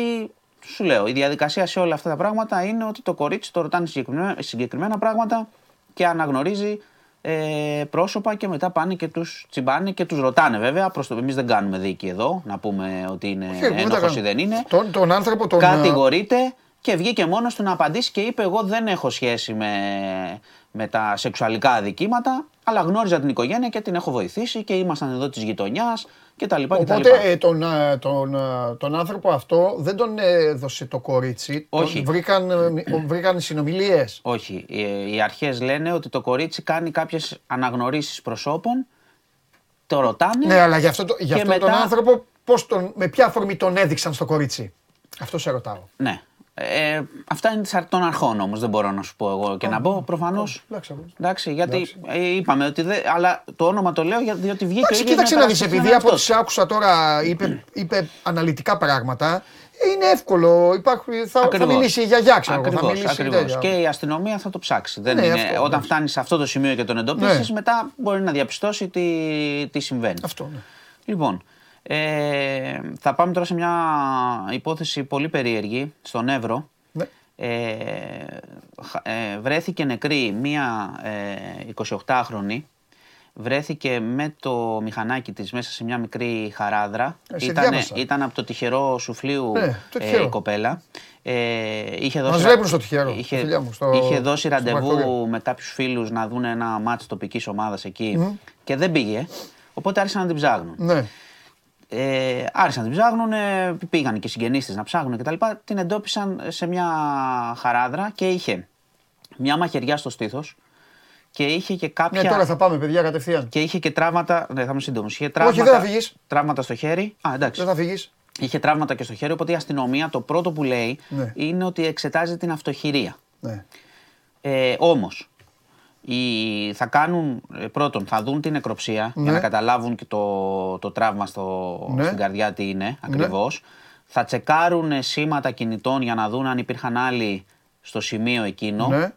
S6: σου λέω, η διαδικασία σε όλα αυτά τα πράγματα είναι ότι το κορίτσι το ρωτάνε συγκεκριμένα, συγκεκριμένα πράγματα και αναγνωρίζει ε, πρόσωπα και μετά πάνε και τους τσιμπάνε και τους ρωτάνε βέβαια. Προς το, εμείς δεν κάνουμε δίκη εδώ, να πούμε ότι είναι ένοχος ή δεν είναι.
S1: Τον, τον άνθρωπο τον...
S6: Κατηγορείται και βγήκε μόνος του να απαντήσει και είπε: Εγώ δεν έχω σχέση με, με τα σεξουαλικά αδικήματα, αλλά γνώριζα την οικογένεια και την έχω βοηθήσει και ήμασταν εδώ της γειτονιάς κτλ.
S1: Οπότε ε, τον, ε, τον, ε, τον άνθρωπο αυτό δεν τον έδωσε το κορίτσι. Όχι. Τον βρήκαν, βρήκαν συνομιλίες.
S6: Όχι. Οι, οι αρχές λένε ότι το κορίτσι κάνει κάποιες αναγνωρίσεις προσώπων. Το ρωτάνε.
S1: Ναι, αλλά για αυτό, το, για αυτό τον άνθρωπο, πώς τον, με ποια αφορμή τον έδειξαν στο κορίτσι. Αυτό σε ρωτάω.
S6: Ναι. Ε, αυτά είναι των αρχών όμως, δεν μπορώ να σου πω εγώ και να πω προφανώς. Εντάξει, γιατί ε, είπαμε ότι. δεν. αλλά το όνομα το λέω διότι βγήκε. Εντάξει,
S1: κοίταξε να δεις, επειδή από ό,τι άκουσα τώρα είπε, είπε αναλυτικά πράγματα. Είναι εύκολο. Υπάρχει, θα, θα μιλήσει η γιαγιά, ξέρω θα μιλήσει
S6: Και η αστυνομία θα το ψάξει. Δεν ναι, είναι, αυτό, όταν φτάνει σε αυτό το σημείο και τον εντοπίσεις, ναι. μετά μπορεί να διαπιστώσει τι, τι συμβαίνει.
S1: Αυτό, ναι.
S6: Λοιπόν, ε, θα πάμε τώρα σε μια υπόθεση πολύ περίεργη στον Εύρο. Ναι. Ε, ε, βρέθηκε νεκρή μία ε, 28χρονη βρέθηκε με το μηχανάκι της μέσα σε μια μικρή χαράδρα. Ήταν, ήταν από το τυχερό σουφλίου ναι, ε, η κοπέλα.
S1: Ε, είχε δώσει, Μας βλέπουν στο τυχερό.
S6: Είχε,
S1: μου,
S6: στο, είχε δώσει ραντεβού με κάποιους φίλους να δουν ένα μάτς τοπικής ομάδας εκεί και δεν πήγε. Οπότε άρχισαν να την ψάχνουν. Ναι ε, άρχισαν να την ψάχνουν, πήγαν και συγγενείς της να ψάχνουν κτλ. Την εντόπισαν σε μια χαράδρα και είχε μια μαχαιριά στο στήθος και είχε και κάποια.
S1: Ναι, τώρα θα πάμε, παιδιά, κατευθείαν.
S6: Και είχε και τραύματα. Ναι, θα είμαι σύντομος. Είχε
S1: τραύματα, Όχι, δεν θα φύγεις.
S6: Τραύματα στο χέρι. Α, εντάξει.
S1: Δεν θα φύγεις.
S6: Είχε τραύματα και στο χέρι, οπότε η αστυνομία το πρώτο που λέει ναι. είναι ότι εξετάζει την αυτοχειρία. Ναι. Ε, Όμως, οι, θα κάνουν, ε, πρώτον, θα δουν την νεκροψία για να ναι. καταλάβουν και το, το τραύμα στο, ναι. στην καρδιά τι είναι ακριβώς. Ναι. Θα τσεκάρουν σήματα κινητών για να δουν αν υπήρχαν άλλοι στο σημείο εκείνο. Ναι.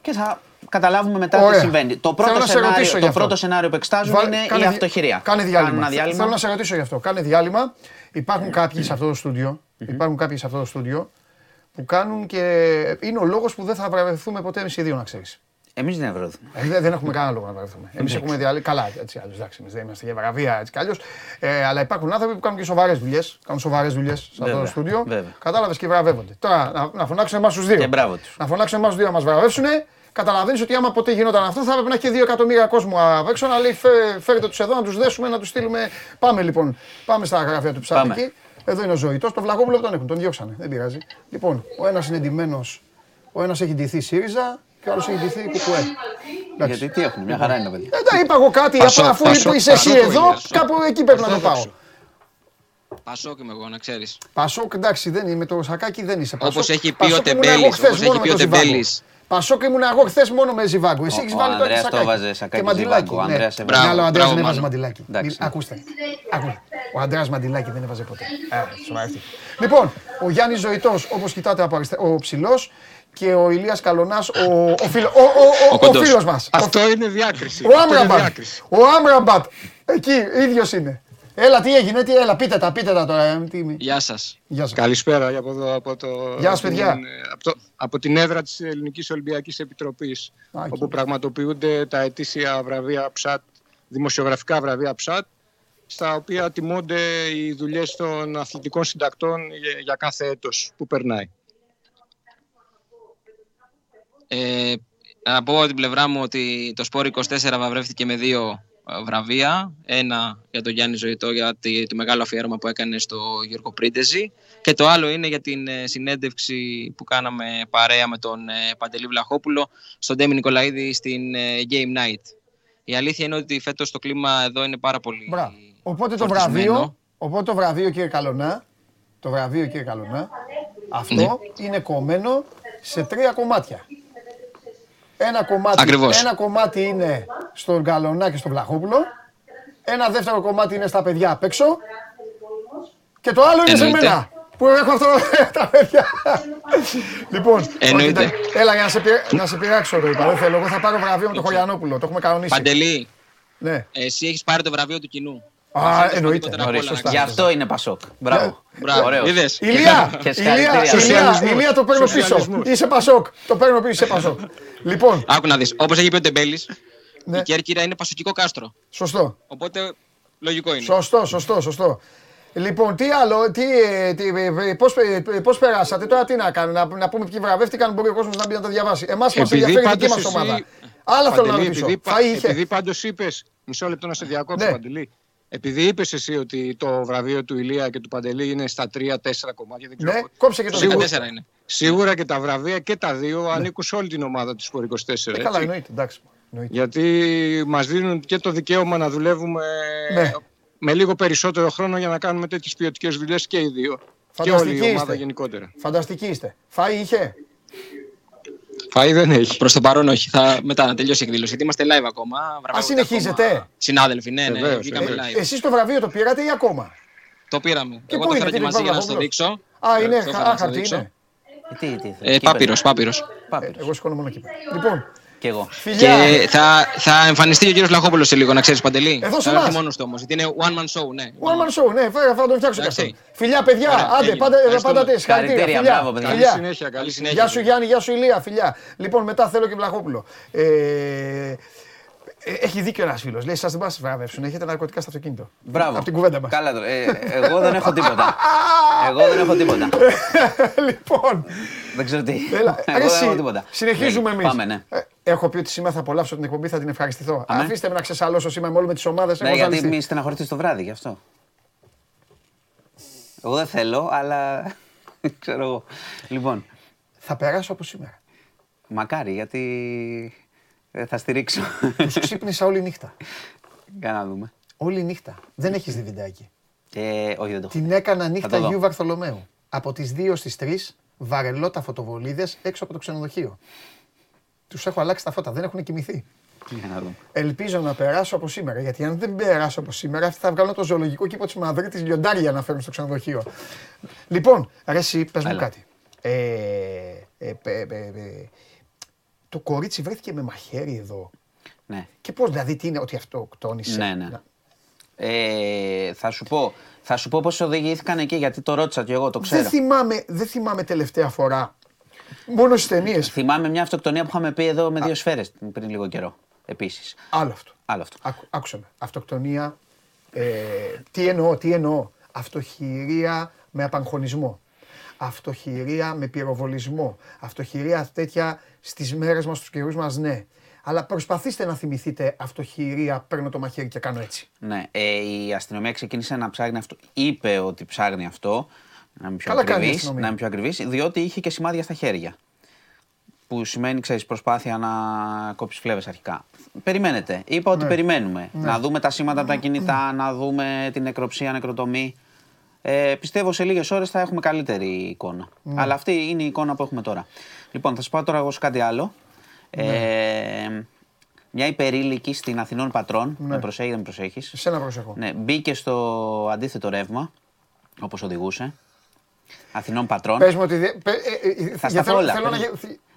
S6: Και θα καταλάβουμε μετά τι συμβαίνει. Το πρώτο, σενάριο, το πρώτο σενάριο που εξτάζουν είναι η αυτοχειρία.
S1: Κάνε διάλειμμα. διάλειμμα. Θέλω να σε ρωτήσω γι' αυτό. Κάνε διάλειμμα. Υπάρχουν κάποιοι σε αυτό το στούντιο. Υπάρχουν κάποιοι σε αυτό το στούντιο που κάνουν και είναι ο λόγος που δεν θα βρεθούμε ποτέ εμείς οι δύο, να ξέρεις.
S6: Εμείς δεν βρεθούμε.
S1: Ε, δεν έχουμε κανένα λόγο να βρεθούμε. Εμείς έχουμε διαλύσει. Καλά, έτσι άλλως. Εντάξει, δεν είμαστε για βραβεία έτσι κι αλλιώ. Ε, αλλά υπάρχουν άνθρωποι που κάνουν και σοβαρές δουλειές. Κάνουν σοβαρές δουλειές σε αυτό το στούντιο. Κατάλαβες και βραβεύονται. Τώρα να, να φωνάξουν εμάς τους δύο.
S6: Και μπράβο
S1: τους. Να φωνάξουν εμάς τους δύο να μας βραβεύσουν Καταλαβαίνεις ότι άμα ποτέ γινόταν αυτό, θα έπρεπε να έχει δύο εκατομμύρια κόσμο απ' έξω να λέει φέρετε τους εδώ, να τους δέσουμε, να τους στείλουμε. Πάμε λοιπόν, πάμε στα γραφεία του ψάρτη. Εδώ είναι ο Ζωητός. Το Βλαγόπουλο τον έχουν, τον διώξανε. Δεν πειράζει. Λοιπόν, ο ένας είναι εντυμένος, ο ένας έχει ντυθεί ΣΥΡΙΖΑ και ο άλλος έχει ντυθεί Κουκουέ.
S6: Γιατί τι έχουν, μια χαρά είναι παιδί.
S1: Δεν είπα εγώ κάτι, αφού είσαι εσύ εδώ, κάπου εκεί πρέπει να το πάω.
S7: Πασόκ είμαι εγώ, να ξέρεις.
S1: Πασόκ, εντάξει, δεν είμαι το σακάκι, δεν είσαι.
S7: Όπως έχει πει ο Τεμπέλης. Όπως έχει πει ο Τεμπέλης.
S1: Πασόκ ήμουν εγώ χθες μόνο με Ζιβάγκο. Εσύ έχεις βάλει
S6: το σακάκι. βάζε σακάκι. Και μαντιλάκι. Ο
S1: Ανδρέας ναι, ο Ανδρέας δεν έβαζε μαντιλάκι. Ακούστε. Ο Ανδρέας μαντιλάκι δεν έβαζε ποτέ. Λοιπόν, ο Γιάννης Ζωητός, όπως κοιτάτε από ο ψηλός, και ο Ηλίας Καλονάς, ο, ο, φίλος, ο, ο, ο, ο φίλος μας.
S8: Αυτό είναι διάκριση.
S1: Ο Άμραμπατ. Ο Άμραμπατ. Εκεί, ίδιος είναι. Έλα, τι έγινε, τι, έλα, πείτε τα, πείτε τα τώρα. Ε, τι...
S7: Γεια σας.
S1: Γεια σας.
S8: Καλησπέρα από, εδώ, από, το,
S1: Γεια σας, παιδιά.
S8: από, το, από την έδρα της Ελληνικής Ολυμπιακής Επιτροπής, Α, όπου πραγματοποιούνται τα ετήσια βραβεία ΨΑΤ, δημοσιογραφικά βραβεία ΨΑΤ, στα οποία τιμώνται οι δουλειές των αθλητικών συντακτών για, για κάθε έτος που περνάει.
S7: Ε, να πω από την πλευρά μου ότι το Σπόρ 24 βαβρεύτηκε με δύο ε, βραβεία. Ένα για τον Γιάννη Ζωητό για το μεγάλο αφιέρωμα που έκανε στο Γιώργο Πρίντεζη και το άλλο είναι για την ε, συνέντευξη που κάναμε παρέα με τον ε, Παντελή Βλαχόπουλο στον Ντέμι Νικολαίδη στην Game Night. Η αλήθεια είναι ότι φέτος το κλίμα εδώ είναι πάρα πολύ
S1: Μπρά. Οπότε το βραβείο, οπότε το βραβείο κύριε Καλονά, το βραβείο κύριε Καλονά, αυτό ναι. είναι κομμένο σε τρία κομμάτια. Ένα κομμάτι, ένα κομμάτι είναι στον Καλονά και στον Βλαχόπουλο. Ένα δεύτερο κομμάτι είναι στα παιδιά απ' έξω. Και το άλλο είναι σε μένα. Που έχω αυτό [laughs] τα παιδιά. λοιπόν,
S7: Εννοείται.
S1: έλα για να σε, να σε πειράξω το είπα. Δεν θέλω. Εγώ θα πάρω βραβείο με τον Χωριανόπουλο. Το έχουμε κανονίσει.
S7: Παντελή, ναι. εσύ έχεις πάρει το βραβείο του κοινού.
S1: Α, εννοείται.
S6: Γι' αυτό είναι Πασόκ. Μπράβο.
S7: Μπράβο.
S1: Ηλία, Ηλία, το παίρνω πίσω. Είσαι Πασόκ. Το παίρνω πίσω, είσαι Πασόκ. [laughs] Λοιπόν.
S7: Άκου να δεις. Όπως έχει πει ο Τεμπέλη, ναι. η Κέρκυρα είναι πασοκικό κάστρο.
S1: Σωστό.
S7: Οπότε λογικό είναι.
S1: Σωστό, σωστό, σωστό. Λοιπόν, τι άλλο, τι, τι, πώς, πώς περάσατε, τώρα τι να κάνουμε, να, να πούμε ποιοι βραβεύτηκαν, μπορεί ο κόσμος να μπει να τα διαβάσει. Εμάς μας ενδιαφέρει η δική μας ομάδα. Άλλα θέλω να ρωτήσω.
S8: Επειδή, επειδή πάντως είπες, μισό λεπτό να σε διακόψω, ναι. Παντελή, επειδή είπες εσύ ότι το βραβείο του Ηλία και του Παντελή είναι στα 3-4 κομμάτια. Δεν
S1: ξέρω ναι, κόψε και το
S7: σίγουρα, είναι.
S8: Σίγουρα και τα βραβεία και τα δύο ναι. ανήκουν σε όλη την ομάδα του Σπορ 24.
S1: Ε, καλά, εννοείται, εντάξει.
S8: Γιατί μας δίνουν και το δικαίωμα να δουλεύουμε ναι. με λίγο περισσότερο χρόνο για να κάνουμε τέτοιες ποιοτικές δουλειές και οι δύο. Και όλη η ομάδα γενικότερα.
S1: Φανταστική είστε. Φάει είχε;
S8: Φάει δεν έχει;
S7: Προς το παρόν όχι. Θα, μετά να τελειώσει η εκδήλωση. Γιατί είμαστε live ακόμα.
S1: Α, συνεχίζετε. Ακόμα.
S7: Συνάδελφοι, ναι, ναι.
S1: Ε, live. Εσείς το βραβείο το πήρατε ή ακόμα;
S7: Το πήραμε. Και Εγώ το φέρω και μαζί για να το δείξω.
S1: Α, είναι χαρτί, είναι.
S6: Τι, τι,
S7: ε, πάπυρος, πάπυρος.
S1: Ε, εγώ σηκώνω μόνο κύπρο. Λοιπόν,
S6: και εγώ.
S7: Και θα, θα εμφανιστεί ο κύριος Λαχόπουλος σε λίγο, να ξέρεις παντελή.
S1: Εδώ σε εμάς.
S7: μόνο του όμως. Γιατί είναι one man show, ναι.
S1: One man show, ναι, θα τον φτιάξω και Φιλιά, παιδιά, άντε, πάντα, πάντα τε. Συγχαρητήρια.
S6: Καλή
S8: συνέχεια, καλή συνέχεια.
S1: Γεια σου Γιάννη, γεια σου Ηλία, φιλιά. Λοιπόν, μετά θέλω και Βλαχόπουλο. Ε, έχει δίκιο ένας φίλος. Λέει: Σας δεν πας βραβεύσουν. Έχετε ναρκωτικά στο αυτοκίνητο.
S6: Μπράβο.
S1: Από την κουβέντα μας.
S6: Καλά ε, εγώ δεν έχω τίποτα. εγώ δεν έχω τίποτα. [laughs]
S1: λοιπόν.
S6: Δεν ξέρω τι.
S1: Έλα, εγώ δεν έχω τίποτα. Συνεχίζουμε εμείς.
S6: Πάμε, ναι.
S1: Ε, έχω πει ότι σήμερα θα απολαύσω την εκπομπή, θα την ευχαριστηθώ. Αμέ. Αφήστε με να ξεσαλώσω σήμερα με όλε τις ομάδες.
S6: Ναι, γιατί μη στεναχωρηθείς το βράδυ γι' αυτό. Εγώ δεν θέλω, αλλά. [laughs] ξέρω εγώ. Λοιπόν.
S1: Θα περάσω από σήμερα.
S6: Μακάρι, γιατί ε, θα στηρίξω.
S1: Τους ξύπνησα όλη νύχτα.
S6: Για να δούμε.
S1: Όλη νύχτα. Δεν έχεις δει βιντεάκι.
S6: Ε, όχι, δεν το
S1: Την έκανα νύχτα Γιου Βαρθολομέου. Από τις 2 στις 3 βαρελότα φωτοβολίδες έξω από το ξενοδοχείο. Τους έχω αλλάξει τα φώτα, δεν έχουν κοιμηθεί. Ελπίζω να περάσω από σήμερα. Γιατί αν δεν περάσω από σήμερα, θα βγάλω το ζωολογικό κήπο της Μαδρίτης λιοντάρια να φέρουν στο ξενοδοχείο. λοιπόν, αρέσει, πες μου κάτι. Ε, ε, ε, το κορίτσι βρέθηκε με μαχαίρι εδώ.
S6: Ναι.
S1: Και πώς, δηλαδή τι είναι ότι αυτό κτόνισε.
S6: Ναι, ναι. Ε, θα σου πω, θα σου πω πώς οδηγήθηκαν εκεί, γιατί το ρώτησα και εγώ, το ξέρω.
S1: Δεν θυμάμαι, δεν θυμάμαι τελευταία φορά. Μόνο στις ταινίες.
S6: Θυμάμαι μια αυτοκτονία που είχαμε πει εδώ με δύο σφαίρες πριν λίγο καιρό. Επίσης.
S1: Άλλο αυτό.
S6: Άλλο αυτό.
S1: Άκου, άκουσα με. Αυτοκτονία. Ε, τι εννοώ, τι εννοώ. Αυτοχειρία με απαγχωνισμό. Αυτοχειρία με πυροβολισμό. Αυτοχειρία τέτοια στις μέρες μας, στους καιρούς μας, ναι. Αλλά προσπαθήστε να θυμηθείτε αυτοχειρία, παίρνω το μαχαίρι και κάνω έτσι.
S6: Ναι, ε, η αστυνομία ξεκίνησε να ψάχνει αυτό. Είπε ότι ψάχνει αυτό. Να είμαι πιο ακριβής, ακριβής, διότι είχε και σημάδια στα χέρια. Που σημαίνει, ξέρεις, προσπάθεια να κόψεις φλέβες αρχικά. Περιμένετε. Είπα ότι ναι. περιμένουμε. Ναι. Να δούμε τα σήματα από τα κινητά, να δούμε την νεκροψία, νεκροτομή. Ε, πιστεύω σε λίγες ώρες θα έχουμε καλύτερη εικόνα. Ναι. Αλλά αυτή είναι η εικόνα που έχουμε τώρα. Λοιπόν, θα σας πω τώρα εγώ σε κάτι άλλο. Ε, μια υπερήλικη στην Αθηνών Πατρών. Ναι. Με προσέχεις, δεν με προσέχεις.
S1: Εσένα προσέχω.
S6: Ναι, μπήκε στο αντίθετο ρεύμα, όπως οδηγούσε. Αθηνών Πατρών.
S1: Πες μου ότι. Πε, ε,
S6: ε, θα σταθώ όλα.
S1: Θέλω, να,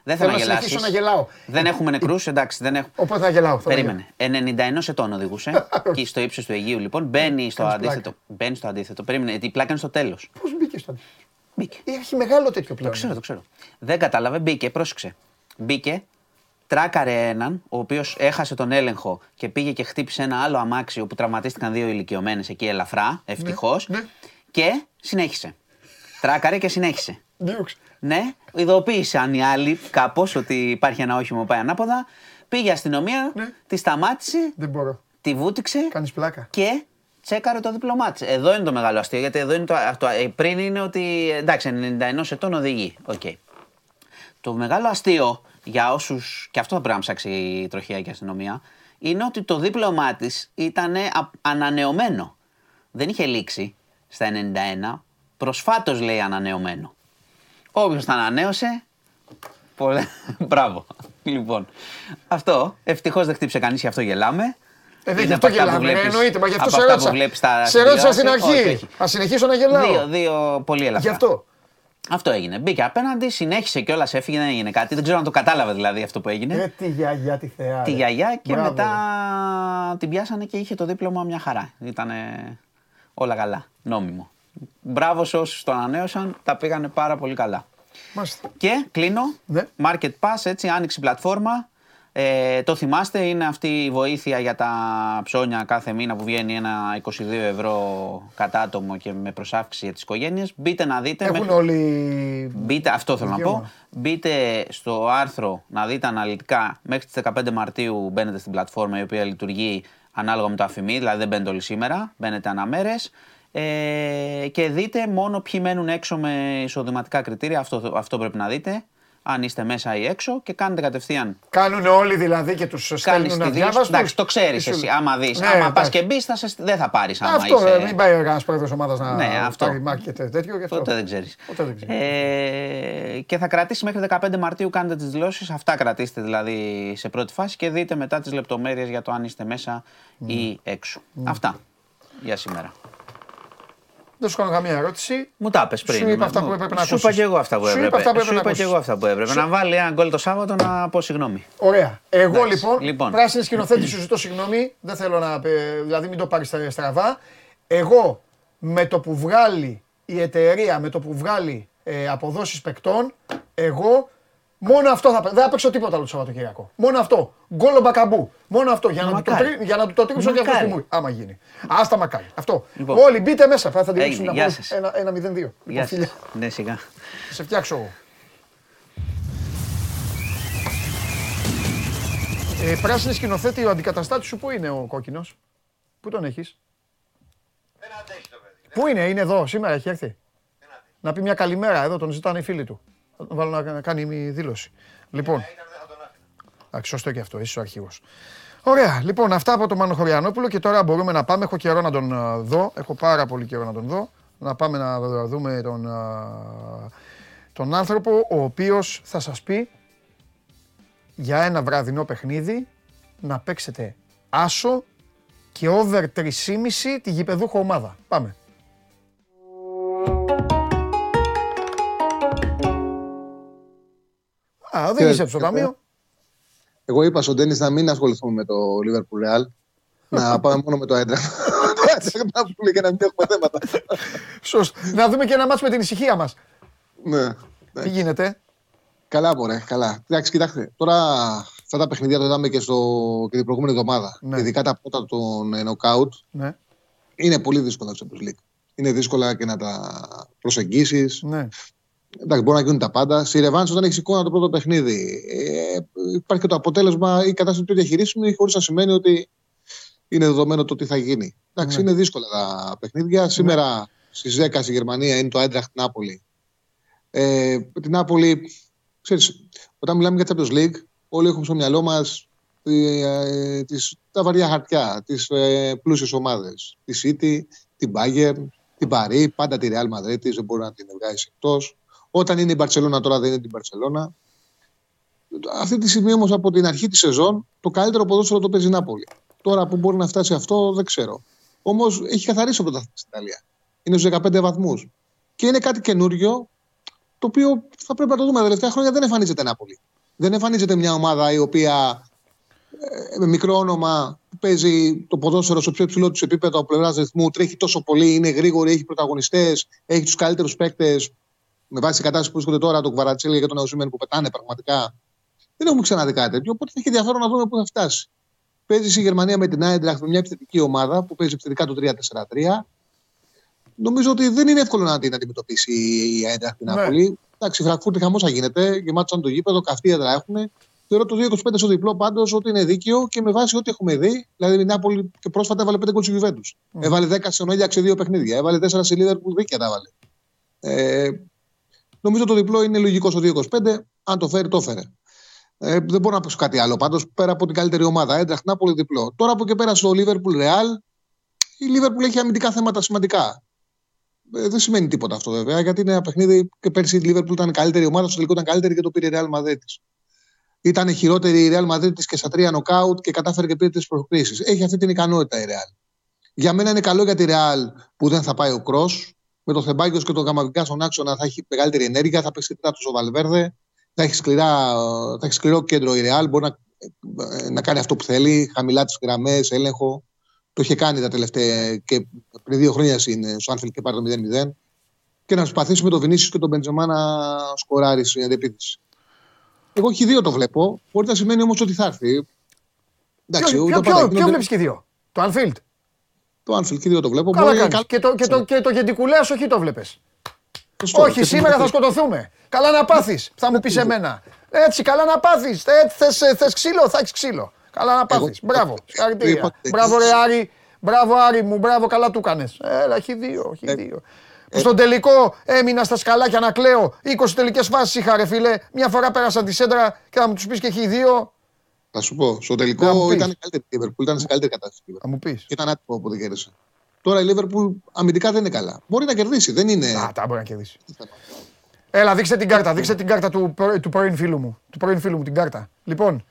S6: δεν θέλω να γελάσεις.
S1: να γελάω.
S6: Δεν έχουμε νεκρούς, εντάξει. Δεν έχω...
S1: Οπότε θα γελάω. Θα
S6: Περίμενε. 91 ετών οδηγούσε. [laughs] και στο ύψος του Αιγείου λοιπόν μπαίνει στο αντίθετο. Μπαίνει στο αντίθετο. Περίμενε. Η πλάκα είναι στο τέλος.
S1: Πώς μπήκε στο αντίθετο;
S6: Μπήκε.
S1: Έχει μεγάλο τέτοιο πλάκα.
S6: Το ξέρω, το ξέρω. Δεν κατάλαβε, μπήκε, πρόσεξε. Μπήκε, τράκαρε έναν, ο οποίος έχασε τον έλεγχο και πήγε και χτύπησε ένα άλλο αμάξιο που τραυματίστηκαν δύο ηλικιωμένες εκεί ελαφρά, ευτυχώς. Ναι, ναι. Και συνέχισε. Τράκαρε και συνέχισε. Ναι, ειδοποίησαν οι άλλοι κάπως ότι υπάρχει ένα όχημα που πάει ανάποδα. Πήγε αστυνομία, ναι. τη σταμάτησε.
S1: Δεν μπορώ.
S6: Τη βούτυξε.
S1: Κάνεις πλάκα.
S6: Και τσέκαρε το διπλωμά Εδώ είναι το μεγάλο αστείο. Γιατί εδώ είναι το, το, ε, πριν είναι ότι εντάξει, 91 ετών οδηγεί. Okay. Το μεγάλο αστείο για όσους. και αυτό θα πρέπει να ψάξει η τροχιά και η αστυνομία. Είναι ότι το δίπλωμά της ήταν ανανεωμένο. Δεν είχε λήξει στα 91. Προσφάτως λέει ανανεωμένο. Όποιος τα ανανέωσε. Πολύ... [laughs] Μπράβο. Λοιπόν, αυτό. Ευτυχώς δεν χτύπησε κανείς και αυτό γελάμε.
S1: Ε, δεν γι' αυτό γελάμε. Βλέπεις, εννοείται, μα γι' αυτό σε ρώτησα. Σε ρώτησα στην αρχή. Α συνεχίσω να γελάω.
S6: Δύο, δύο πολύ ελαφρά.
S1: Γι' αυτό.
S6: Αυτό έγινε. Μπήκε απέναντι, συνέχισε κιόλας, έφυγε, δεν έγινε κάτι. Δεν ξέρω αν το κατάλαβε δηλαδή αυτό που έγινε.
S1: Ε, τη γιαγιά, τη θεά.
S6: Τη γιαγιά και Μπράβο. μετά την πιάσανε και είχε το δίπλωμα μια χαρά. Ήταν όλα καλά. Νόμιμο. Μπράβο σε όσους το ανανέωσαν, τα πήγανε πάρα πολύ καλά.
S1: Μάλιστα.
S6: Και κλείνω.
S1: Ναι.
S6: Market Pass, έτσι, άνοιξη πλατφόρμα. Ε, το θυμάστε, είναι αυτή η βοήθεια για τα ψώνια κάθε μήνα που βγαίνει ένα 22 ευρώ κατά άτομο και με προσάυξη για τις οικογένειες. Μπείτε να δείτε.
S1: Έχουν όλοι...
S6: Μπείτε, αυτό θέλω να πω. Μπείτε στο άρθρο να δείτε αναλυτικά. Μέχρι τις 15 Μαρτίου μπαίνετε στην πλατφόρμα η οποία λειτουργεί ανάλογα με το αφημί, δηλαδή δεν μπαίνετε όλοι σήμερα, μπαίνετε αναμέρες ε, και δείτε μόνο ποιοι μένουν έξω με εισοδηματικά κριτήρια. Αυτό, αυτό πρέπει να δείτε. Αν είστε μέσα ή έξω και κάνετε κατευθείαν.
S1: Κάνουν όλοι δηλαδή και τους στέλνουν να διάβασουν.
S6: Εντάξει, το ξέρεις εσύ. Άμα δεις, ναι, άμα πας και μπεις, δεν θα πάρεις.
S1: Αυτό
S6: είσαι...
S1: μην πάει κανένα πρόεδρος ομάδας να ναι, αυτό. πάρει μάρκετ τέτοιο.
S6: αυτό. Ποτέ δεν ξέρεις. Ε, και θα κρατήσει μέχρι 15 Μαρτίου, κάνετε τις δηλώσεις. Αυτά κρατήστε δηλαδή σε πρώτη φάση και δείτε μετά τις λεπτομέρειες για το αν είστε μέσα ή έξω. Αυτά για σήμερα.
S1: Δεν σου κάνω καμία ερώτηση.
S6: Μου τα πες πριν.
S1: Σου είπα αυτά που έπρεπε να ακούσεις.
S6: Σου είπα και εγώ αυτά που έπρεπε. Σου είπα και εγώ αυτά που έπρεπε. Να βάλει ένα γκολ το Σάββατο να πω συγγνώμη.
S1: Ωραία. Εγώ λοιπόν, λοιπόν. πράσινη σκηνοθέτη σου ζητώ συγγνώμη. Δεν θέλω να. Δηλαδή μην το πάρεις στραβά. Εγώ με το που βγάλει η εταιρεία, με το που βγάλει ε, αποδόσεις παικτών, εγώ Μόνο αυτό θα Δεν θα παίξω τίποτα άλλο το Σαββατοκύριακο. Μόνο αυτό. Γκόλο μπακαμπού. Μόνο αυτό. Για να, του το, για να του το τρίψω και αυτό που μου. Άμα γίνει. Άστα μακάρι. Αυτό. Λοιπόν. Όλοι μπείτε μέσα. Θα αντιλήξουν να ένα, ένα 0-2.
S6: Γεια σας. Ναι, σιγά.
S1: Θα σε φτιάξω εγώ. Ε, πράσινη σκηνοθέτη, ο αντικαταστάτης σου πού είναι ο κόκκινος; Πού τον έχεις; Δεν αντέχει το παιδί. Πού είναι, είναι εδώ, σήμερα έχει έρθει; Να πει μια καλημέρα εδώ, τον ζητάνε οι φίλοι του. Θα τον βάλω να κάνει δήλωση. Λοιπόν. Εντάξει, σωστό και αυτό, είσαι ο αρχηγός. Ωραία, λοιπόν, αυτά από τον Μάνο Χωριανόπουλο και τώρα μπορούμε να πάμε. Έχω καιρό να τον ε, δω. Έχω πάρα πολύ καιρό να τον δω. Να πάμε να δούμε τον, ε, τον άνθρωπο ο οποίος θα σας πει για ένα βραδινό παιχνίδι να παίξετε άσο και over 3,5 τη γηπεδούχο ομάδα. Πάμε. Α, δεν είσαι στο ταμείο.
S9: Εγώ είπα στον Τέννη να μην ασχοληθούμε με το Liverpool Real. να [laughs] πάμε μόνο με το έντρα. να πούμε και να μην έχουμε θέματα.
S1: Σωστό. Να δούμε και ένα μάτσο με την ησυχία μας.
S9: Ναι.
S1: Τι γίνεται;
S9: Καλά, μπορεί, καλά. Εντάξει, κοιτάξτε, τώρα αυτά τα παιχνίδια το είδαμε και, στο, και την προηγούμενη εβδομάδα. Ναι. Ειδικά τα πρώτα των knockout.
S1: Ναι.
S9: Είναι πολύ δύσκολα στο Champions League. Είναι δύσκολα και να τα προσεγγίσεις.
S1: Ναι.
S10: Εντάξει, μπορεί να γίνουν τα πάντα. Στη Ρεβάνς, όταν έχεις εικόνα το πρώτο παιχνίδι, ε, υπάρχει και το αποτέλεσμα ή η κατάσταση πιο διαχειρίσιμη, χωρίς να σημαίνει ότι είναι δεδομένο το τι θα γίνει. Εντάξει, ναι. είναι δύσκολα τα παιχνίδια. Ναι. Σήμερα στις 10 στη Γερμανία είναι το Έντραχτ Νάπολη. Ε, την Νάπολη, ξέρεις, όταν μιλάμε για Champions League, όλοι έχουμε στο μυαλό μας ε, τα βαριά χαρτιά, τις ε, πλούσιες ομάδες. Τη City, την Bayern, την Παρή, πάντα τη Real Madrid, δεν μπορεί να την βγάλεις εκτός. Όταν είναι η Μπαρσελόνα, τώρα δεν είναι την Μπαρσελόνα. Αυτή τη στιγμή όμως από την αρχή της σεζόν το καλύτερο ποδόσφαιρο το παίζει η Νάπολη. Τώρα που μπορεί να φτάσει αυτό δεν ξέρω. Όμως έχει καθαρίσει το πρωτάθλημα στην Ιταλία. Είναι στους 15 βαθμούς. Και είναι κάτι καινούριο το οποίο θα πρέπει να το δούμε. Τα τελευταία χρόνια δεν εμφανίζεται Νάπολη. Δεν εμφανίζεται μια ομάδα η οποία ε, με μικρό όνομα που παίζει το ποδόσφαιρο στο πιο υψηλό του επίπεδο από πλευράς ρυθμού, τρέχει τόσο πολύ, είναι γρήγορη, έχει πρωταγωνιστές, έχει τους καλύτερους παίκτες. Με βάση την κατάσταση που βρίσκονται τώρα, τον Κουβαρατσέλη και τον Αουσίμεν που πετάνε πραγματικά. Δεν έχουμε ξαναδεί κάτι τέτοιο, οπότε θα έχει ενδιαφέρον να δούμε πού θα φτάσει. Παίζει η Γερμανία με την Άιντραχτ με μια επιθετική ομάδα που παίζει επιθετικά το 3-4-3. Νομίζω ότι δεν είναι εύκολο να την αντιμετωπίσει η Άιντραχτ την Νάπολη. Ναι. Εντάξει, η Φραγκφούρτη χαμός γίνεται, γεμάτο το γήπεδο, καυτή έδρα έχουν. Θεωρώ το 2-25 στο διπλό πάντως ότι είναι δίκαιο και με βάση ό,τι έχουμε δει. Δηλαδή η Νάπολη και πρόσφατα έβαλε 5 γκολ στη Γιουβέντους. Mm. Έβαλε 10 σε Νόγια σε δύο παιχνίδια. Έβαλε 4 σε Λίδερ που δίκαια τα έβαλε. Ε, νομίζω το διπλό είναι λογικό στο 2-25. Αν το φέρει, το φέρε. Ε, δεν μπορώ να πω κάτι άλλο. Πάντως πέρα από την καλύτερη ομάδα. Έντραχτ Νάπολη διπλό. Τώρα από και πέρα στο Λίβερπουλ Ρεάλ, η Λίβερπουλ έχει αμυντικά θέματα σημαντικά. Ε, δεν σημαίνει τίποτα αυτό βέβαια, γιατί είναι ένα παιχνίδι και πέρσι η Λίβερπουλ ήταν καλύτερη ομάδα, στο τελικό ήταν καλύτερη και το πήρε η Ρεάλ Μαδέτη. Ήταν χειρότερη η Real Madrid και στα τρία νοκάουτ και κατάφερε και πήρε τις προκρίσει. Έχει αυτή την ικανότητα η Real. Για μένα είναι καλό για τη Real που δεν θα πάει ο Κρό. Με το Θεμπάγκιο και το Γαμαβικά στον άξονα θα έχει μεγαλύτερη ενέργεια, θα παίξει τέταρτο ο Βαλβέρδε. Θα έχει, σκληρά, θα έχει σκληρό κέντρο η Real. Μπορεί να, να κάνει αυτό που θέλει, χαμηλά τις γραμμές, έλεγχο. Το είχε κάνει τα τελευταία και πριν δύο χρόνια είναι στο Άνφιλ και πάρει το 0-0. Και να προσπαθήσει με τον Βινίσιο και τον Μπεντζεμά να σκοράρει στην αντεπίθεση. Εγώ και δύο το βλέπω. Μπορεί να σημαίνει όμως ότι θα έρθει.
S1: Εντάξει, ποιο, ποιο, ποιο, ποιο βλέπεις και δύο; Το Anfield;
S10: Το Anfield και δύο το βλέπω.
S1: Καλά, μπορεί, καλά. Και το, και το, και το Γεντικουλέας όχι το βλέπεις. Όχι, σήμερα θα σκοτωθούμε. Καλά να πάθεις, θα μου πεις εμένα. Έτσι, καλά να πάθεις. Θες ξύλο, θα έχεις ξύλο. Καλά να πάθεις. Μπράβο. Συγχαρητήρια. Μπράβο, ρε Άρη. Μπράβο, Άρη μου. Μπράβο, καλά του έκανε. Έλα, έχει δύο. Έχει ε, δύο. Ε, στον τελικό έμεινα στα σκαλάκια να κλαίω. 20 τελικές φάσεις είχα, ρε φίλε. Μια φορά πέρασα τη σέντρα και θα μου τους πεις και έχει δύο.
S10: Θα σου πω. Στο τελικό ήταν καλύτερη η Λίβερπουλ. Ήταν σε καλύτερη κατάσταση.
S1: Θα μου πεις.
S10: Ήταν άτυπο που δεν κέρδισε. Τώρα η Λίβερπουλ αμυντικά δεν είναι καλά. Μπορεί να κερδίσει. Δεν είναι.
S1: Α, τα μπορεί να κερδίσει. Έλα, δείξτε την κάρτα. Δείξτε την κάρτα του, του πρώην φίλου μου. Του πρώην φίλου μου την κάρτα. Λοιπόν,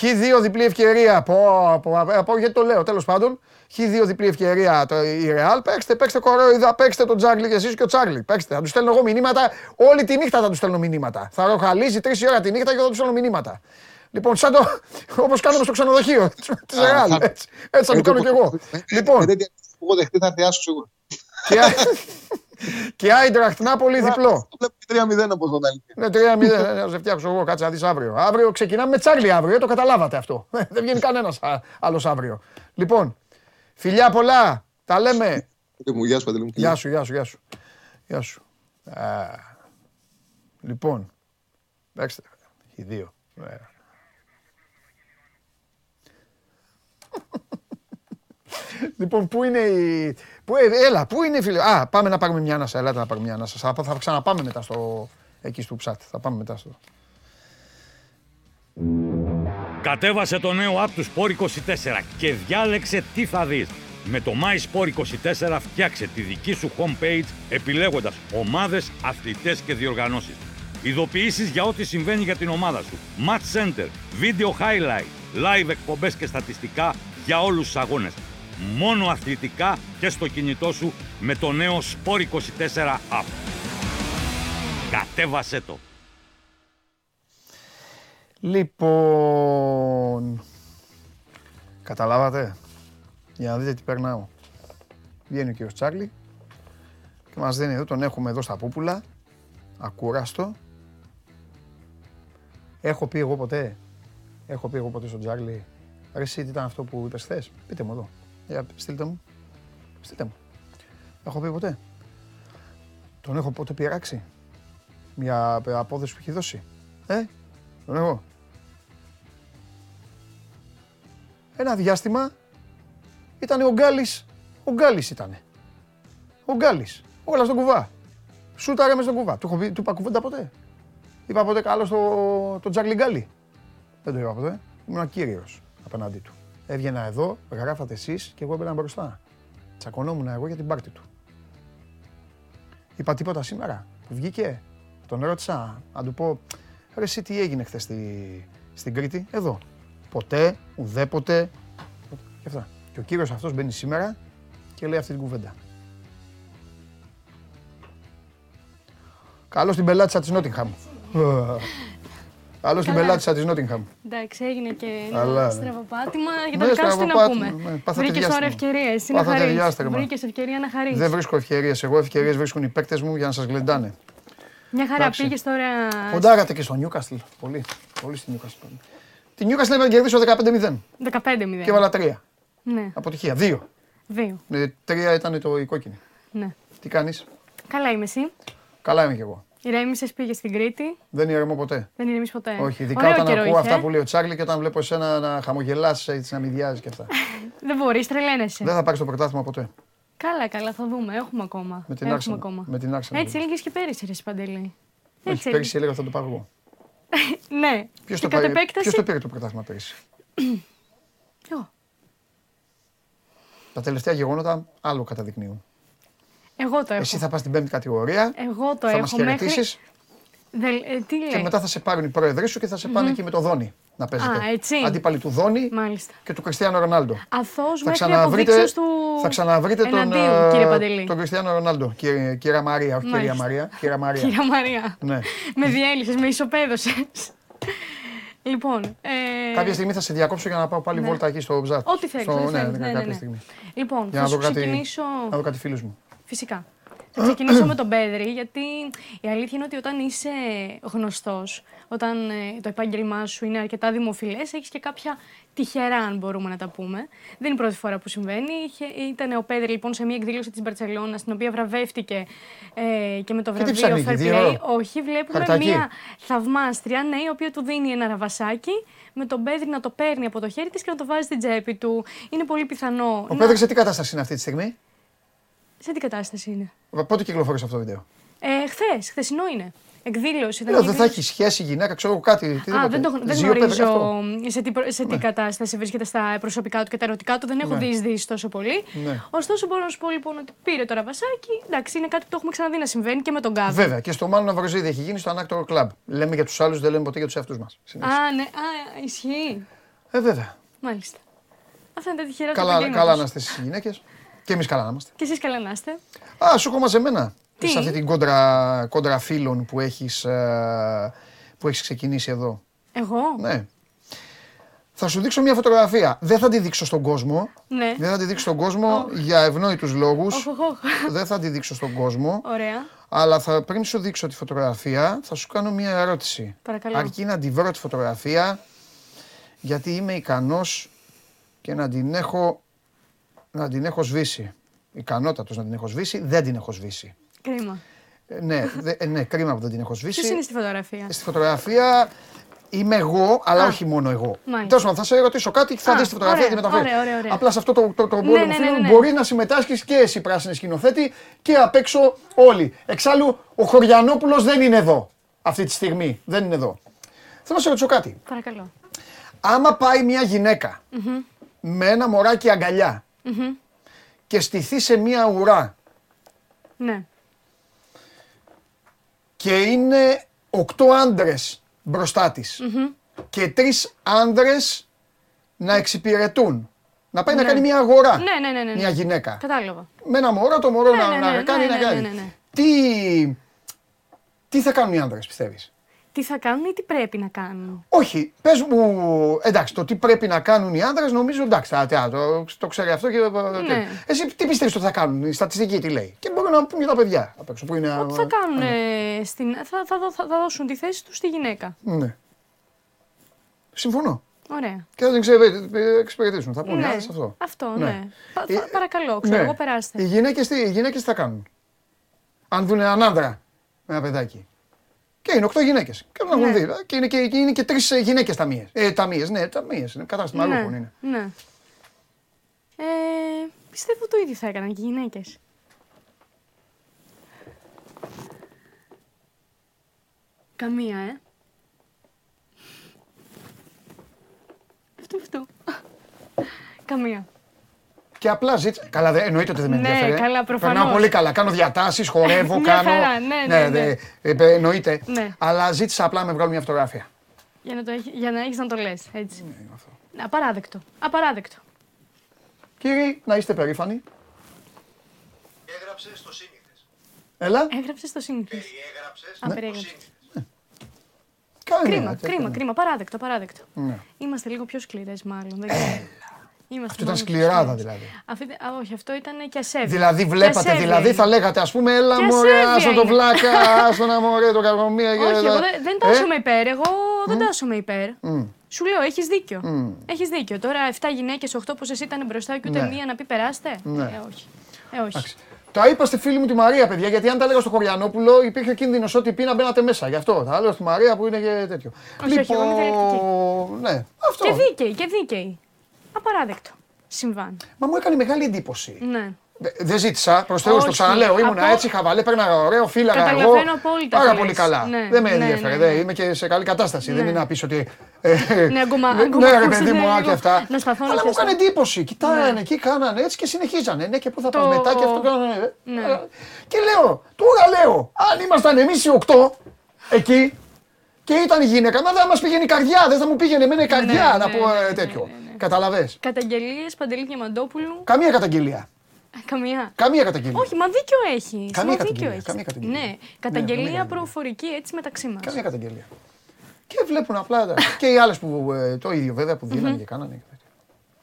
S1: Χ2 διπλή ευκαιρία. Πω, πω, πω, γιατί το λέω, τέλος πάντων. Χ2 διπλή ευκαιρία το, η Ρεάλ. Παίξτε, παίξτε κορόιδα, παίξτε τον Τζάγκλι και εσείς και ο Τσάγκλι. Παίξτε. Θα τους στέλνω εγώ μηνύματα. Όλη τη νύχτα θα τους στέλνω μηνύματα. Θα ροχαλίζει τρεις ώρα τη νύχτα και θα τους στέλνω μηνύματα. Λοιπόν, σαν το. όπως κάνουμε στο ξενοδοχείο τη Ρεάλ. Έτσι, έτσι θα το κάνω κι εγώ. Λοιπόν.
S10: Εγώ δεχτεί θα θεάσω σίγουρα.
S1: Και Άιντραχτ Νάπολη διπλό.
S10: Βλέπω 3-0 όπω τον
S1: Ναι, 3-0. Να σε φτιάξω εγώ, κάτσε να δεις αύριο. Αύριο ξεκινάμε με Τσάρλι αύριο, ε, το καταλάβατε αυτό. Δεν βγαίνει κανένας άλλος αύριο. Λοιπόν, φιλιά πολλά. Τα λέμε.
S10: Γεια σου,
S1: Γεια σου, γεια σου, γεια σου. Γεια σου. Λοιπόν, παίξτε. Οι δύο. Λοιπόν, πού είναι η. Πού, ε, έλα, πού είναι η φίλη. Α, πάμε να πάρουμε μια ανάσα. Ελάτε να πάρουμε μια ανάσα. Θα, θα ξαναπάμε μετά στο. εκεί στο ψάτ. Θα πάμε μετά στο.
S11: Κατέβασε το νέο app του Sport 24 και διάλεξε τι θα δεις. Με το My 24 φτιάξε τη δική σου homepage επιλέγοντας ομάδες, αθλητές και διοργανώσεις. Ειδοποιήσεις για ό,τι συμβαίνει για την ομάδα σου. Match Center, Video Highlight, Live εκπομπές και στατιστικά για όλους τους αγώνες μόνο αθλητικά και στο κινητό σου με το νέο Sport 24 App. Κατέβασέ το!
S1: Λοιπόν, καταλάβατε, για να δείτε τι περνάω. Βγαίνει ο κύριος Τσάρλι και μας δίνει εδώ, τον έχουμε εδώ στα πούπουλα, ακούραστο. Έχω πει εγώ ποτέ, έχω πει εγώ ποτέ στον Τσάρλι, ρε εσύ τι ήταν αυτό που είπες χθες, πείτε μου εδώ. Για στείλτε μου. Στείλτε μου. Έχω πει ποτέ. Τον έχω ποτέ πειράξει. μια απόδοση που έχει δώσει. Ε, τον εγώ. Ένα διάστημα ήταν ο Γκάλης, ο Γκάλης ήτανε. Ο Γκάλης, όλα στον κουβά. Σούταρε μες στον κουβά. Του, του είπα κουβέντα ποτέ. Είπα ποτέ καλό στο το Τζαρλι Γκάλι. Δεν το είπα ποτέ. Ήμουν κύριος απέναντί του. Έβγαινα εδώ, γράφατε εσείς και εγώ έμπαινα μπροστά. Τσακωνόμουν εγώ για την πάρτη του. Είπα τίποτα σήμερα που βγήκε. Τον ρώτησα να του πω, ρε εσύ τι έγινε χθες στη, στην Κρήτη, εδώ. Ποτέ, ουδέποτε. Και αυτά. Και ο κύριος αυτός μπαίνει σήμερα και λέει αυτή την κουβέντα. Καλώς την πελάτησα της Νότιγχαμ. [laughs] Άλλος στην πελάτησα της Νότιγχαμ.
S12: Εντάξει, έγινε και ένα ναι. στραβοπάτημα. Για το δικά σου τι να πούμε. Ναι, Βρήκες τώρα ευκαιρίες. Είναι χαρή. Βρήκες ευκαιρία να χαρίσει.
S1: Δεν βρίσκω ευκαιρίες. Εγώ ευκαιρίες βρίσκουν οι παίκτες μου για να σας γλεντάνε.
S12: Μια χαρά πήγες τώρα.
S1: Κοντάγατε και στο Νιούκαστλ. Πολύ. Πολύ στη Νιούκαστλ. Τη Νιούκαστλ έπρεπε να κερδίσω 15-0.
S12: 15-0.
S1: Και έβαλα τρία.
S12: Ναι.
S1: Αποτυχία. Δύο.
S12: Δύο.
S1: Με τρία ήταν το η κόκκινη.
S12: Ναι.
S1: Τι κάνεις;
S12: Καλά είμαι εσύ.
S1: Καλά είμαι κι εγώ.
S12: Ηρέμησε, πήγε στην Κρήτη.
S1: Δεν ηρεμώ ποτέ.
S12: Δεν ηρεμείς ποτέ.
S1: Όχι, ειδικά Ωραίο όταν ακούω είχε. αυτά που λέει ο Τσάρλι και όταν βλέπω εσένα να χαμογελάς, έτσι να μηδιάζει και αυτά. [laughs]
S12: δεν μπορείς, τρελαίνεσαι.
S1: Δεν θα πάρεις το πρωτάθλημα ποτέ.
S12: Καλά, καλά, θα δούμε. Έχουμε ακόμα.
S1: Με την Έχουμε ακόμα. Με την
S12: Έτσι έλεγε και πέρυσι, Ρε Παντελή.
S1: Έτσι πέρυσι έλεγα θα το πάρω εγώ. [laughs]
S12: ναι.
S1: Ποιος το, πάρει, ποιος το πήρε το πρωτάθλημα πέρυσι; [clears throat]
S12: Εγώ.
S1: Τα τελευταία γεγονότα άλλο καταδεικνύουν.
S12: Εγώ το έχω.
S1: Εσύ θα πας στην πέμπτη κατηγορία.
S12: Εγώ το
S1: θα
S12: έχω. Θα μέχρι... Ε, τι
S1: Και μετά θα σε πάρουν οι πρόεδροι σου και θα σε πάνε mm-hmm. εκεί με το Δόνι να παίζετε.
S12: Α, έτσι.
S1: Αντίπαλοι του Δόνι
S12: Μάλιστα.
S1: και του Κριστιανό Ρονάλντο.
S12: Αθώς θα ξαναβρείτε, του...
S1: θα ξαναβρείτε τον,
S12: κύριε
S1: τον Κριστιανό Ρονάλντο. Κύριε, κυρία Μαρία, όχι κυρία Μαρία. Κυρία Μαρία.
S12: Κυρία Μαρία.
S1: ναι.
S12: με διέλυσες, με ισοπαίδωσες. Λοιπόν,
S1: ε... Κάποια στιγμή θα σε διακόψω για να πάω πάλι ναι. βόλτα εκεί στο Μπζάτ.
S12: Ό,τι θέλεις.
S1: Στο...
S12: Ναι,
S1: ναι, ναι, ναι,
S12: στιγμή. Λοιπόν, για θα να, δω ξεκινήσω...
S1: να δω κάτι φίλους μου.
S12: Φυσικά. Θα ξεκινήσω με τον Πέδρη, γιατί η αλήθεια είναι ότι όταν είσαι γνωστός, όταν ε, το επάγγελμά σου είναι αρκετά δημοφιλές, έχεις και κάποια τυχερά, αν μπορούμε να τα πούμε. Δεν είναι η πρώτη φορά που συμβαίνει. Είχε, ήταν ο Πέδρη λοιπόν σε μια εκδήλωση της Μπαρσελόνα, στην οποία βραβεύτηκε ε, και με το βραβείο Fair Play. Όχι, βλέπουμε Χαρτάκι. μια θαυμάστρια, ναι, η οποία του δίνει ένα ραβασάκι με τον Πέδρη να το παίρνει από το χέρι της και να το βάζει στην τσέπη του. Είναι πολύ πιθανό.
S1: Ο να... Πέδρη σε τι κατάσταση είναι αυτή τη στιγμή;
S12: Σε τι κατάσταση είναι;
S1: Πότε κυκλοφόρησε αυτό το βίντεο;
S12: Ε, Χθες, χθεσινό είναι. Εκδήλωση.
S1: Λέω, δεν θα έχει σχέση γυναίκα, ξέρω κάτι.
S12: Τι Α, δεν, το, δεν γνωρίζω σε τι, σε τι ναι. κατάσταση βρίσκεται στα προσωπικά του και τα ερωτικά του. Δεν έχω ναι. διεισδύσει τόσο πολύ.
S1: Ναι.
S12: Ωστόσο, μπορώ να σου πω λοιπόν ότι πήρε το ραβασάκι. Εντάξει, είναι κάτι που το έχουμε ξαναδεί να συμβαίνει και με τον Γκάβι.
S1: Βέβαια, και στο μάλλον Ναυροζίδη έχει γίνει στο Ανάκτορο Κλαμπ. Λέμε για τους άλλους, δεν λέμε ποτέ για τους εαυτούς μας.
S12: Α, ναι, Α, ισχύει.
S1: Ε, βέβαια.
S12: Μάλιστα. Αυτά είναι τα τυχερά
S1: Καλά, καλά να είστε στις γυναίκες. Και εμείς καλά να είμαστε.
S12: Και εσείς καλά να είστε.
S1: Α, σου έχω μαζεμένα. Τι; Σε αυτή την κόντρα, κόντρα φίλων που έχεις ε, που έχεις ξεκινήσει εδώ.
S12: Εγώ;
S1: Ναι. Θα σου δείξω μια φωτογραφία. Δεν θα τη δείξω στον κόσμο.
S12: Ναι.
S1: Δεν θα τη δείξω στον κόσμο για ευνόητους λόγους. Δεν θα τη δείξω στον κόσμο.
S12: Ωραία.
S1: Αλλά θα, πριν σου δείξω τη φωτογραφία, θα σου κάνω μια ερώτηση.
S12: Παρακαλώ.
S1: Αρκεί να τη βρω τη φωτογραφία, γιατί είμαι ικανός και να την έχω να την έχω σβήσει. Ικανότατος να την έχω σβήσει, δεν την έχω σβήσει.
S12: Κρίμα.
S1: Ε, ναι, δε, ε, ναι, κρίμα που δεν την έχω σβήσει.
S12: Ποιος είναι στη φωτογραφία;
S1: Στη φωτογραφία είμαι εγώ, αλλά όχι μόνο εγώ. Τέλος πάντων, θα σε ρωτήσω κάτι και θα δεις τη φωτογραφία και μεταφέρει.
S12: Ωραία, ωραία, ωραία.
S1: Απλά σε αυτό το, το, το ναι, ναι, ναι, ναι, μπορεί να συμμετάσχεις και εσύ πράσινη σκηνοθέτη και απ' έξω όλοι. Εξάλλου, ο Χωριανόπουλος δεν είναι εδώ αυτή τη στιγμή. Δεν είναι εδώ. Θέλω να σε ρωτήσω κάτι.
S12: Παρακαλώ.
S1: Άμα πάει μια γυναικα με ένα μωράκι αγκαλιά και στηθεί σε μία ουρά.
S12: Ναι.
S1: Και είναι οκτώ άντρες μπροστά της. Και τρεις άντρε να εξυπηρετούν. Να πάει να
S12: Ναι.
S1: κάνει μια αγορά.
S12: Ναι, ναι, ναι, ναι.
S1: Μια γυναίκα.
S12: Κατάλαβα.
S1: Με ένα μωρό, το μωρό
S12: Ναι,
S1: να,
S12: ναι,
S1: να
S12: ναι,
S1: κάνει,
S12: ναι,
S1: να
S12: ναι,
S1: κάνει.
S12: ναι, ναι.
S1: Τι, τι θα κάνουν οι άντρε, πιστεύεις;
S12: Τι θα κάνουν ή τι πρέπει να κάνουν;
S1: Όχι, πες μου. Εντάξει, το τι πρέπει να κάνουν οι άντρες νομίζω εντάξει, α, α, το, το ξέρει αυτό και.
S12: Ναι.
S1: Εσύ τι πιστεύεις ότι θα κάνουν, η στατιστική τι λέει; Και μπορεί να πούνε και τα παιδιά απ' έξω που είναι.
S12: Ότι θα κάνουν. ε, στην, θα, θα, δω- θα, θα δώσουν τη θέση τους στη γυναίκα.
S1: Ναι. Συμφωνώ.
S12: Ωραία.
S1: Και θα την ξε- εξυπηρετήσουν. Θα πούνε
S12: Ναι,
S1: ναι. αυτό.
S12: αυτό,
S1: Ναι.
S12: ναι. Πα-
S1: Ε,
S12: πα- παρακαλώ, ξέρω
S1: Ναι.
S12: εγώ, περάστε.
S1: Οι γυναίκες τι, οι γυναίκες τι θα κάνουν; Αν δουν έναν άντρα με ένα παιδάκι. Και είναι οκτώ γυναίκες. Και να έχουν δει. Και είναι και, είναι και τρεις γυναίκες ταμείε. Ε, ταμείε, ναι, ταμείε. Είναι κατάστημα
S12: ναι,
S1: αλούχων είναι.
S12: Ναι. Ε, πιστεύω το ίδιο θα έκαναν και οι γυναίκες. Καμία, ε. Αυτό, αυτό. Καμία.
S1: Και απλά ζήτησα. Καλά, δε, εννοείται ότι δεν με
S12: Ναι,
S1: ενδιαφέρει.
S12: καλά, προφανώς.
S1: Περνάω πολύ καλά. Κάνω διατάσεις, [laughs] χορεύω,
S12: Μια
S1: κάνω.
S12: χαρά, ναι, ναι, ναι.
S1: δε, ε, εννοείται.
S12: Ναι.
S1: Αλλά ζήτησα απλά να με βγάλουν μια φωτογραφία.
S12: Για να, το έχει, για να έχεις να το λες, έτσι.
S1: Ναι, αυτό.
S12: Απαράδεκτο. Απαράδεκτο.
S1: Κύριοι, να είστε περήφανοι.
S9: Έγραψες στο σύνηθες.
S1: Έλα.
S12: Έγραψες στο σύνηθες.
S9: Περιέγραψες
S12: Α, περιέγραψες.
S1: Κάνε
S12: Κρίμα,
S1: μια,
S12: κρίμα,
S1: κάνε.
S12: κρίμα. Παράδεκτο, παράδεκτο.
S1: Ναι.
S12: Είμαστε λίγο πιο σκληρές, μάλλον. Δεν ξέρω. Είμαστε
S1: Αυτό ήταν
S12: μάλλον πιο
S1: σκληράδα
S12: σκληρές.
S1: δηλαδή.
S12: Αυτή, α, όχι, αυτό ήταν και ασέβη.
S1: Δηλαδή,
S12: Και
S1: βλέπατε,
S12: ασέβεια
S1: δηλαδή
S12: είναι.
S1: θα λέγατε, ας πούμε, έλα
S12: Και
S1: μωρέ,
S12: ασέβεια
S1: άσο το
S12: είναι.
S1: βλάκα, [laughs] άσο να μωρέ, το καρμομία και
S12: Όχι,
S1: τα-
S12: εγώ δεν, δεν
S1: Ε,
S12: τάσομαι υπέρ. Εγώ δεν τάσομαι υπέρ.
S1: μμ,
S12: Σου λέω, έχεις δίκιο.
S1: μμ.
S12: Έχεις δίκιο. Τώρα 7 γυναίκες, 8 που εσύ ήταν μπροστά και ούτε
S1: Ναι.
S12: μία να πει περάστε.
S1: Ναι.
S12: Ε, όχι. Ε, όχι.
S1: Εντάξει. Τα είπα στη φίλη μου τη Μαρία, παιδιά, γιατί αν τα έλεγα στο Χωριανόπουλο υπήρχε κίνδυνος ότι πει να μπαίνατε μέσα. Γι' αυτό τα λέω στη Μαρία που είναι και τέτοιο.
S12: Όχι, όχι, εγώ είμαι
S1: λοιπόν, ναι, αυτό.
S12: Και δίκαιη, και δίκαιη. Απαράδεκτο. Συμβάν.
S1: Μα μου έκανε μεγάλη εντύπωση.
S12: Ναι.
S1: Δε- Δεν ζήτησα, προς Θεού, το
S12: Όχι.
S1: ξαναλέω. Ήμουνα
S12: Από-
S1: έτσι, χαβαλέ, παίρναγα ωραίο, φύλαγα εγώ.
S12: Καταλαβαίνω απόλυτα
S1: Πάρα
S12: τι
S1: πολύ
S12: λες.
S1: καλά.
S12: Ναι,
S1: δεν με
S12: ναι,
S1: ενδιαφέρε.
S12: ναι,
S1: δεν-
S12: ναι.
S1: Είμαι και σε καλή κατάσταση. Δεν
S12: Ναι.
S1: είναι να πεις ότι. ε,
S12: Ναι, ακόμα-
S1: ναι,
S12: ακόμα
S1: ναι, ρε
S12: ακούσετε
S1: παιδί μου, α,
S12: λίγο
S1: και αυτά.
S12: να σταθώ να
S1: Αλλά μου
S12: πιάσω.
S1: έκανε εντύπωση. Κοιτάγανε εκεί, κάνανε έτσι και συνεχίζανε. Ναι, και πού θα πας
S12: Το-
S1: μετά και αυτό κάνανε. ε.
S12: Ναι.
S1: Ε, Και λέω, τώρα λέω, αν ήμασταν εμείς οι οκτώ εκεί και ήταν η γυναίκα, μα δεν μας πήγαινε η καρδιά, δεν θα μου πήγαινε εμένα η καρδιά
S12: ναι,
S1: να
S12: ναι,
S1: πω
S12: ναι,
S1: ε,
S12: ναι,
S1: τέτοιο.
S12: Ναι, ναι.
S1: Καταλαβέ.
S12: Καταγγελίες Παντελή Διαμαντόπουλου.
S1: Καμία καταγγελία.
S12: Καμία.
S1: Καμία καταγγελία.
S12: Όχι, μα δίκιο έχει.
S1: Καμία
S12: μα
S1: καταγγελία,
S12: δίκιο έχεις.
S1: καμία καταγγελία.
S12: Ναι,
S1: καμία
S12: καταγγελία
S1: καταγγελία.
S12: προφορική έτσι μεταξύ μας.
S1: Καμία καταγγελία. Και βλέπουν απλά. τα- και οι άλλες που ε, το ίδιο βέβαια που δίνανε και κάνανε. και τέτοια.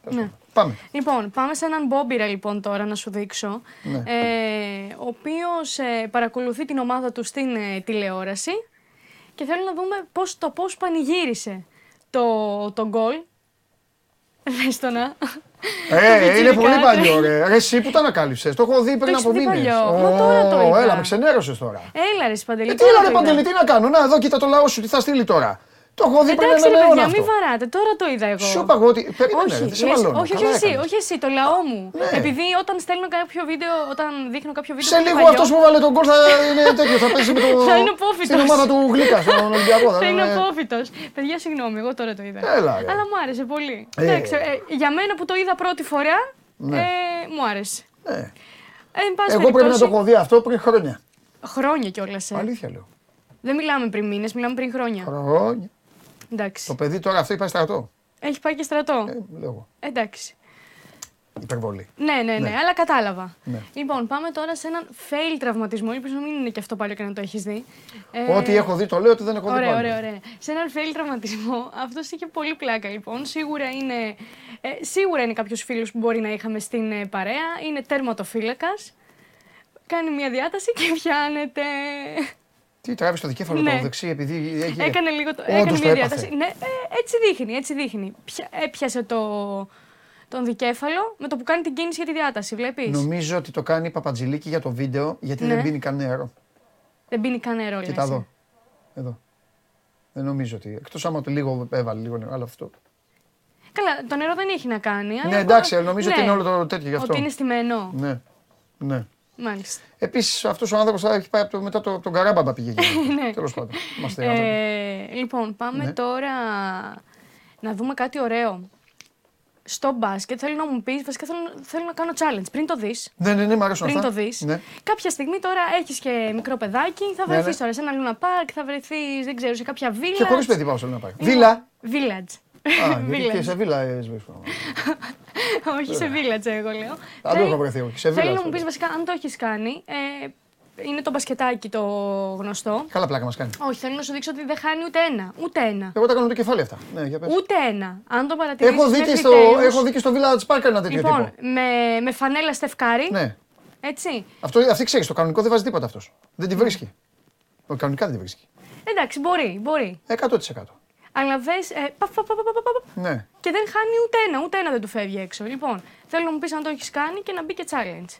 S1: Τέλος
S12: Ναι.
S1: πάντων. Πάμε.
S12: Λοιπόν, πάμε σε έναν Μπόμπιρα λοιπόν τώρα να σου δείξω.
S1: Ναι.
S12: Ε, ο οποίος ε, παρακολουθεί την ομάδα του στην ε, τηλεόραση και θέλω να δούμε πώς, το πώς πανηγύρισε το, το γκολ. Δες το να.
S1: Ε, είναι πολύ
S12: πιτσιρικάτε.
S1: παλιό, ρε. Ρε, εσύ που τα ανακάλυψες. Το έχω δει πριν
S12: έχεις
S1: από
S12: δει
S1: μήνες.
S12: παλιό. Μα τώρα το είδα.
S1: Έλα, με ξενέρωσες τώρα.
S12: Έλα ρε Σπαντελή.
S1: Ε, τι
S12: τώρα
S1: έλα,
S12: το
S1: ρε
S12: είδα.
S1: Παντελή, τι να κάνω. Να, εδώ κοίτα το λαό σου, τι θα στείλει τώρα. Το έχω δει πριν
S12: Εντάξει
S1: ένα
S12: ρε
S1: αιώνα
S12: παιδιά,
S1: αυτό.
S12: μην βαράτε, τώρα το είδα εγώ.
S1: Σου είπα εγώ ότι. Περίμενε,
S12: Όχι,
S1: ρε, δεν σε
S12: λες-
S1: μαλώνω.
S12: όχι, όχι
S1: Καλά
S12: εσύ,
S1: έκανες.
S12: όχι εσύ, το λαό μου.
S1: Ναι.
S12: Επειδή όταν στέλνω κάποιο βίντεο, όταν δείχνω κάποιο βίντεο.
S1: Σε
S12: που είναι
S1: λίγο
S12: παλιό,
S1: αυτός που βάλε τον κόλ θα είναι τέτοιο. Θα παίζει με το.
S12: Θα είναι απόφυτος.
S1: Στην ομάδα του Γλίκα, στον Ολυμπιακό.
S12: Θα είναι
S1: είναι-
S12: απόφυτο. Παιδιά, συγγνώμη, εγώ τώρα το είδα.
S1: Έλα, ρε.
S12: Αλλά μου άρεσε πολύ.
S1: Ε.
S12: Εντάξει, ε, για μένα που το είδα πρώτη φορά,
S1: Ναι.
S12: ε, μου άρεσε.
S1: Ναι.
S12: Ε, εν πάση
S1: Εγώ πρέπει να
S12: περιπτώσει,
S1: το έχω δει αυτό πριν χρόνια.
S12: Χρόνια κιόλας. Ε.
S1: Αλήθεια λέω.
S12: Δεν μιλάμε πριν μήνες, μιλάμε πριν χρόνια.
S1: Χρόνια.
S12: Εντάξει.
S1: Το παιδί τώρα αυτό υπάρχει στρατό.
S12: Έχει πάει και στρατό.
S1: Ε, λέω εγώ.
S12: Εντάξει.
S1: Υπερβολή.
S12: Ναι, ναι, ναι, αλλά κατάλαβα.
S1: Ναι.
S12: Λοιπόν, πάμε τώρα σε έναν fail τραυματισμό. Ελπίζω να μην είναι και αυτό πάλι και να το έχεις δει. Ε,
S1: Ό,τι έχω δει το λέω, ότι δεν έχω δει
S12: Ωραία,
S1: πάλι.
S12: ωραία, ωραία. Σε έναν fail τραυματισμό, αυτός είχε πολύ πλάκα λοιπόν. Σίγουρα είναι, ε, σίγουρα είναι κάποιος φίλος που μπορεί να είχαμε στην ε, παρέα. Είναι τερματοφύλακας. Κάνει μια διάταση και [laughs] πιάνεται.
S1: Τι τράβει το δικέφαλο
S12: Ναι.
S1: το δεξί, επειδή έχει.
S12: Έκανε λίγο το,
S1: Όντως
S12: έκανε
S1: το
S12: μια
S1: έπαθε.
S12: διάταση. Ναι, ε, έτσι δείχνει, έτσι δείχνει. Πια- έπιασε το, τον δικέφαλο με το που κάνει την κίνηση για τη διάταση. Βλέπεις;
S1: Νομίζω ότι το κάνει η Παπατζηλίκη για το βίντεο, γιατί
S12: Ναι.
S1: δεν πίνει καν νερό.
S12: Δεν πίνει καν νερό,
S1: Κοίτα
S12: λες, ε.
S1: εδώ. Εδώ. Δεν νομίζω ότι. Εκτός άμα το λίγο έβαλε λίγο νερό, αλλά αυτό.
S12: Καλά, το νερό δεν έχει να κάνει. αλλά
S1: Ναι, εντάξει,
S12: απλά-
S1: νομίζω ότι
S12: ναι,
S1: είναι όλο το τέτοιο γι' αυτό.
S12: Ότι είναι στημένο.
S1: Ναι. ναι.
S12: Μάλιστα.
S1: Επίσης αυτός ο άνθρωπος θα έχει πάει από το, μετά το, τον Καράμπαμπα πήγε. [laughs]
S12: Ναι.
S1: Τέλος πάντων. Είμαστε άνθρωποι.
S12: Ε, λοιπόν, πάμε
S1: Ναι.
S12: τώρα να δούμε κάτι ωραίο. Στο μπάσκετ θέλω να μου πεις, βασικά θέλω, θέλω να κάνω challenge. Πριν το δεις,
S1: Ναι, ναι, ναι, μ' αρέσουν
S12: πριν
S1: αυτά.
S12: το δεις,
S1: Ναι.
S12: κάποια στιγμή τώρα έχεις και μικρό παιδάκι, θα
S1: Ναι,
S12: βρεθείς
S1: ναι.
S12: τώρα σε ένα Λούνα Πάρκ, θα βρεθείς, δεν ξέρω, σε κάποια βίλα.
S1: Και χωρίς παιδί πάω σε να πάει. Βίλα.
S12: Village.
S1: Α, [laughs] γιατί και
S12: Village.
S1: σε βίλα ε, σβήσουμε. [laughs]
S12: Όχι σε village, εγώ λέω.
S1: Αν το
S12: Θέλει-
S1: έχω βρεθεί εγώ. και Σε
S12: Θέλω
S1: βίλα.
S12: να μου
S1: σου
S12: πεις
S1: λέω.
S12: βασικά αν το έχεις κάνει. Ε, είναι το μπασκετάκι το γνωστό.
S1: Καλά πλάκα μας κάνει.
S12: Όχι, θέλω να σου δείξω ότι δεν χάνει ούτε ένα. Ούτε ένα.
S1: Εγώ τα κάνω το κεφάλι αυτά. Ναι, για πες.
S12: Ούτε ένα. Αν το παρατηρήσεις.
S1: Έχω δει, και στο, έχω δει και στο Village Park ένα τέτοιο
S12: Λοιπόν,
S1: τύπο.
S12: με, με φανέλα στεφκάρι.
S1: Ναι.
S12: Έτσι.
S1: Αυτό, αυτή ξέρεις, το κανονικό δεν βάζει τίποτα αυτός. Δεν τη βρίσκει. Ο κανονικά δεν τη βρίσκει.
S12: Εντάξει, μπορεί, μπορεί.
S1: 100%.
S12: Αλλά δες. Ε, πα, πα, πα, πα, πα, πα,
S1: Ναι.
S12: και δεν χάνει ούτε ένα, ούτε ένα δεν του φεύγει έξω. Λοιπόν, θέλω να μου πεις αν το έχεις κάνει και να μπει και challenge.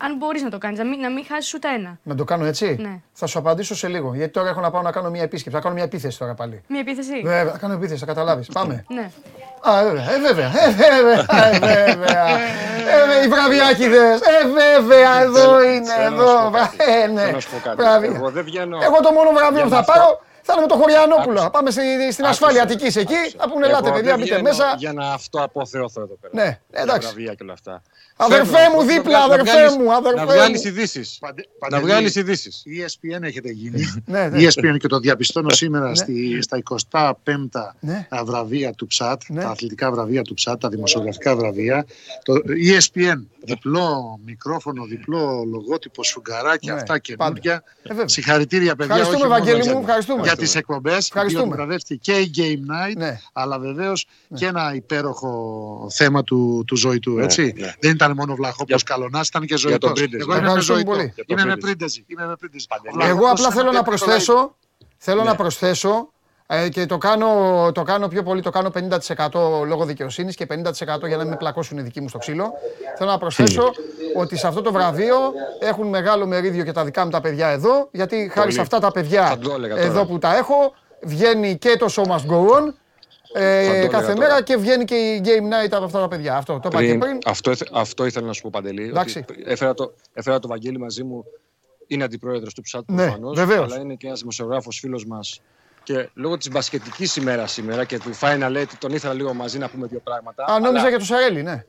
S12: αν μπορείς να το κάνεις, να μην, να μην χάσεις ούτε ένα.
S1: Να το κάνω έτσι;
S12: Ναι.
S1: Θα σου απαντήσω σε λίγο. Γιατί τώρα έχω να πάω να κάνω μια επίσκεψη. Θα κάνω μια επίθεση τώρα πάλι.
S12: Μια επίθεση;
S1: Βέβαια, θα κάνω επίθεση, θα καταλάβεις. Πάμε.
S12: Ναι.
S1: Α, βέβαια, ε, βέβαια, ε, βέβαια, ε, βέβαια. Ε, οι βραβιάκιδες, ε, βέβαια, εδώ είναι, εδώ. Ε, ναι.
S8: Εγώ δεν βγαίνω.
S1: Εγώ το μόνο βραβείο που θα πάρω θα είναι με το Χωριανόπουλο. Πάμε στην ασφάλεια Αττικής εκεί. Θα πούνε ελάτε, παιδιά, μπείτε μέσα.
S8: Για να αυτό αποθεώθω εδώ πέρα.
S1: Ναι, εντάξει.
S8: Βραβεία και όλα αυτά.
S1: Αδερφέ μου δίπλα, αδερφέ μου.
S8: Να βγάλεις ειδήσεις. Να βγάλεις ειδήσεις.
S9: Η ESPN έχετε γίνει. Η ESPN και το διαπιστώνω σήμερα στα 25 βραβεία του ΠΣΑΤ, τα αθλητικά βραβεία του ΠΣΑΤ, τα δημοσιογραφικά βραβεία. Το ESPN, διπλό μικρόφωνο, διπλό λογότυπο, σφουγγαράκια, αυτά καινούργια. Συγχαρητήρια, παιδιά.
S1: Ευχαριστούμε, Βαγγέλη μου, ευχαριστούμε.
S9: Για τις εκπομπές. Βραβεύτηκε και η Game Night, αλλά βεβαίως και ένα υπέροχο θέμα του ζωητού. Δεν ήταν μόνο βλαχόπουλος ναι. καλονάς, ήταν και ζωητός. Εγώ είμαι με ζωητός. Είμαι με πρίντεζι.
S1: Εγώ απλά θέλω να προσθέσω. Θέλω να ναι. προσθέσω ε, και το κάνω, το κάνω πιο πολύ, το κάνω 50% λόγω δικαιοσύνης και 50% για να μην με πλακώσουν οι δικοί μου στο ξύλο. Θέλω να προσθέσω ότι σε αυτό το βραβείο έχουν μεγάλο μερίδιο και τα δικά μου τα παιδιά εδώ, γιατί χάρη σε αυτά τα παιδιά εδώ που τα έχω, βγαίνει και το show must go on ε, κάθε μέρα και βγαίνει και η Game Night από αυτά τα παιδιά. Αυτό το είπα και πριν.
S8: Αυτό, αυτό ήθελα να σου πω Παντελή. Ότι έφερα, το, έφερα το Βαγγέλη μαζί μου. Είναι αντιπρόεδρος του Ψάτου
S1: ναι, αλλά
S8: είναι και ένας δημοσιογράφος φίλος μας. Και λόγω της μπασκετικής ημέρας σήμερα και του Final Eight τον ήθελα λίγο μαζί να πούμε δύο πράγματα.
S1: Α, νόμιζα αλλά... για το Σαρέλι, ναι.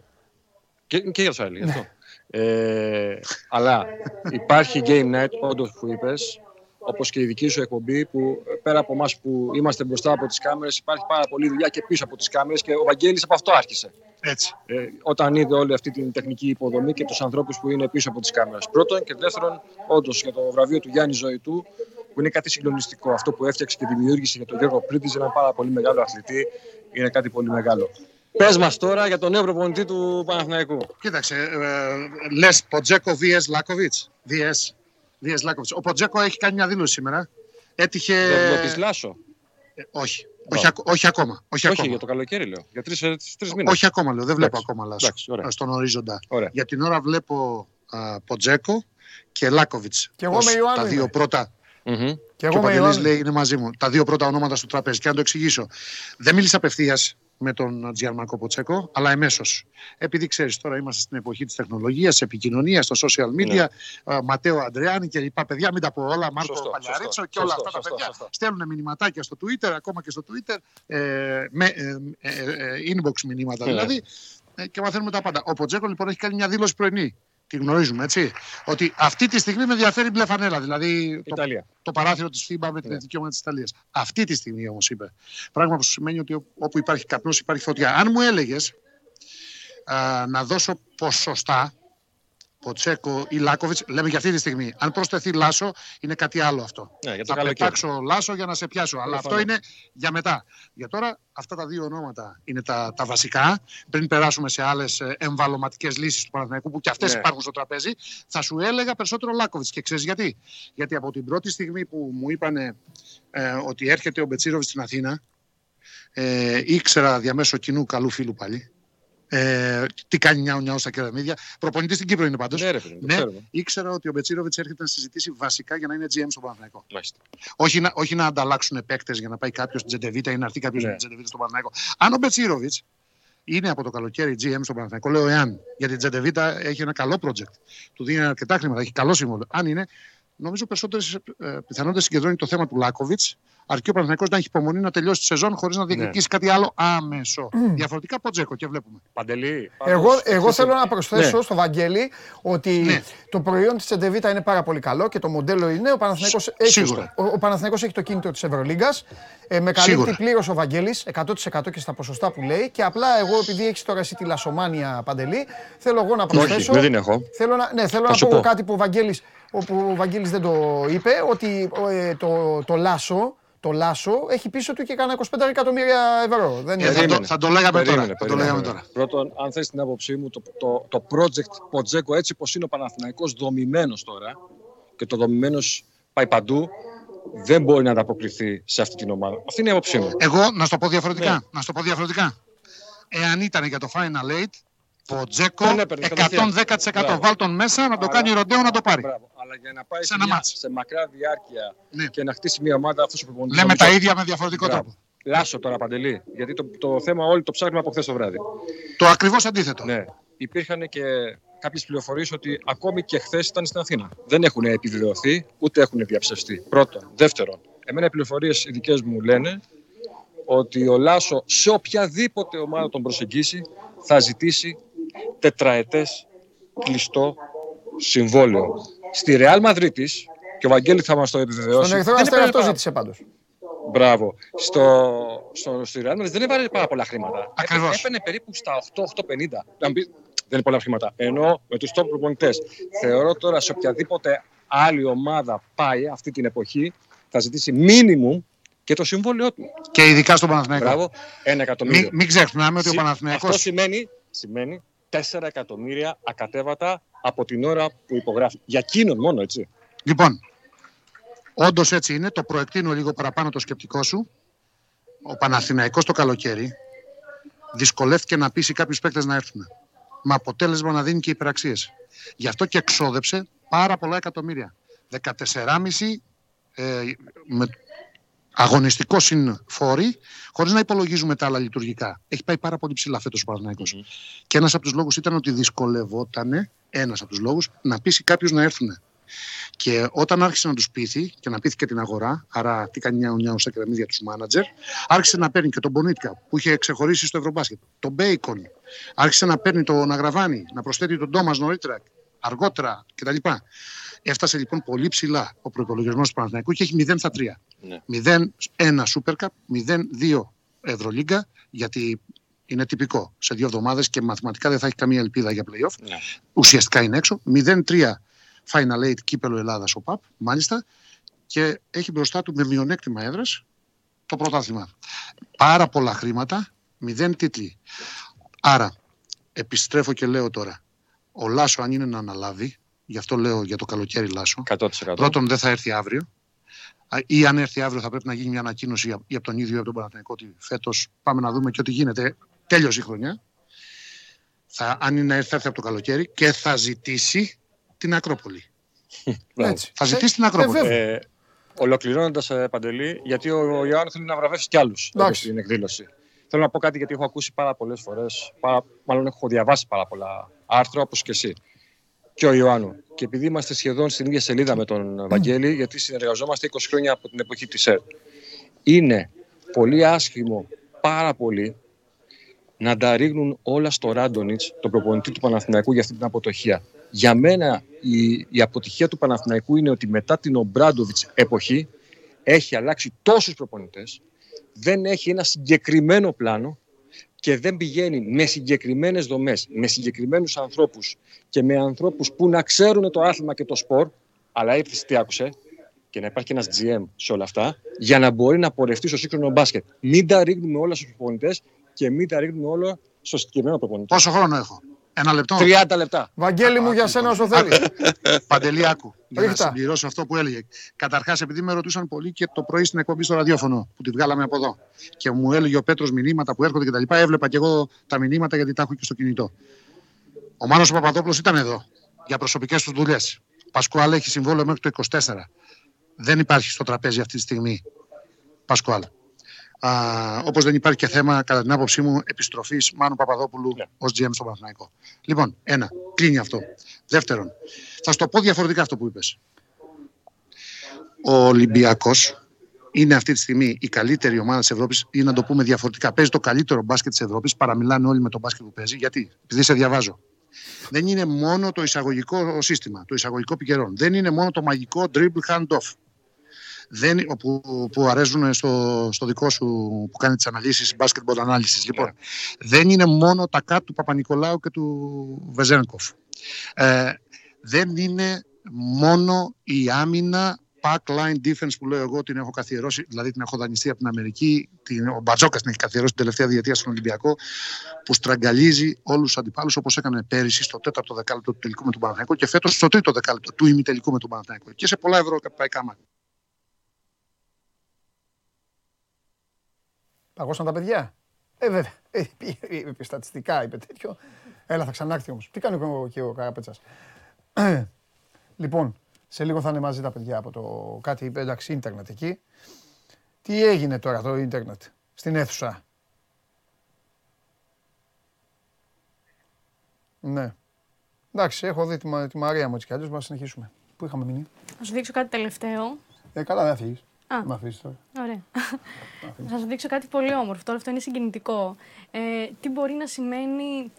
S8: Και, και για το Σαρέλι, ναι. αυτό. Ε, αλλά υπάρχει Game Night, όντως που είπες, όπως και η δική σου εκπομπή, που πέρα από εμάς που είμαστε μπροστά από τις κάμερες, υπάρχει πάρα πολλή δουλειά και πίσω από τις κάμερες και ο Βαγγέλης από αυτό άρχισε.
S9: Έτσι.
S8: Ε, όταν είδε όλη αυτή την τεχνική υποδομή και τους ανθρώπους που είναι πίσω από τις κάμερες. Πρώτον και δεύτερον, όντως για το βραβείο του Γιάννη Ζωητού, που είναι κάτι συγκλονιστικό. Αυτό που έφτιαξε και δημιούργησε για τον Γιώργο Πρίτης, ένα πάρα πολύ μεγάλο αθλητή, είναι κάτι πολύ μεγάλο. Πες μας τώρα για τον νέο προπονητή του Παναθηναϊκού.
S9: Κοίταξε, ε, λες Ποτζέκο Βίες Λάκοβιτς. Βίες Δίας Λάκοβιτς. Ο Ποτζέκο έχει κάνει μια δήλωση σήμερα. Έτυχε.
S8: Δεν Λάσο.
S9: Ε, όχι. Όχι, όχι, ακόμα. Όχι,
S8: όχι για το καλοκαίρι λέω. Για τρεις τρεις μήνες.
S9: Όχι ακόμα λέω. Δεν βλέπω ακόμα Λάσο εντάξει, στον ορίζοντα.
S8: Ωραία.
S9: Για την ώρα βλέπω α, Ποτζέκο και Λάκοβιτς.
S1: Και εγώ με Ιωάννη.
S9: Τα δύο πρώτα.
S1: Mm-hmm.
S9: Και εγώ με Ιωάννη. λέει είναι μαζί μου. Τα δύο πρώτα ονόματα στο τραπέζι. Και να το εξηγήσω. Δεν μίλησα απευθείας με τον Τζιαρμακό Ποτσέκο, αλλά εμέσως. Επειδή ξέρεις, τώρα είμαστε στην εποχή της τεχνολογίας, της επικοινωνίας, στο social media, ναι. Ματέο Αντρεάνη και λοιπά παιδιά, μην τα πω όλα, Μάρκο σωστό, Παλιαρίτσο και όλα αυτά τα παιδιά σωστό. στέλνουν μηνυματάκια στο Twitter, ακόμα και στο Twitter, ε, με ε, ε, ε inbox μηνύματα ναι. δηλαδή, ε, και μαθαίνουμε τα πάντα. Ο Ποτσέκο λοιπόν έχει κάνει μια δήλωση πρωινή τη γνωρίζουμε, έτσι. Ότι αυτή τη στιγμή με ενδιαφέρει μπλε φανέλα. Δηλαδή το, το, παράθυρο της FIBA με την εθνική ομάδα της Ιταλίας. Αυτή τη στιγμή όμως είπε. Πράγμα που σημαίνει ότι όπου υπάρχει καπνός υπάρχει φωτιά. Αν μου έλεγες να δώσω ποσοστά Ποτσέκο ή Λάκοβιτς, λέμε για αυτή τη στιγμή. Αν προσθεθεί Λάσο, είναι κάτι άλλο αυτό.
S8: Ναι, για
S9: το θα πετάξω Λάσο για να σε πιάσω. Αλλά αυτό είναι για μετά. Για τώρα, αυτά τα δύο ονόματα είναι τα, τα βασικά. Πριν περάσουμε σε άλλες εμβαλωματικές λύσεις του Παναθηναϊκού που και αυτές ναι. υπάρχουν στο τραπέζι, θα σου έλεγα περισσότερο Λάκοβιτς. Και ξέρεις γιατί; Γιατί από την πρώτη στιγμή που μου είπαν ε, ότι έρχεται ο Μπετσίροβιτς στην Αθήνα, ε, ήξερα διαμέσου κοινού καλού φίλου πάλι ε, τι κάνει νιάου νιάου στα κεραμίδια. Προπονητής στην Κύπρο είναι πάντως.
S8: Ναι, ρε,
S9: ναι, ήξερα ότι ο Μπετσίροβιτς έρχεται να συζητήσει βασικά για να είναι GM στο Παναθηναϊκό. Όχι, να, όχι να ανταλλάξουν παίκτες για να πάει κάποιος στην Τζεντεβίτα ή να έρθει κάποιος ναι. στην Τζεντεβίτα στο Παναθηναϊκό. Αν ο Μπετσίροβιτς είναι από το καλοκαίρι GM στο Παναθηναϊκό, λέω εάν, γιατί η Τζεντεβίτα έχει ένα καλό project. Του δίνει αρκετά χρήματα, έχει καλό σύμβολο. Αν είναι, νομίζω περισσότερες πιθανότητες συγκεντρώνει το θέμα του Λάκοβιτς αρκεί ο Παναθυναϊκό να έχει υπομονή να τελειώσει τη σεζόν χωρίς να διεκδικήσει ναι. κάτι άλλο άμεσο. Mm. Διαφορετικά Ποτζέκο και βλέπουμε.
S8: Παντελή.
S1: Εγώ, εγώ θέλω να προσθέσω ναι. στο Βαγγέλη ότι ναι. το προϊόν της Τσεντεβίτα είναι πάρα πολύ καλό και το μοντέλο είναι. Ο Παναθηναϊκός έχει, ο, ο Παναθηναϊκός έχει το κίνητο της Ευρωλίγκας. Ε, με καλύπτει πλήρως ο Βαγγέλης 100% και στα ποσοστά που λέει. Και απλά εγώ, επειδή έχεις τώρα εσύ τη λασομάνια παντελή, θέλω εγώ να προσθέσω.
S8: Όχι, δεν έχω.
S1: Θέλω να, ναι, θέλω να πω, πω κάτι που ο Βαγγέλης, ο Βαγγέλης δεν το είπε, ότι ε, το, το Λάσο το Λάσο έχει πίσω του και κανένα 25 εκατομμύρια ευρώ.
S9: Δεν είναι. Θα, το, θα το λέγαμε τώρα. Θα το λέγαμε τώρα.
S8: Πρώτον, αν θες την άποψή μου, το, το, το project Ποτζέκο έτσι πως είναι ο Παναθηναϊκός δομημένος τώρα και το δομημένος πάει παντού, δεν μπορεί να ανταποκριθεί σε αυτή την ομάδα. Αυτή είναι η άποψή μου.
S9: Εγώ να σου το πω διαφορετικά. Ναι. Να σου το πω διαφορετικά. Εάν ήταν για το Final Eight, από Τζέκο 110%. Βάλ τον μέσα να το κάνει ροντέο να το πάρει.
S8: Αλλά για να πάει σε, μια, σε μακρά διάρκεια ναι. και να χτίσει μια ομάδα αυτός που
S9: Λέμε τα ίδια με διαφορετικό τρόπο.
S8: Λάσο τώρα παντελή. Γιατί το, το θέμα όλοι το ψάχνουμε από χθες το βράδυ.
S9: Το ακριβώς αντίθετο.
S8: Ναι. Υπήρχαν και κάποιες πληροφορίες ότι ακόμη και χθες ήταν στην Αθήνα. Δεν έχουν επιβεβαιωθεί ούτε έχουν διαψευστεί. Πρώτον. Δεύτερον, εμένα οι πληροφορίες οι δικές μου λένε ότι ο Λάσο σε οποιαδήποτε ομάδα τον προσεγγίσει θα ζητήσει τετραετές κλειστό συμβόλαιο. Στη Ρεάλ Μαδρίτης, και ο Βαγγέλη θα μας το επιβεβαιώσει.
S1: Στον εχθρό αστέρα αυτό ζήτησε πάντως.
S8: Μπράβο. Στο, στο, στη Ρεάλ δεν έβαλε πάρα πολλά χρήματα.
S9: Ακριβώς.
S8: Έπαιρνε περίπου στα 8-8,50. Δεν είναι πολλά χρήματα. Ενώ με τους top προπονητές θεωρώ τώρα σε οποιαδήποτε άλλη ομάδα πάει αυτή την εποχή θα ζητήσει minimum και το συμβόλαιό του.
S9: Και ειδικά στον Παναθηναϊκό.
S8: Μπράβο, ένα εκατομμύριο.
S9: Μην, μην ξεχνάμε ότι ο Παναθηναϊκός...
S8: Αυτό σημαίνει, σημαίνει 4 εκατομμύρια ακατέβατα από την ώρα που υπογράφει. Για εκείνον μόνο, έτσι.
S9: Λοιπόν, όντως έτσι είναι. Το προεκτείνω λίγο παραπάνω το σκεπτικό σου. Ο Παναθηναϊκός το καλοκαίρι δυσκολεύτηκε να πείσει κάποιους παίκτες να έρθουν. Με αποτέλεσμα να δίνει και υπεραξίες. Γι' αυτό και εξόδεψε πάρα πολλά εκατομμύρια. 14,5 ε, με αγωνιστικό συμφόρη, χωρίς να υπολογίζουμε τα άλλα λειτουργικά. Έχει πάει πάρα πολύ ψηλά φέτος ο παναθηναικο Και ένας από τους λόγους ήταν ότι δυσκολευόταν, ένας από τους λόγους, να πείσει κάποιου να έρθουν. Και όταν άρχισε να τους πείθει και να πείθηκε την αγορά, άρα τι κάνει μια ουνιά στα κρεμμύδια τους μάνατζερ, άρχισε να παίρνει και τον Μπονίτκα που είχε ξεχωρίσει στο Ευρωμπάσκετ, τον Μπέικον, άρχισε να παίρνει τον Αγραβάνη, να προσθέτει τον Τόμας νωρίτερα, αργότερα κτλ. Έφτασε λοιπόν πολύ ψηλά ο προπολογισμός του Παναθηναϊκού και έχει 0 στα 3. Ναι. 0-1 Super Cup, 0-2 Ευρωλίγκα, γιατί είναι τυπικό σε δύο εβδομάδες και μαθηματικά δεν θα έχει καμία ελπίδα για playoff. Ναι. Ουσιαστικά είναι έξω. 0-3 Final Eight κύπελο Ελλάδας ο ΠΑΠ, μάλιστα, και έχει μπροστά του με μειονέκτημα έδρας το πρωτάθλημα. Πάρα πολλά χρήματα, 0 τίτλοι. Άρα, επιστρέφω και λέω τώρα, ο Λάσο αν είναι να αναλάβει, Γι' αυτό λέω για το καλοκαίρι Λάσο.
S8: 100%.
S9: Πρώτον, δεν θα έρθει αύριο. Ή αν έρθει αύριο, θα πρέπει να γίνει μια ανακοίνωση ή από τον ίδιο ή από τον Παναθηναϊκό ότι φέτος πάμε να δούμε και ό,τι γίνεται. Τέλειωσε η χρονιά. Θα, αν είναι να έρθει, θα έρθει από το καλοκαίρι και θα ζητήσει την Ακρόπολη. [laughs] Έτσι. Θα ζητήσει την Ακρόπολη.
S8: Ε, ε, Ολοκληρώνοντας, ε, Παντελή, γιατί ο, ο Ιωάννης θέλει να βραβεύσει κι άλλους στην εκδήλωση. Θέλω να πω κάτι γιατί έχω ακούσει πάρα πολλές φορές, μάλλον έχω διαβάσει πάρα πολλά άρθρα όπως και εσύ και ο Ιωάννου. Και επειδή είμαστε σχεδόν στην ίδια σελίδα με τον Βαγγέλη, γιατί συνεργαζόμαστε 20 χρόνια από την εποχή της ΕΡΤ, είναι πολύ άσχημο, πάρα πολύ, να τα ρίχνουν όλα στο Ράντονιτς, τον προπονητή του Παναθηναϊκού για αυτή την αποτυχία. Για μένα η, η αποτυχία του Παναθηναϊκού είναι ότι μετά την Ομπράντοβιτς εποχή έχει αλλάξει τόσους προπονητές, δεν έχει ένα συγκεκριμένο πλάνο και δεν πηγαίνει με συγκεκριμένες δομές, με συγκεκριμένους ανθρώπους και με ανθρώπους που να ξέρουν το άθλημα και το σπορ, αλλά έτσι τι άκουσε, και να υπάρχει ένας GM σε όλα αυτά, για να μπορεί να πορευτεί στο σύγχρονο μπάσκετ. Μην τα ρίχνουμε όλα στους προπονητές και μην τα ρίχνουμε όλα στο συγκεκριμένο προπονητή.
S9: Πόσο χρόνο έχω; Ένα λεπτό.
S8: 30 λεπτά.
S1: Βαγγέλη μου για σένα όσο θέλεις. [laughs]
S9: Παντελή, άκου. Για να συμπληρώσω αυτό που έλεγε. Καταρχάς, επειδή με ρωτούσαν πολύ και το πρωί στην εκπομπή στο ραδιόφωνο που τη βγάλαμε από εδώ και μου έλεγε ο Πέτρος μηνύματα που έρχονται κτλ. Έβλεπα και εγώ τα μηνύματα γιατί τα έχω και στο κινητό. Ο Μάνος Παπαδόπουλος ήταν εδώ για προσωπικές του δουλειές. Πασκουάλ έχει συμβόλαιο μέχρι το 24. Δεν υπάρχει στο τραπέζι αυτή τη στιγμή Πασκουάλ. Όπως δεν υπάρχει και θέμα, κατά την άποψή μου, επιστροφής Μάνου Παπαδόπουλου yeah. ως GM στο Παναθηναϊκό. Λοιπόν, ένα, κλείνει αυτό. Δεύτερον, θα σου το πω διαφορετικά αυτό που είπες. Ο Ολυμπιακός είναι αυτή τη στιγμή η καλύτερη ομάδα της Ευρώπης, ή να το πούμε διαφορετικά, παίζει το καλύτερο μπάσκετ της Ευρώπης. Παραμιλάνε όλοι με το μπάσκετ που παίζει. Γιατί, επειδή σε διαβάζω. Δεν είναι μόνο το εισαγωγικό σύστημα, το εισαγωγικό πικερών. Δεν είναι μόνο το μαγικό dribble hand-off δεν, που, που αρέσουν στο, στο δικό σου που κάνει τις αναλύσεις, basketball ανάλυση. Λοιπόν, yeah. δεν είναι μόνο τα κάτω του Παπα-Νικολάου και του Βεζένκοφ. Ε, δεν είναι μόνο η άμυνα pack line defense που λέω εγώ την έχω καθιερώσει, δηλαδή την έχω δανειστεί από την Αμερική. Την, ο Μπατζόκας την έχει καθιερώσει την τελευταία διετία στον Ολυμπιακό, που στραγγαλίζει όλους τους αντιπάλους όπως έκανε πέρυσι στο τέταρτο δεκάλεπτο του τελικού με τον Παναθηναϊκό και φέτος στο τρίτο δεκάλεπτο του ημιτελικού με τον Παναθηναϊκό και σε πολλά ευρωπαϊκά μάτια.
S1: Παγώσαν τα παιδιά. Ε, βέβαια. Ε, είπε στατιστικά, είπε τέτοιο. Έλα, θα ξανάρθει όμως. Τι κάνει ο, και ο Καραπέτσα. [clears throat] λοιπόν, σε λίγο θα είναι μαζί τα παιδιά από το κάτι εντάξει ίντερνετ εκεί. Τι έγινε τώρα το ίντερνετ στην αίθουσα; Ναι. Εντάξει, έχω δει τη, τη Μαρία μου έτσι κι αλλιώς, να συνεχίσουμε. Πού είχαμε μείνει;
S12: Θα σου δείξω κάτι τελευταίο.
S1: Ε, καλά, δεν φύγεις.
S12: Α.
S1: Μ' αφήσεις τώρα.
S12: Ωραία. Θα σου δείξω κάτι πολύ όμορφο. Τώρα αυτό είναι συγκινητικό. Ε, τι μπορεί να σημαίνει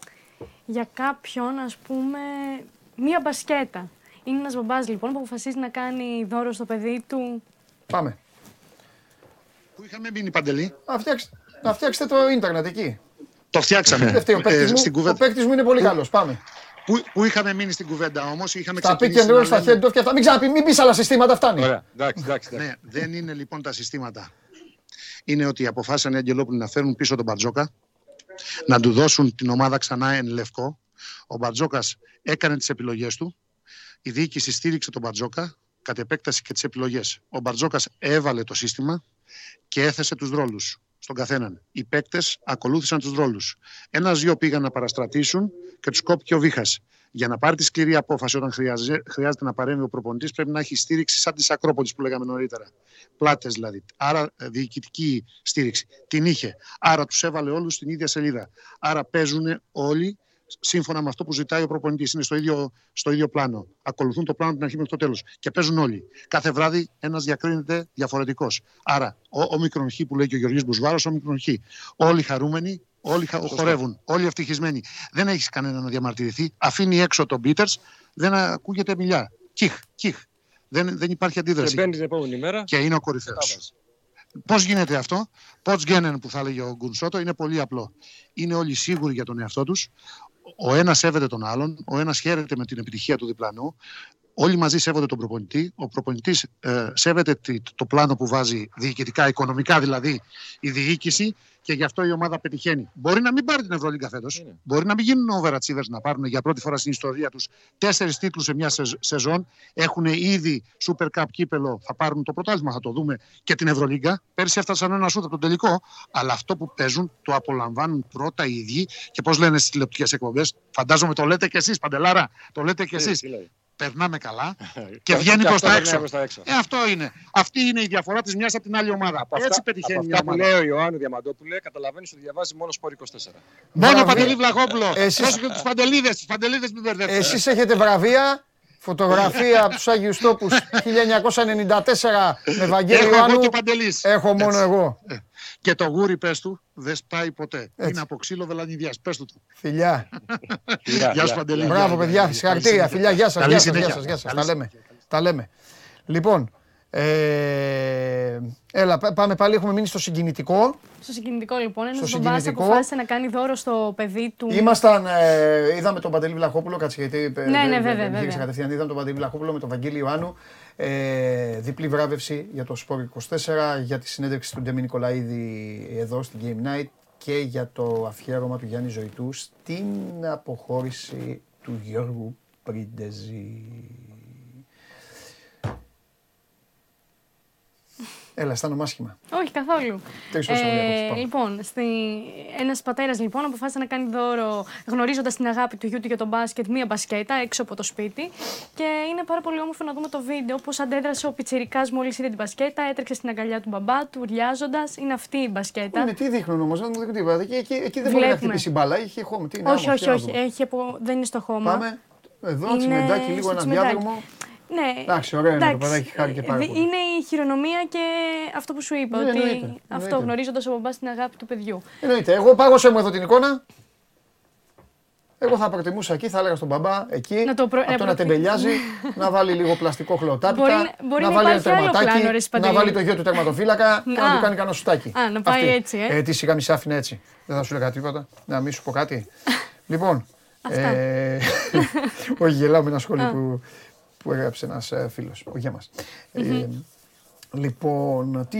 S12: για κάποιον, ας πούμε, μία μπασκέτα. Είναι ένας μπαμπάς λοιπόν που αποφασίζει να κάνει δώρο στο παιδί του.
S1: Πάμε.
S9: Πού είχαμε μείνει παντελή;
S1: Να, φτιάξετε, να φτιάξετε το ίντερνετ εκεί.
S9: Το φτιάξαμε.
S1: Δεν φταίει, ο παίκτης
S9: Ε,
S1: μου,
S9: στην
S1: ο
S9: κουβέντα.
S1: παίκτης μου είναι πολύ καλός. Πάμε.
S9: Πού, πού είχαμε μείνει στην κουβέντα όμως, είχαμε
S1: Στα pick
S9: ξεκινήσει
S1: and roll,
S9: να
S1: στα
S9: λέμε-
S1: head off και αυτά. Μην ξαναπεί, μην πεις άλλα συστήματα, φτάνει.
S11: Ωραία, εντάξει, εντάξει. εντάξει.
S9: Ναι, δεν είναι λοιπόν τα συστήματα. Είναι ότι αποφάσισαν οι Αγγελόπουλοι να φέρουν πίσω τον Μπαρτζόκα, να του δώσουν την ομάδα ξανά εν λευκό. Ο Μπαρτζόκας έκανε τις επιλογές του. Η διοίκηση στήριξε τον Μπαρτζόκα, κατ' επέκταση και τις επιλογές. Ο Μπαρτζόκας έβαλε το σύστημα και έθεσε τους ρόλους στον καθέναν. Οι παίκτες ακολούθησαν τους ρόλους. Ένα-δυο πήγαν να παραστρατήσουν και τους κόπηκε ο Βίχας. Για να πάρει τη σκληρή απόφαση όταν χρειάζε- χρειάζεται να παρέμβει ο προπονητής, πρέπει να έχει στήριξη σαν της Ακρόπολης που λέγαμε νωρίτερα. Πλάτες δηλαδή. Άρα ε, διοικητική στήριξη. Την είχε. Άρα τους έβαλε όλους στην ίδια σελίδα. Άρα παίζουν όλοι σύμφωνα με αυτό που ζητάει ο προπονητής. Είναι στο ίδιο, στο ίδιο πλάνο. Ακολουθούν το πλάνο από την αρχή μέχρι το τέλος. Και παίζουν όλοι. Κάθε βράδυ ένας διακρίνεται διαφορετικός. Άρα, ο, ο μικρον χ που λέει και ο Γεωργής Μπουσβάρο, ο μικρον χ. Όλοι χαρούμενοι, όλοι χα, χορεύουν, όλοι ευτυχισμένοι. Δεν έχεις κανένα να διαμαρτυρηθεί. Αφήνει έξω τον Πίτερς, δεν ακούγεται μιλιά. Κιχ, κιχ. Δεν, δεν υπάρχει
S11: Και
S9: αντίδραση.
S11: μπαίνεις την επόμενη μέρα.
S9: Και είναι ο κορυφαίος.
S11: τα βάζει.
S9: Πώς γίνεται αυτό, Πώς γκένεν που θα έλεγε ο Γκουνσότο, είναι πολύ απλό. Είναι όλοι σίγουροι για τον εαυτό τους. Ο ένας σέβεται τον άλλον, ο ένας χαίρεται με την επιτυχία του διπλανού. Όλοι μαζί σέβονται τον προπονητή. Ο προπονητής ε, σέβεται τη- το πλάνο που βάζει διοικητικά, οικονομικά δηλαδή η διοίκηση και γι' αυτό η ομάδα πετυχαίνει. Μπορεί να μην πάρει την Ευρωλίγκα φέτος.
S11: Είναι.
S9: Μπορεί να μην γίνουν overachievers να πάρουν για πρώτη φορά στην ιστορία τους τέσσερις τίτλους σε μια σεζ- σεζόν. Έχουν ήδη Super Cup κύπελο, θα πάρουν το πρωτάθλημα, θα το δούμε και την Ευρωλίγκα. Πέρσι έφτασαν ένα σούτ από τον τελικό. Αλλά αυτό που παίζουν το απολαμβάνουν πρώτα οι ίδιοι και πώς λένε στις τηλεοπτικές εκπομπές. Φαντάζομαι το λέτε κι εσείς, Παντελάρα. Το λέτε κι
S11: Τι-
S9: εσεί.
S11: Τι λέει.
S9: Περνάμε καλά και
S11: Και
S9: βγαίνει
S11: αυτό
S9: προς τα
S11: περνάει
S9: έξω.
S11: προς τα έξω.
S9: Ε, αυτό είναι. Αυτή είναι η διαφορά της μιας από την άλλη ομάδα.
S11: Από
S9: Έτσι
S11: αυτά,
S9: πετυχαίνει
S11: από
S9: μια
S11: αυτά που
S9: ομάδα.
S11: λέει ο Ιωάννου Διαμαντόπουλε, καταλαβαίνεις ότι διαβάζει μόνο σπορ 24.
S9: Μόνο
S1: Βραβεία.
S9: Παντελή Βλαχόπουλο.
S1: Εσείς-
S9: Πρόσεχε τους παντελίδες. Τους παντελίδες μην μπερδεύετε.
S1: Εσείς έχετε βραβεία, φωτογραφία από τους Άγιους Τόπους [laughs] 1994 με Βαγγέλη
S9: Έχω εγώ
S1: Ιωάννου.
S9: και Παντελής.
S1: Έχω μόνο
S9: Έτσι.
S1: εγώ.
S9: Και το γούρι, πες του, δεν σπάει ποτέ.
S1: Έτσι.
S9: Είναι από ξύλο βελανιδιάς. Πες του. το.
S1: Φιλιά.
S9: Γεια σου, Παντελή.
S1: Μπράβο, παιδιά. Συγχαρητήρια. Φιλιά, γεια σας.
S9: Καλή
S1: Γεια σας,
S9: συνέχεια.
S1: γεια σας, γεια σας.
S9: Καλή
S1: Τα λέμε. Τα λέμε. Λοιπόν, ε, έλα, πά- πάμε πάλι. Έχουμε μείνει στο συγκινητικό.
S12: Στο συγκινητικό λοιπόν, ένα
S1: Στο
S12: μπαμπά
S1: συγκινητικό.
S12: αποφάσισε να κάνει δώρο στο παιδί του.
S1: Ήμασταν, ε, είδαμε τον Παντελή Βλαχόπουλο, κάτσε γιατί ε,
S12: Ναι, ναι,
S1: δεν-
S12: βέβαια,
S1: δεν
S12: βέβαια.
S1: γύρισα κατευθείαν. Είδαμε τον Παντελή Βλαχόπουλο με τον Βαγγέλη Ιωάννου. Ε, διπλή βράβευση για το Sport 24, για τη συνέντευξη του Ντέμι Νικολαίδη εδώ στην Game Night και για το αφιέρωμα του Γιάννη Ζωητού στην αποχώρηση του Γιώργου Πριντεζή. Έλα, αισθάνομαι άσχημα.
S12: Όχι, καθόλου.
S1: Τρεις ώρες έχω διακόψει, πάμε.
S12: λοιπόν, στη... ένας πατέρας λοιπόν αποφάσισε να κάνει δώρο γνωρίζοντας την αγάπη του γιού του για τον μπάσκετ, μία μπασκέτα έξω από το σπίτι. Και είναι πάρα πολύ όμορφο να δούμε το βίντεο πώς αντέδρασε ο Πιτσυρικά μόλις είδε την μπασκέτα, έτρεξε στην αγκαλιά του μπαμπά του, ουρλιάζοντας. Είναι αυτή η μπασκέτα.
S1: Είναι, τι δείχνουν όμως, δεν μου δείχνουν τίποτα. Εκεί, εκεί, εκεί δεν μπορεί να
S12: Βλέπουμε.
S1: χτυπήσει μπάλα, έχει χώμα. Τι είναι,
S12: όχι,
S1: άμμο,
S12: όχι,
S1: τι να
S12: όχι.
S1: δούμε.
S12: Έχει από... Δεν είναι στο χώμα.
S1: Πάμε εδώ,
S12: Είναι
S1: τσιμεντάκι, λίγο
S12: στο
S1: ένα
S12: τσιμεντάκι.
S1: διάδρομο.
S12: Ναι.
S1: Εντάξει, ωραίο είναι το
S12: εντάξει.
S1: παιδάκι, χάρηκε πάρα
S12: Δι-
S1: πολύ.
S12: Είναι η χειρονομία και αυτό που σου είπα.
S1: Ναι,
S12: ότι
S1: εννοείται,
S12: αυτό
S1: εννοείται.
S12: γνωρίζοντας ο μπαμπά την αγάπη του παιδιού.
S1: Εννοείται. Εγώ πάγωσε μου εδώ την εικόνα. Εγώ θα προτιμούσα εκεί, θα έλεγα στον μπαμπά εκεί,
S12: Να το προ-
S1: αυτό
S12: να
S1: να
S12: προτιμ-
S1: τεμπελιάζει, να βάλει λίγο πλαστικό χλωτάπιτα,
S12: Μπορεί να- μπορεί
S1: να
S12: να
S1: βάλει ένα
S12: υπάρχει άλλο
S1: τερματάκι,
S12: πλάνο, ρε
S1: να
S12: Σπαντελή.
S1: βάλει το γιο του τερματοφύλακα και να
S12: Α.
S1: του κάνει κανένα σουτάκι.
S12: Α, να πάει
S1: Αυτή.
S12: έτσι, ε.
S1: ε. Τι σιγά μη σ' άφηνε έτσι. Δεν θα σου έλεγα τίποτα. Να μην σου πω κάτι. [laughs] λοιπόν,
S12: Αυτά.
S1: ε, [laughs] όχι γελάω με ένα σχόλιο που, που έγραψε ένας ε, φίλος, ο Γέμας. Ε, Λοιπόν, τι,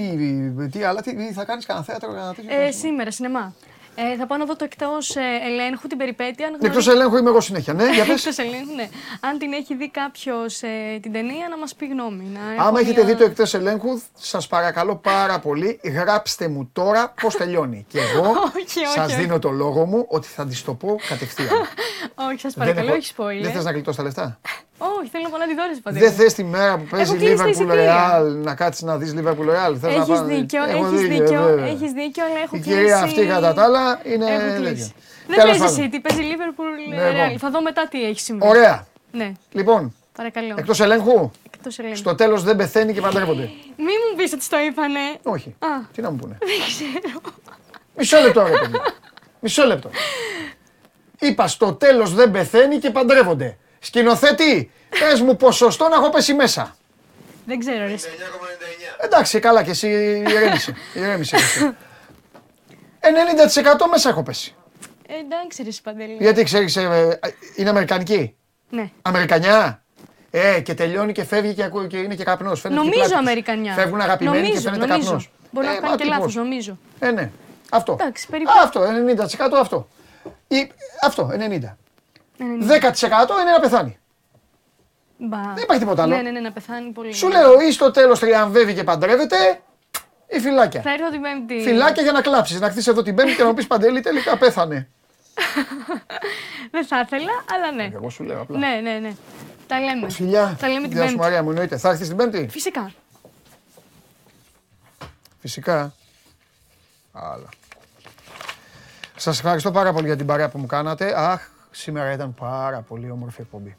S1: τι άλλα, τι, θα κάνεις κανένα θέατρο, κανένα τέτοιο.
S12: Ε, σήμερα, σινεμά. Ε, θα πάω να δω το εκτός ε, ελέγχου, την περιπέτεια.
S1: Εκτός ελέγχου είμαι εγώ συνέχεια, ναι. Για [laughs] πες.
S12: ελέγχου, ναι. Αν την έχει δει κάποιος ε, την ταινία, να μας πει γνώμη.
S1: Να Άμα έχετε δει το εκτός ελέγχου, σας παρακαλώ πάρα πολύ, γράψτε μου τώρα πώς τελειώνει. Και εγώ [laughs] σας δίνω το λόγο μου ότι θα της το πω κατευθείαν. [laughs]
S12: όχι, σας παρακαλώ, όχι spoiler.
S1: Δεν θες να γλιτώσεις τα λεφτά;
S12: Όχι, θέλω να πάω να τη δώσει
S1: πατέρα. Δεν θες τη μέρα που παίζεις Liverpool Real να κάτσεις να δεις Liverpool Real.
S12: Έχεις δίκιο, έχεις δίκιο, έχεις δίκιο, αλλά έχω
S1: Η κυρία αυτή κατά τα άλλα είναι.
S12: Δεν παίζεις City, παίζει Liverpool Real. Λοιπόν. Θα δω μετά τι έχει συμβεί.
S1: Ωραία.
S12: Ναι.
S1: Λοιπόν,
S12: Παρακαλώ.
S1: Εκτός ελέγχου. Στο τέλος δεν πεθαίνει και παντρεύονται.
S12: Μην μου πεις ότι το είπανε.
S1: Όχι. Τι να μου πούνε.
S12: Δεν ξέρω.
S1: Μισό λεπτό, ρε παιδί. Μισό λεπτό. Είπα στο τέλος δεν πεθαίνει και παντρεύονται. Σκηνοθέτη, πες μου ποσοστό να έχω πέσει μέσα.
S12: Δεν ξέρω, ρε.
S1: Εντάξει, καλά και εσύ ηρέμησε. ηρέμησε 90% μέσα έχω πέσει.
S12: Ε, εντάξει, ρε Παντελή.
S1: Γιατί ξέρεις, ε, είναι Αμερικανική;
S12: Ναι.
S1: Αμερικανιά; Ε, και τελειώνει και φεύγει και, και είναι και καπνός.
S12: Νομίζω Αμερικανιά.
S1: Φεύγουν αγαπημένοι νομίζω, και φαίνεται καπνός.
S12: Μπορεί ε, να κάνει και λάθος, νομίζω.
S1: Ε, ναι. Αυτό.
S12: Εντάξει, περίπου.
S1: Αυτό, 90% αυτό. Ή, αυτό, 90. 90. 10% είναι να πεθάνει.
S12: Μπα.
S1: Δεν υπάρχει τίποτα άλλο.
S12: Ναι, ναι, ναι, να πεθάνει πολύ.
S1: Σου λέω, ή στο τέλος τριαμβεύει και παντρεύεται, ή φυλάκια.
S12: Θα έρθω την Πέμπτη.
S1: Φυλάκια για να κλάψεις. Να χτίσεις εδώ την Πέμπτη και να μου πεις Παντελή, τελικά πέθανε. [laughs]
S12: Δεν θα ήθελα, αλλά ναι.
S1: Εγώ σου λέω απλά.
S12: Ναι, ναι, ναι. Τα λέμε.
S1: Φιλιά.
S12: Τα λέμε την Πέμπτη.
S1: Μαρία μου, εννοείται. Θα έρθεις την Πέμπτη;
S12: Φυσικά.
S1: Φυσικά. Αλλά. Σας ευχαριστώ πάρα πολύ για την παρέα που μου κάνατε. Αχ, σήμερα ήταν πάρα πολύ όμορφη εκπομπή.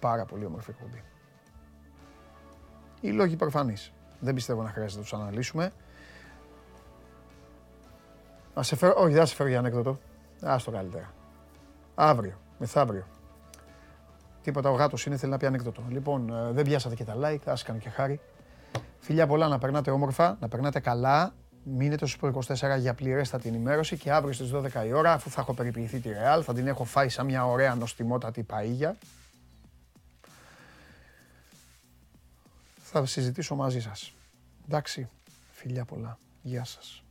S1: Πάρα πολύ όμορφη εκπομπή. Οι λόγοι προφανείς. Δεν πιστεύω να χρειάζεται να τους αναλύσουμε. Ας σε φέρω, όχι δεν θα σε φέρω για ανέκδοτο. Ας το καλύτερα. Αύριο, μεθαύριο. Τίποτα ο γάτος είναι, θέλει να πει ανέκδοτο. Λοιπόν, ε, δεν πιάσατε και τα like, ας κάνω και χάρη. Φιλιά πολλά, να περνάτε όμορφα, να περνάτε καλά. Μείνετε στο 24 για πληρέστα την ενημέρωση και αύριο στις 12 η ώρα, αφού θα έχω περιποιηθεί τη Real, θα την έχω φάει σαν μια ωραία νοστιμότατη παΐγια. Θα συζητήσω μαζί σας. Εντάξει, φιλιά πολλά. Γεια σας.